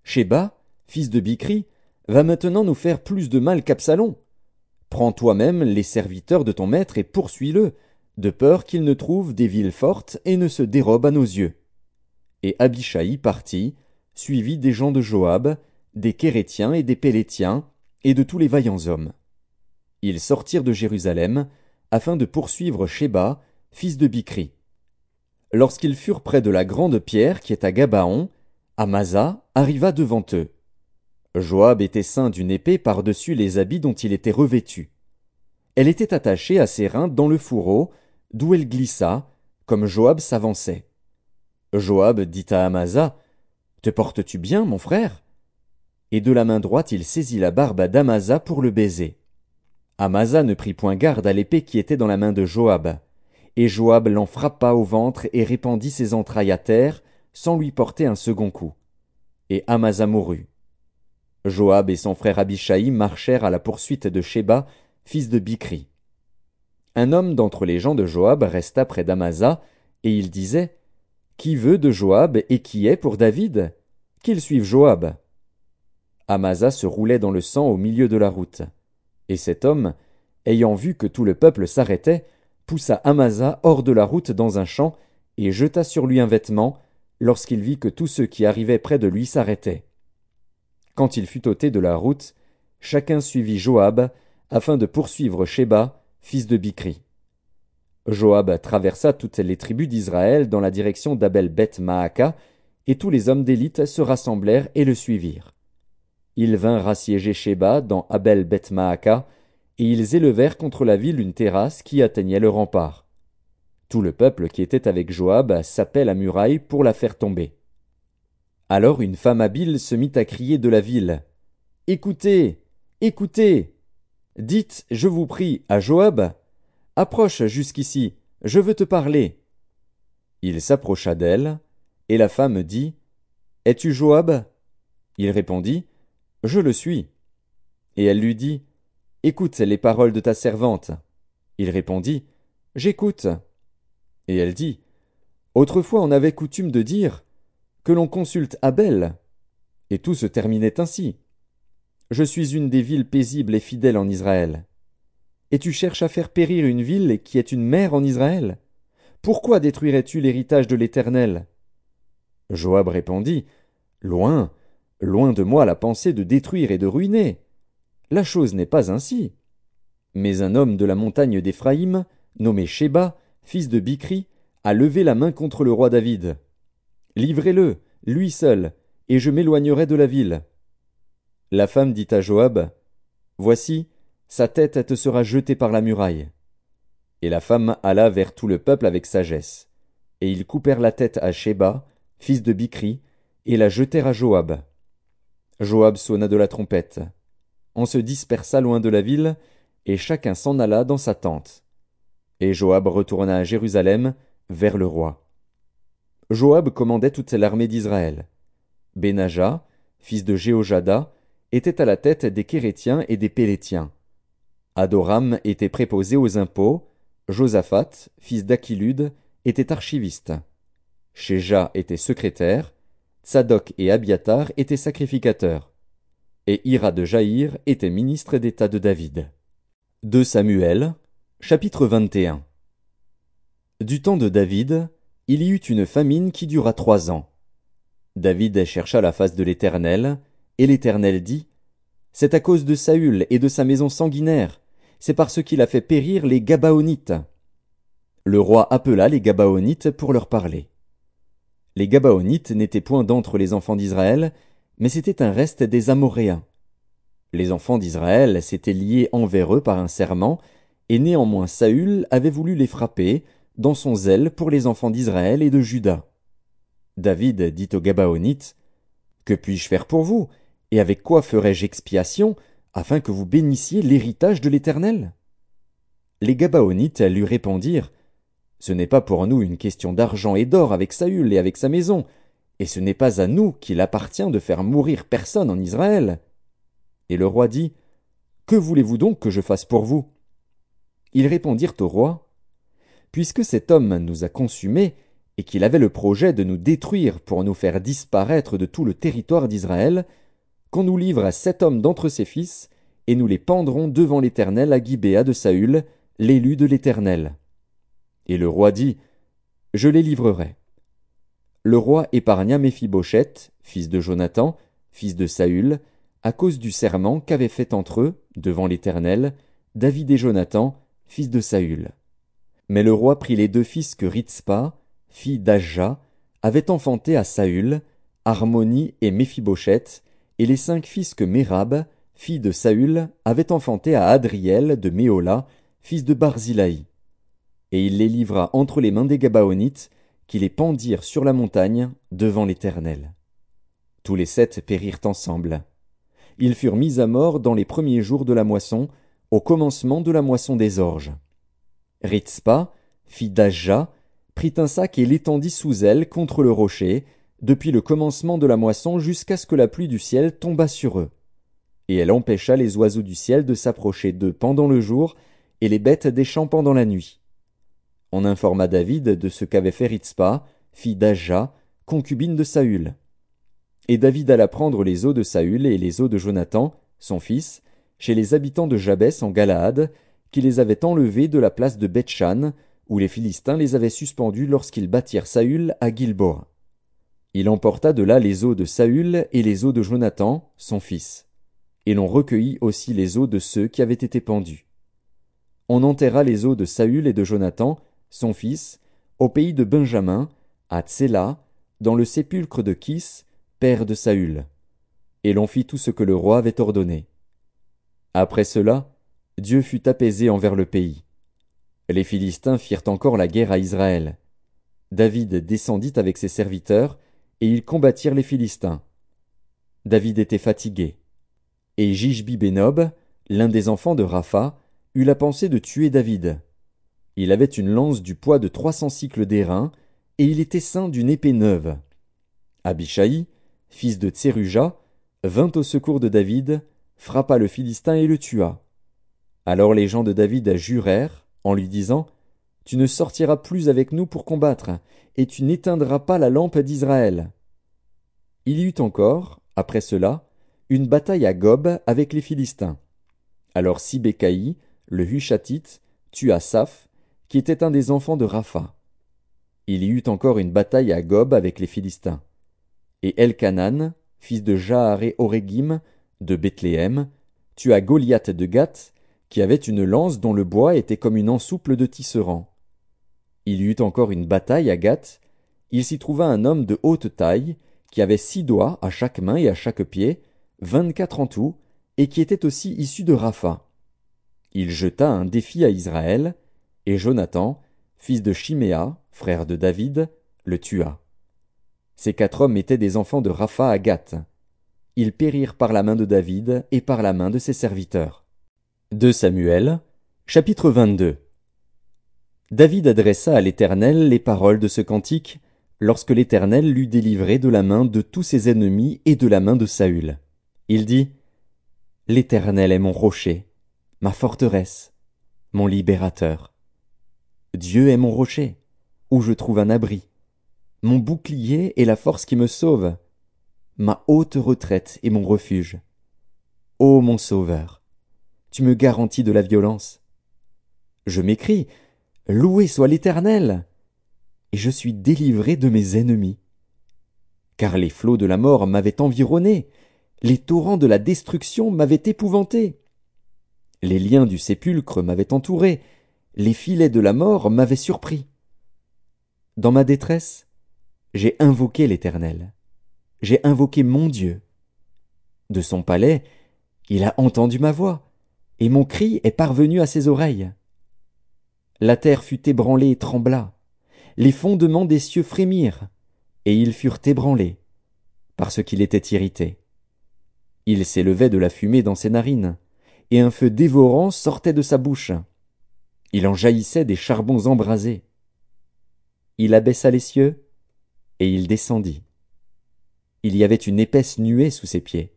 Sheba, fils de Bikri, va maintenant nous faire plus de mal qu'Absalom. Prends toi-même les serviteurs de ton maître et poursuis-le, de peur qu'il ne trouve des villes fortes et ne se dérobe à nos yeux. Et Abishai partit, suivi des gens de Joab, des Kérétiens et des Pélétiens, et de tous les vaillants hommes. Ils sortirent de Jérusalem, afin de poursuivre Sheba, fils de Bikri. Lorsqu'ils furent près de la grande pierre qui est à Gabaon, Amasa arriva devant eux. Joab était ceint d'une épée par-dessus les habits dont il était revêtu. Elle était attachée à ses reins dans le fourreau, d'où elle glissa, comme Joab s'avançait. Joab dit à Amasa, Te portes-tu bien, mon frère? Et de la main droite il saisit la barbe d'Amasa pour le baiser. Amasa ne prit point garde à l'épée qui était dans la main de Joab. Et Joab l'en frappa au ventre et répandit ses entrailles à terre, sans lui porter un second coup. Et Amasa mourut. Joab et son frère Abishai marchèrent à la poursuite de Sheba, fils de Bikri. Un homme d'entre les gens de Joab resta près d'Amasa, et il disait, Qui veut de Joab et qui est pour David? Qu'il suive Joab. Amasa se roulait dans le sang au milieu de la route. Et cet homme, ayant vu que tout le peuple s'arrêtait, poussa Amasa hors de la route dans un champ, et jeta sur lui un vêtement, lorsqu'il vit que tous ceux qui arrivaient près de lui s'arrêtaient. Quand il fut ôté de la route, chacun suivit Joab, afin de poursuivre Sheba, fils de Bikri. Joab traversa toutes les tribus d'Israël dans la direction d'Abel Beth Maaka, et tous les hommes d'élite se rassemblèrent et le suivirent. Ils vinrent assiéger Sheba dans Abel Beth Maaka, et ils élevèrent contre la ville une terrasse qui atteignait le rempart. Tout le peuple qui était avec Joab sapait la muraille pour la faire tomber. Alors une femme habile se mit à crier de la ville. Écoutez. Écoutez. Dites, je vous prie, à Joab. Approche jusqu'ici, je veux te parler. Il s'approcha d'elle, et la femme dit. Es tu Joab? Il répondit. Je le suis. Et elle lui dit. Écoute les paroles de ta servante. Il répondit. J'écoute. Et elle dit. Autrefois on avait coutume de dire que l'on consulte Abel. Et tout se terminait ainsi. Je suis une des villes paisibles et fidèles en Israël. Et tu cherches à faire périr une ville qui est une mère en Israël. Pourquoi détruirais-tu l'héritage de l'Éternel? Joab répondit Loin, loin de moi la pensée de détruire et de ruiner. La chose n'est pas ainsi. Mais un homme de la montagne d'Éphraïm, nommé Sheba, fils de Bikri, a levé la main contre le roi David. Livrez-le, lui seul, et je m'éloignerai de la ville. La femme dit à Joab, Voici, sa tête te sera jetée par la muraille. Et la femme alla vers tout le peuple avec sagesse. Et ils coupèrent la tête à Sheba, fils de Bikri, et la jetèrent à Joab. Joab sonna de la trompette. On se dispersa loin de la ville, et chacun s'en alla dans sa tente. Et Joab retourna à Jérusalem, vers le roi. Joab commandait toute l'armée d'Israël. Benaja, fils de Jéhojada, était à la tête des Kérétiens et des Pélétiens. Adoram était préposé aux impôts, Josaphat, fils d'Achilude, était archiviste. Shéja était secrétaire, Tsadok et Abiatar étaient sacrificateurs, et Ira de Jaïr était ministre d'État de David. De Samuel, chapitre 21 Du temps de David, il y eut une famine qui dura trois ans. David chercha la face de l'Éternel, et l'Éternel dit, C'est à cause de Saül et de sa maison sanguinaire, c'est parce qu'il a fait périr les Gabaonites. Le roi appela les Gabaonites pour leur parler. Les Gabaonites n'étaient point d'entre les enfants d'Israël, mais c'était un reste des Amoréens. Les enfants d'Israël s'étaient liés envers eux par un serment, et néanmoins Saül avait voulu les frapper, dans son zèle pour les enfants d'Israël et de Juda. David dit aux Gabaonites, Que puis-je faire pour vous, et avec quoi ferai-je expiation, afin que vous bénissiez l'héritage de l'Éternel? Les Gabaonites lui répondirent, Ce n'est pas pour nous une question d'argent et d'or avec Saül et avec sa maison, et ce n'est pas à nous qu'il appartient de faire mourir personne en Israël. Et le roi dit, Que voulez-vous donc que je fasse pour vous? Ils répondirent au roi, Puisque cet homme nous a consumés, et qu'il avait le projet de nous détruire pour nous faire disparaître de tout le territoire d'Israël, qu'on nous livre à sept hommes d'entre ses fils, et nous les pendrons devant l'Éternel à Gibéa de Saül, l'élu de l'Éternel. Et le roi dit, Je les livrerai. Le roi épargna Méphibosheth, fils de Jonathan, fils de Saül, à cause du serment qu'avaient fait entre eux, devant l'Éternel, David et Jonathan, fils de Saül. Mais le roi prit les deux fils que Ritzpa, fille d'Ajja, avait enfantés à Saül, Harmonie et Méphibosheth, et les cinq fils que Mérab, fille de Saül, avait enfantés à Adriel de Méola, fils de Barzilaï. Et il les livra entre les mains des Gabaonites, qui les pendirent sur la montagne devant l'Éternel. Tous les sept périrent ensemble. Ils furent mis à mort dans les premiers jours de la moisson, au commencement de la moisson des orges. Ritzpa, fille d'Ajja, prit un sac et l'étendit sous elle contre le rocher, depuis le commencement de la moisson jusqu'à ce que la pluie du ciel tombât sur eux. Et elle empêcha les oiseaux du ciel de s'approcher d'eux pendant le jour, et les bêtes des champs pendant la nuit. On informa David de ce qu'avait fait Ritzpa, fille d'Ajja, concubine de Saül. Et David alla prendre les eaux de Saül et les eaux de Jonathan, son fils, chez les habitants de Jabès en Galaad, qui les avaient enlevés de la place de Bethshan, où les Philistins les avaient suspendus lorsqu'ils battirent Saül à Gilboa. Il emporta de là les eaux de Saül et les eaux de Jonathan, son fils. Et l'on recueillit aussi les eaux de ceux qui avaient été pendus. On enterra les eaux de Saül et de Jonathan, son fils, au pays de Benjamin, à Tséla, dans le sépulcre de Kis, père de Saül. Et l'on fit tout ce que le roi avait ordonné. Après cela, Dieu fut apaisé envers le pays. Les Philistins firent encore la guerre à Israël. David descendit avec ses serviteurs, et ils combattirent les Philistins. David était fatigué. Et Jijbi Benob, l'un des enfants de Rapha, eut la pensée de tuer David. Il avait une lance du poids de trois cents cycles d'airain, et il était ceint d'une épée neuve. Abishai, fils de Tseruja, vint au secours de David, frappa le Philistin et le tua. Alors les gens de David jurèrent, en lui disant, Tu ne sortiras plus avec nous pour combattre, et tu n'éteindras pas la lampe d'Israël. Il y eut encore, après cela, une bataille à Gob avec les Philistins. Alors Sibécaï, le Hushatite, tua Saph, qui était un des enfants de Rapha. Il y eut encore une bataille à Gob avec les Philistins. Et Elkanan, fils de Jaharé Orégim, de Bethléem, tua Goliath de Gath, qui avait une lance dont le bois était comme une ensouple de tisserand. Il y eut encore une bataille à Gath, il s'y trouva un homme de haute taille, qui avait six doigts à chaque main et à chaque pied, vingt-quatre en tout, et qui était aussi issu de Rapha. Il jeta un défi à Israël, et Jonathan, fils de Chiméa, frère de David, le tua. Ces quatre hommes étaient des enfants de Rapha à Gath. Ils périrent par la main de David et par la main de ses serviteurs. 2 Samuel, chapitre 22 David adressa à l'Éternel les paroles de ce cantique, lorsque l'Éternel l'eut délivré de la main de tous ses ennemis et de la main de Saül. Il dit, L'Éternel est mon rocher, ma forteresse, mon libérateur. Dieu est mon rocher, où je trouve un abri mon bouclier est la force qui me sauve, ma haute retraite est mon refuge. Ô mon Sauveur, tu me garantis de la violence. Je m'écris, Loué soit l'Éternel, et je suis délivré de mes ennemis. Car les flots de la mort m'avaient environné, les torrents de la destruction m'avaient épouvanté. Les liens du sépulcre m'avaient entouré, les filets de la mort m'avaient surpris. Dans ma détresse, j'ai invoqué l'Éternel. J'ai invoqué mon Dieu. De son palais, il a entendu ma voix, et mon cri est parvenu à ses oreilles. La terre fut ébranlée et trembla, les fondements des cieux frémirent, et ils furent ébranlés, parce qu'il était irrité. Il s'élevait de la fumée dans ses narines, et un feu dévorant sortait de sa bouche. Il en jaillissait des charbons embrasés. Il abaissa les cieux, et il descendit. Il y avait une épaisse nuée sous ses pieds.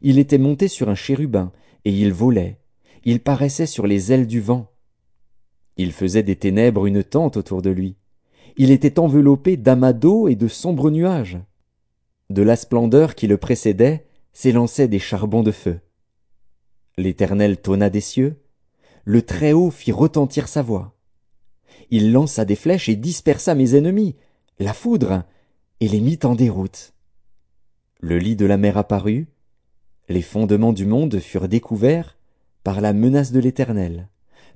Il était monté sur un chérubin, et il volait, il paraissait sur les ailes du vent. Il faisait des ténèbres une tente autour de lui. Il était enveloppé d'amas d'eau et de sombres nuages. De la splendeur qui le précédait, s'élançaient des charbons de feu. L'Éternel tonna des cieux, le Très-Haut fit retentir sa voix. Il lança des flèches et dispersa mes ennemis, la foudre, et les mit en déroute. Le lit de la mer apparut, les fondements du monde furent découverts par la menace de l'Éternel,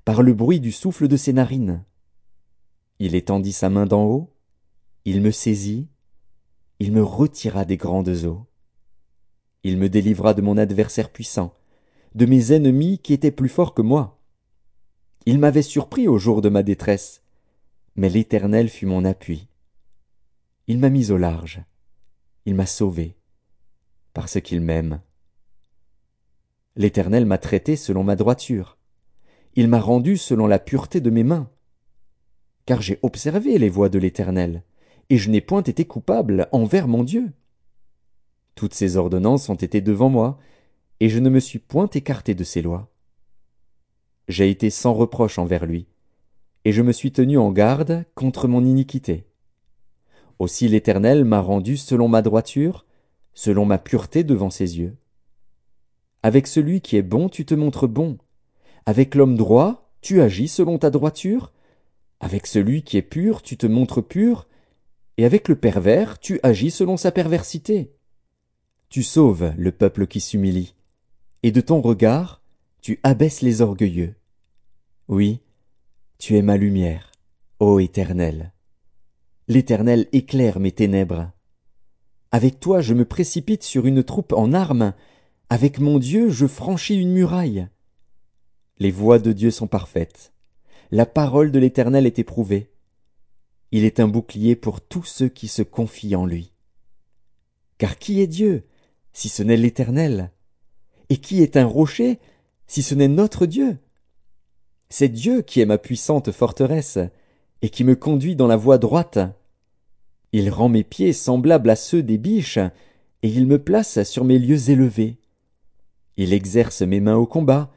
par le bruit du souffle de ses narines. Il étendit sa main d'en haut, il me saisit, il me retira des grandes eaux. Il me délivra de mon adversaire puissant, de mes ennemis qui étaient plus forts que moi. Il m'avait surpris au jour de ma détresse, mais l'Éternel fut mon appui. Il m'a mis au large, il m'a sauvé, parce qu'il m'aime. L'Éternel m'a traité selon ma droiture, il m'a rendu selon la pureté de mes mains. Car j'ai observé les voies de l'Éternel, et je n'ai point été coupable envers mon Dieu. Toutes ses ordonnances ont été devant moi, et je ne me suis point écarté de ses lois. J'ai été sans reproche envers lui, et je me suis tenu en garde contre mon iniquité. Aussi l'Éternel m'a rendu selon ma droiture, selon ma pureté devant ses yeux. Avec celui qui est bon, tu te montres bon. Avec l'homme droit, tu agis selon ta droiture. Avec celui qui est pur, tu te montres pur. Et avec le pervers, tu agis selon sa perversité. Tu sauves le peuple qui s'humilie. Et de ton regard, tu abaisses les orgueilleux. Oui, tu es ma lumière, ô Éternel. L'Éternel éclaire mes ténèbres. Avec toi je me précipite sur une troupe en armes, avec mon Dieu je franchis une muraille. Les voies de Dieu sont parfaites. La parole de l'Éternel est éprouvée. Il est un bouclier pour tous ceux qui se confient en lui. Car qui est Dieu, si ce n'est l'Éternel? Et qui est un rocher, si ce n'est notre Dieu? C'est Dieu qui est ma puissante forteresse, et qui me conduit dans la voie droite. Il rend mes pieds semblables à ceux des biches, et il me place sur mes lieux élevés. Il exerce mes mains au combat,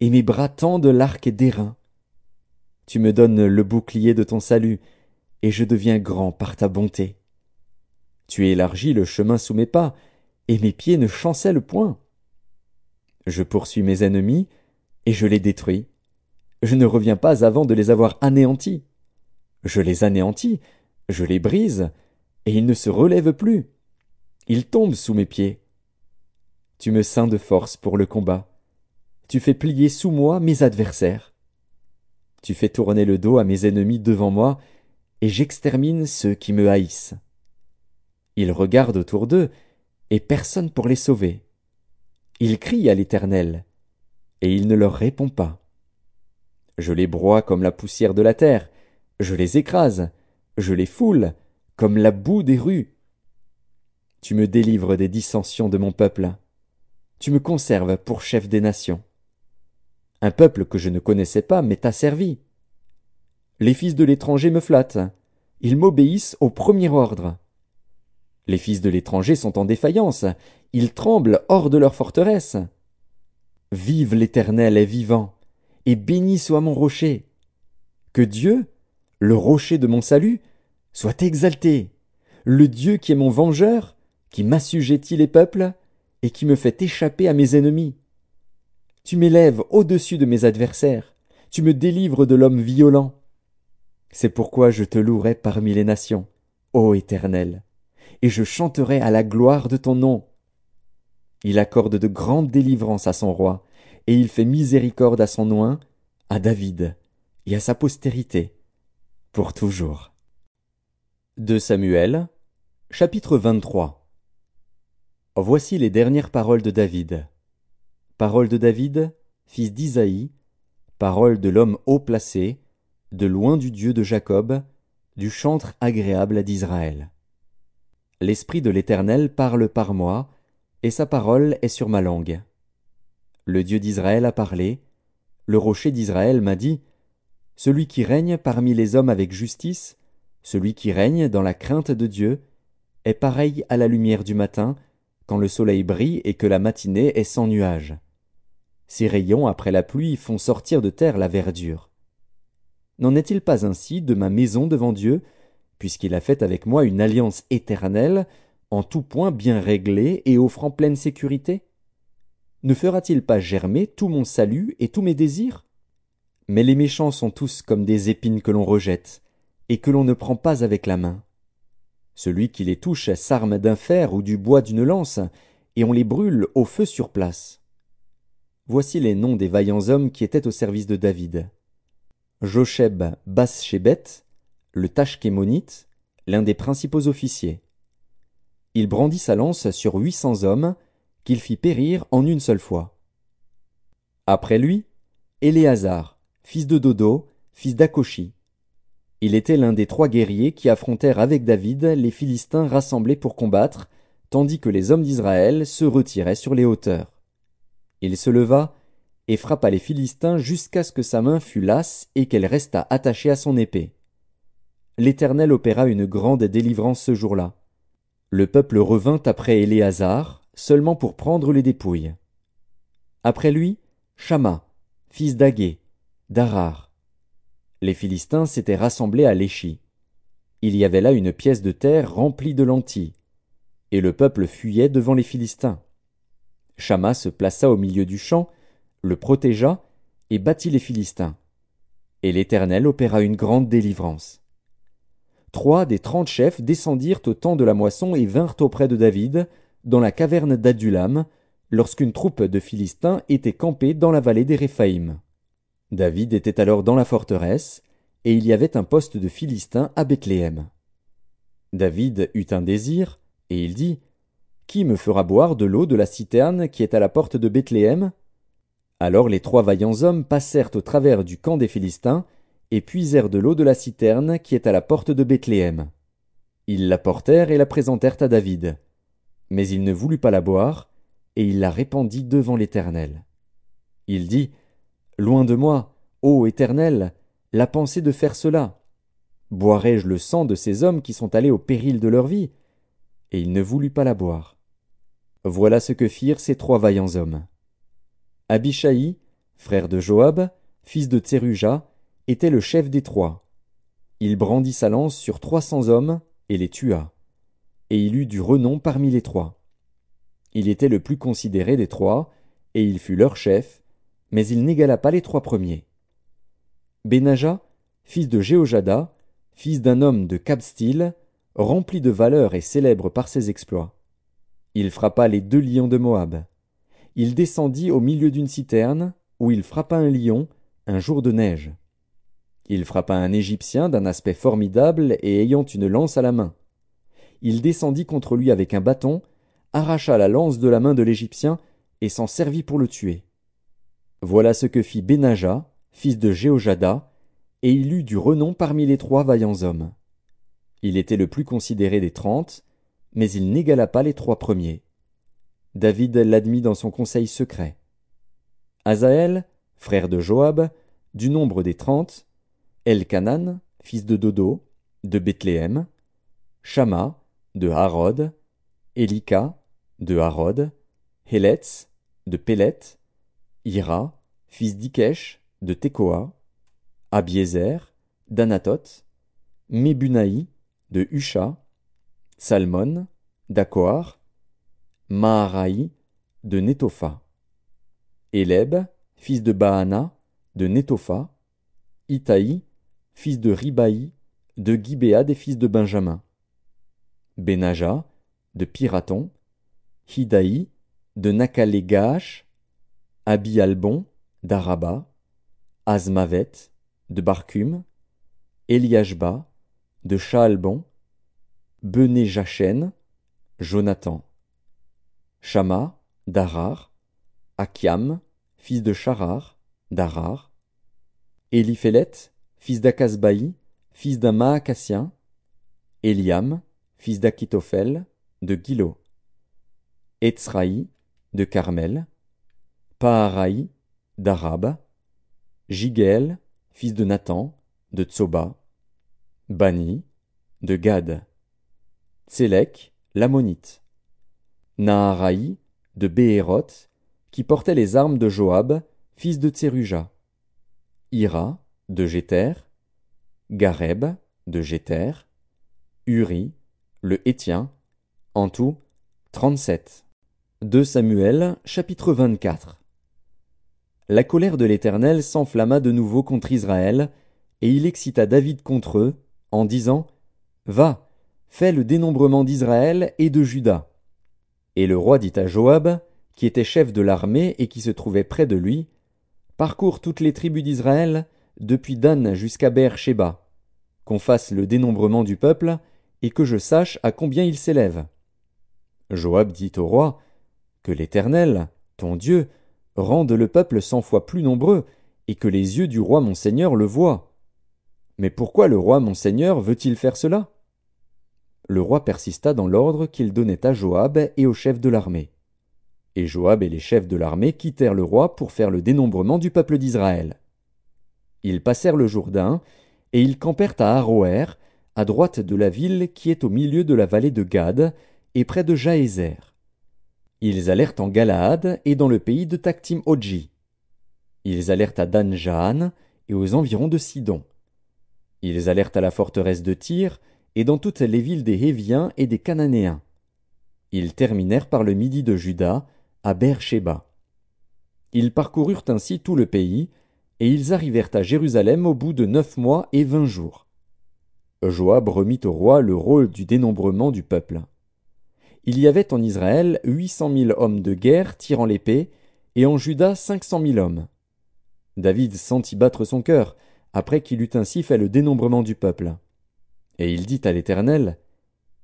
et mes bras tendent l'arc d'airain. Tu me donnes le bouclier de ton salut, et je deviens grand par ta bonté. Tu élargis le chemin sous mes pas, et mes pieds ne chancellent point. Je poursuis mes ennemis, et je les détruis. Je ne reviens pas avant de les avoir anéantis. Je les anéantis, je les brise, et ils ne se relèvent plus. Ils tombent sous mes pieds. Tu me ceins de force pour le combat. Tu fais plier sous moi mes adversaires. Tu fais tourner le dos à mes ennemis devant moi, et j'extermine ceux qui me haïssent. Ils regardent autour d'eux, et personne pour les sauver. Ils crient à l'Éternel, et il ne leur répond pas. Je les broie comme la poussière de la terre, je les écrase, je les foule, comme la boue des rues. Tu me délivres des dissensions de mon peuple. Tu me conserves pour chef des nations. Un peuple que je ne connaissais pas m'est asservi. Les fils de l'étranger me flattent. Ils m'obéissent au premier ordre. Les fils de l'étranger sont en défaillance. Ils tremblent hors de leur forteresse. Vive l'Éternel est vivant, et béni soit mon rocher. Que Dieu, le rocher de mon salut, soit exalté, le Dieu qui est mon vengeur, qui m'assujettit les peuples, et qui me fait échapper à mes ennemis. Tu m'élèves au-dessus de mes adversaires, tu me délivres de l'homme violent. C'est pourquoi je te louerai parmi les nations, ô Éternel, et je chanterai à la gloire de ton nom. Il accorde de grandes délivrances à son roi, et il fait miséricorde à son oint, à David, et à sa postérité, pour toujours. De Samuel, chapitre 23 Voici les dernières paroles de David. Paroles de David, fils d'Isaïe, paroles de l'homme haut placé, de loin du Dieu de Jacob, du chantre agréable d'Israël. L'Esprit de l'Éternel parle par moi, et sa parole est sur ma langue. Le Dieu d'Israël a parlé, le rocher d'Israël m'a dit, Celui qui règne parmi les hommes avec justice, celui qui règne dans la crainte de Dieu est pareil à la lumière du matin, quand le soleil brille et que la matinée est sans nuages. Ses rayons après la pluie font sortir de terre la verdure. N'en est-il pas ainsi de ma maison devant Dieu, puisqu'il a fait avec moi une alliance éternelle, en tout point bien réglé et offrant pleine sécurité? Ne fera-t-il pas germer tout mon salut et tous mes désirs? Mais les méchants sont tous comme des épines que l'on rejette, et que l'on ne prend pas avec la main. Celui qui les touche s'arme d'un fer ou du bois d'une lance, et on les brûle au feu sur place. Voici les noms des vaillants hommes qui étaient au service de David. Josheb Bas-Shébet, le Tashkémonite, l'un des principaux officiers. Il brandit sa lance sur huit cents hommes, qu'il fit périr en une seule fois. Après lui, Éléazar, fils de Dodo, fils d'Akoshi. Il était l'un des trois guerriers qui affrontèrent avec David les Philistins rassemblés pour combattre, tandis que les hommes d'Israël se retiraient sur les hauteurs. Il se leva et frappa les Philistins jusqu'à ce que sa main fût lasse et qu'elle restât attachée à son épée. L'Éternel opéra une grande délivrance ce jour-là. Le peuple revint après Éléazar, seulement pour prendre les dépouilles. Après lui, Shama, fils d'Agué, d'Arar. Les Philistins s'étaient rassemblés à Léchi. Il y avait là une pièce de terre remplie de lentilles. Et le peuple fuyait devant les Philistins. Shama se plaça au milieu du champ, le protégea et battit les Philistins. Et l'Éternel opéra une grande délivrance. Trois des trente chefs descendirent au temps de la moisson et vinrent auprès de David, dans la caverne d'Adulam, lorsqu'une troupe de Philistins était campée dans la vallée des Réphaïm. David était alors dans la forteresse, et il y avait un poste de Philistins à Bethléem. David eut un désir, et il dit qui me fera boire de l'eau de la citerne qui est à la porte de Bethléem? Alors les trois vaillants hommes passèrent au travers du camp des Philistins, et puisèrent de l'eau de la citerne qui est à la porte de Bethléem. Ils la portèrent et la présentèrent à David. Mais il ne voulut pas la boire, et il la répandit devant l'Éternel. Il dit, Loin de moi, ô Éternel, la pensée de faire cela. Boirai-je le sang de ces hommes qui sont allés au péril de leur vie? Et il ne voulut pas la boire. Voilà ce que firent ces trois vaillants hommes. Abishai, frère de Joab, fils de Tseruja, était le chef des trois. Il brandit sa lance sur trois cents hommes et les tua. Et il eut du renom parmi les trois. Il était le plus considéré des trois, et il fut leur chef, mais il n'égala pas les trois premiers. Benaja, fils de Jéhojada, fils d'un homme de Kabstil, rempli de valeur et célèbre par ses exploits. Il frappa les deux lions de Moab. Il descendit au milieu d'une citerne, où il frappa un lion, un jour de neige. Il frappa un Égyptien d'un aspect formidable et ayant une lance à la main. Il descendit contre lui avec un bâton, arracha la lance de la main de l'Égyptien et s'en servit pour le tuer. Voilà ce que fit Benaja, fils de Jéhojada, et il eut du renom parmi les trois vaillants hommes. Il était le plus considéré des trente, mais il n'égala pas les trois premiers. David l'admit dans son conseil secret. Azaël, frère de Joab, du nombre des trente, Elkanan, fils de Dodo, de Bethléem, Shama, de Harod, Elika, de Harod, Héletz, de Pélet, Ira, fils d'Ikesh, de Tekoa, Abiezer, d'Anatot, Mebunaï, de Husha, Salmon, d'Akoar, Maharaï, de Netopha, Éleb, fils de Baana, de Netopha, Itaï, fils de Ribaï, de Gibéa des fils de Benjamin, Benaja, de Piraton, Hidaï, de Nakalégash, Abi-Albon, d'Araba, Azmavet, de Barcum, Eliashba, de Shaalbon, Bené Jachen, Jonathan, Shama, d'Arar, Akiam, fils de Charar, d'Arar, Eliphélet, fils d'Akasbaï, fils d'un Maacassien, Eliam, fils d'Akitophel, de Gilo, Etzraï, de Carmel, Paharaï, d'Arab, Jigel, fils de Nathan, de Tsoba, Bani, de Gad, Tsélek, l'ammonite, Naharaï, de Béhéroth, qui portait les armes de Joab, fils de Tseruja, Ira, de Jéter, Gareb, de Jéter, Uri, le Hétien, En tout, trente-sept. 2 Samuel, chapitre 24. La colère de l'Éternel s'enflamma de nouveau contre Israël, et il excita David contre eux, en disant, Va, fais le dénombrement d'Israël et de Juda. Et le roi dit à Joab, qui était chef de l'armée et qui se trouvait près de lui, Parcours toutes les tribus d'Israël, depuis Dan jusqu'à Beer-Sheba, qu'on fasse le dénombrement du peuple, et que je sache à combien il s'élève. Joab dit au roi, Que l'Éternel, ton Dieu, rende le peuple cent fois plus nombreux, et que les yeux du roi mon seigneur le voient. Mais pourquoi le roi mon seigneur veut-il faire cela? Le roi persista dans l'ordre qu'il donnait à Joab et aux chefs de l'armée. Et Joab et les chefs de l'armée quittèrent le roi pour faire le dénombrement du peuple d'Israël. Ils passèrent le Jourdain, et ils campèrent à Aroer, à droite de la ville qui est au milieu de la vallée de Gad, et près de Jaézer. Ils allèrent en Galaad et dans le pays de Taktim Odji. Ils allèrent à Dan et aux environs de Sidon. Ils allèrent à la forteresse de Tyr et dans toutes les villes des Héviens et des Cananéens. Ils terminèrent par le midi de Juda, à Beersheba. Ils parcoururent ainsi tout le pays, et ils arrivèrent à Jérusalem au bout de neuf mois et vingt jours. Joab remit au roi le rôle du dénombrement du peuple. Il y avait en Israël huit cent mille hommes de guerre tirant l'épée, et en Juda cinq cent mille hommes. David sentit battre son cœur, après qu'il eut ainsi fait le dénombrement du peuple. Et il dit à l'Éternel,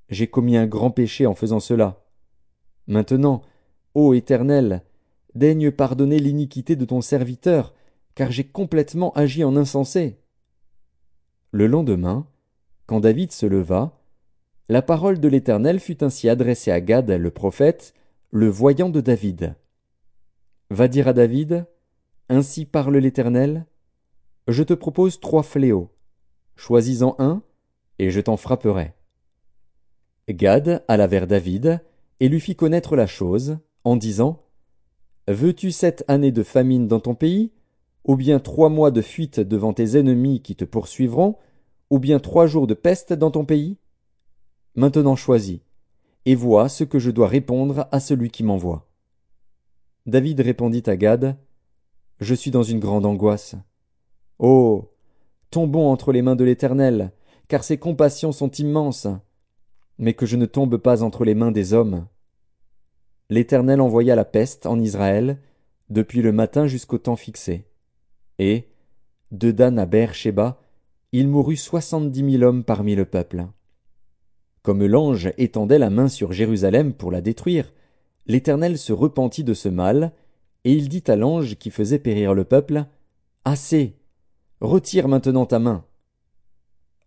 J'ai commis un grand péché en faisant cela. Maintenant, ô Éternel, daigne pardonner l'iniquité de ton serviteur, car j'ai complètement agi en insensé. Le lendemain, quand David se leva, la parole de l'Éternel fut ainsi adressée à Gad le prophète, le voyant de David. Va dire à David, Ainsi parle l'Éternel, Je te propose trois fléaux. Choisis-en un, et je t'en frapperai. Gad alla vers David, et lui fit connaître la chose, en disant, Veux-tu sept années de famine dans ton pays, ou bien trois mois de fuite devant tes ennemis qui te poursuivront, ou bien trois jours de peste dans ton pays? Maintenant choisis, et vois ce que je dois répondre à celui qui m'envoie. David répondit à Gad, Je suis dans une grande angoisse. Oh. Tombons entre les mains de l'Éternel, car ses compassions sont immenses. Mais que je ne tombe pas entre les mains des hommes. L'Éternel envoya la peste en Israël, depuis le matin jusqu'au temps fixé. Et, de Dan à Beersheba, il mourut soixante-dix mille hommes parmi le peuple. Comme l'ange étendait la main sur Jérusalem pour la détruire, l'Éternel se repentit de ce mal, et il dit à l'ange qui faisait périr le peuple, Assez! Retire maintenant ta main.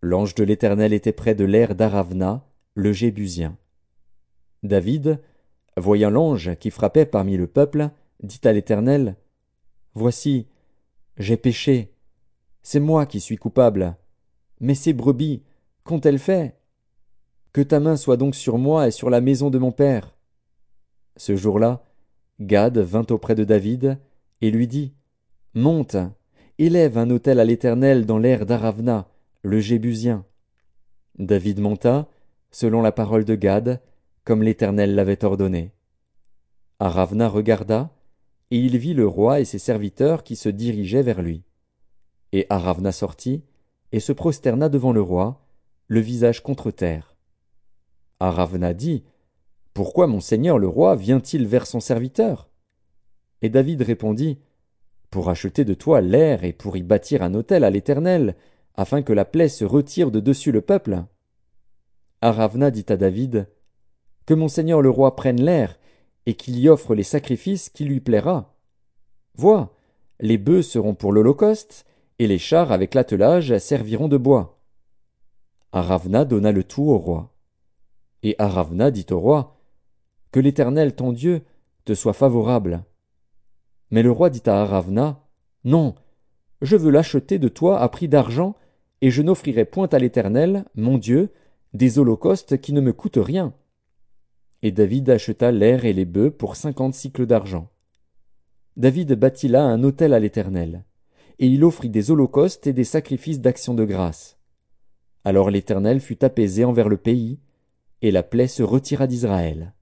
L'ange de l'Éternel était près de l'air d'Aravna, le Jébusien. David, voyant l'ange qui frappait parmi le peuple, dit à l'Éternel, Voici, j'ai péché. C'est moi qui suis coupable. Mais ces brebis, qu'ont-elles fait? Que ta main soit donc sur moi et sur la maison de mon père. Ce jour-là, Gad vint auprès de David, et lui dit, Monte, élève un autel à l'Éternel dans l'air d'Aravna, le Jébusien. David monta, selon la parole de Gad, comme l'Éternel l'avait ordonné. Aravna regarda, et il vit le roi et ses serviteurs qui se dirigeaient vers lui. Et Aravna sortit, et se prosterna devant le roi, le visage contre terre. Aravna dit, Pourquoi mon seigneur le roi vient-il vers son serviteur? Et David répondit, Pour acheter de toi l'air et pour y bâtir un autel à l'Éternel, afin que la plaie se retire de dessus le peuple. Aravna dit à David, Que mon seigneur le roi prenne l'air, et qu'il y offre les sacrifices qui lui plaira. Vois, les bœufs seront pour l'Holocauste, et les chars avec l'attelage serviront de bois. Aravna donna le tout au roi. Et Aravna dit au roi, Que l'Éternel ton Dieu te soit favorable. Mais le roi dit à Aravna, Non, je veux l'acheter de toi à prix d'argent, et je n'offrirai point à l'Éternel, mon Dieu, des holocaustes qui ne me coûtent rien. Et David acheta l'air et les bœufs pour cinquante cycles d'argent. David bâtit là un autel à l'Éternel, et il offrit des holocaustes et des sacrifices d'action de grâce. Alors l'Éternel fut apaisé envers le pays, et la plaie se retira d'Israël.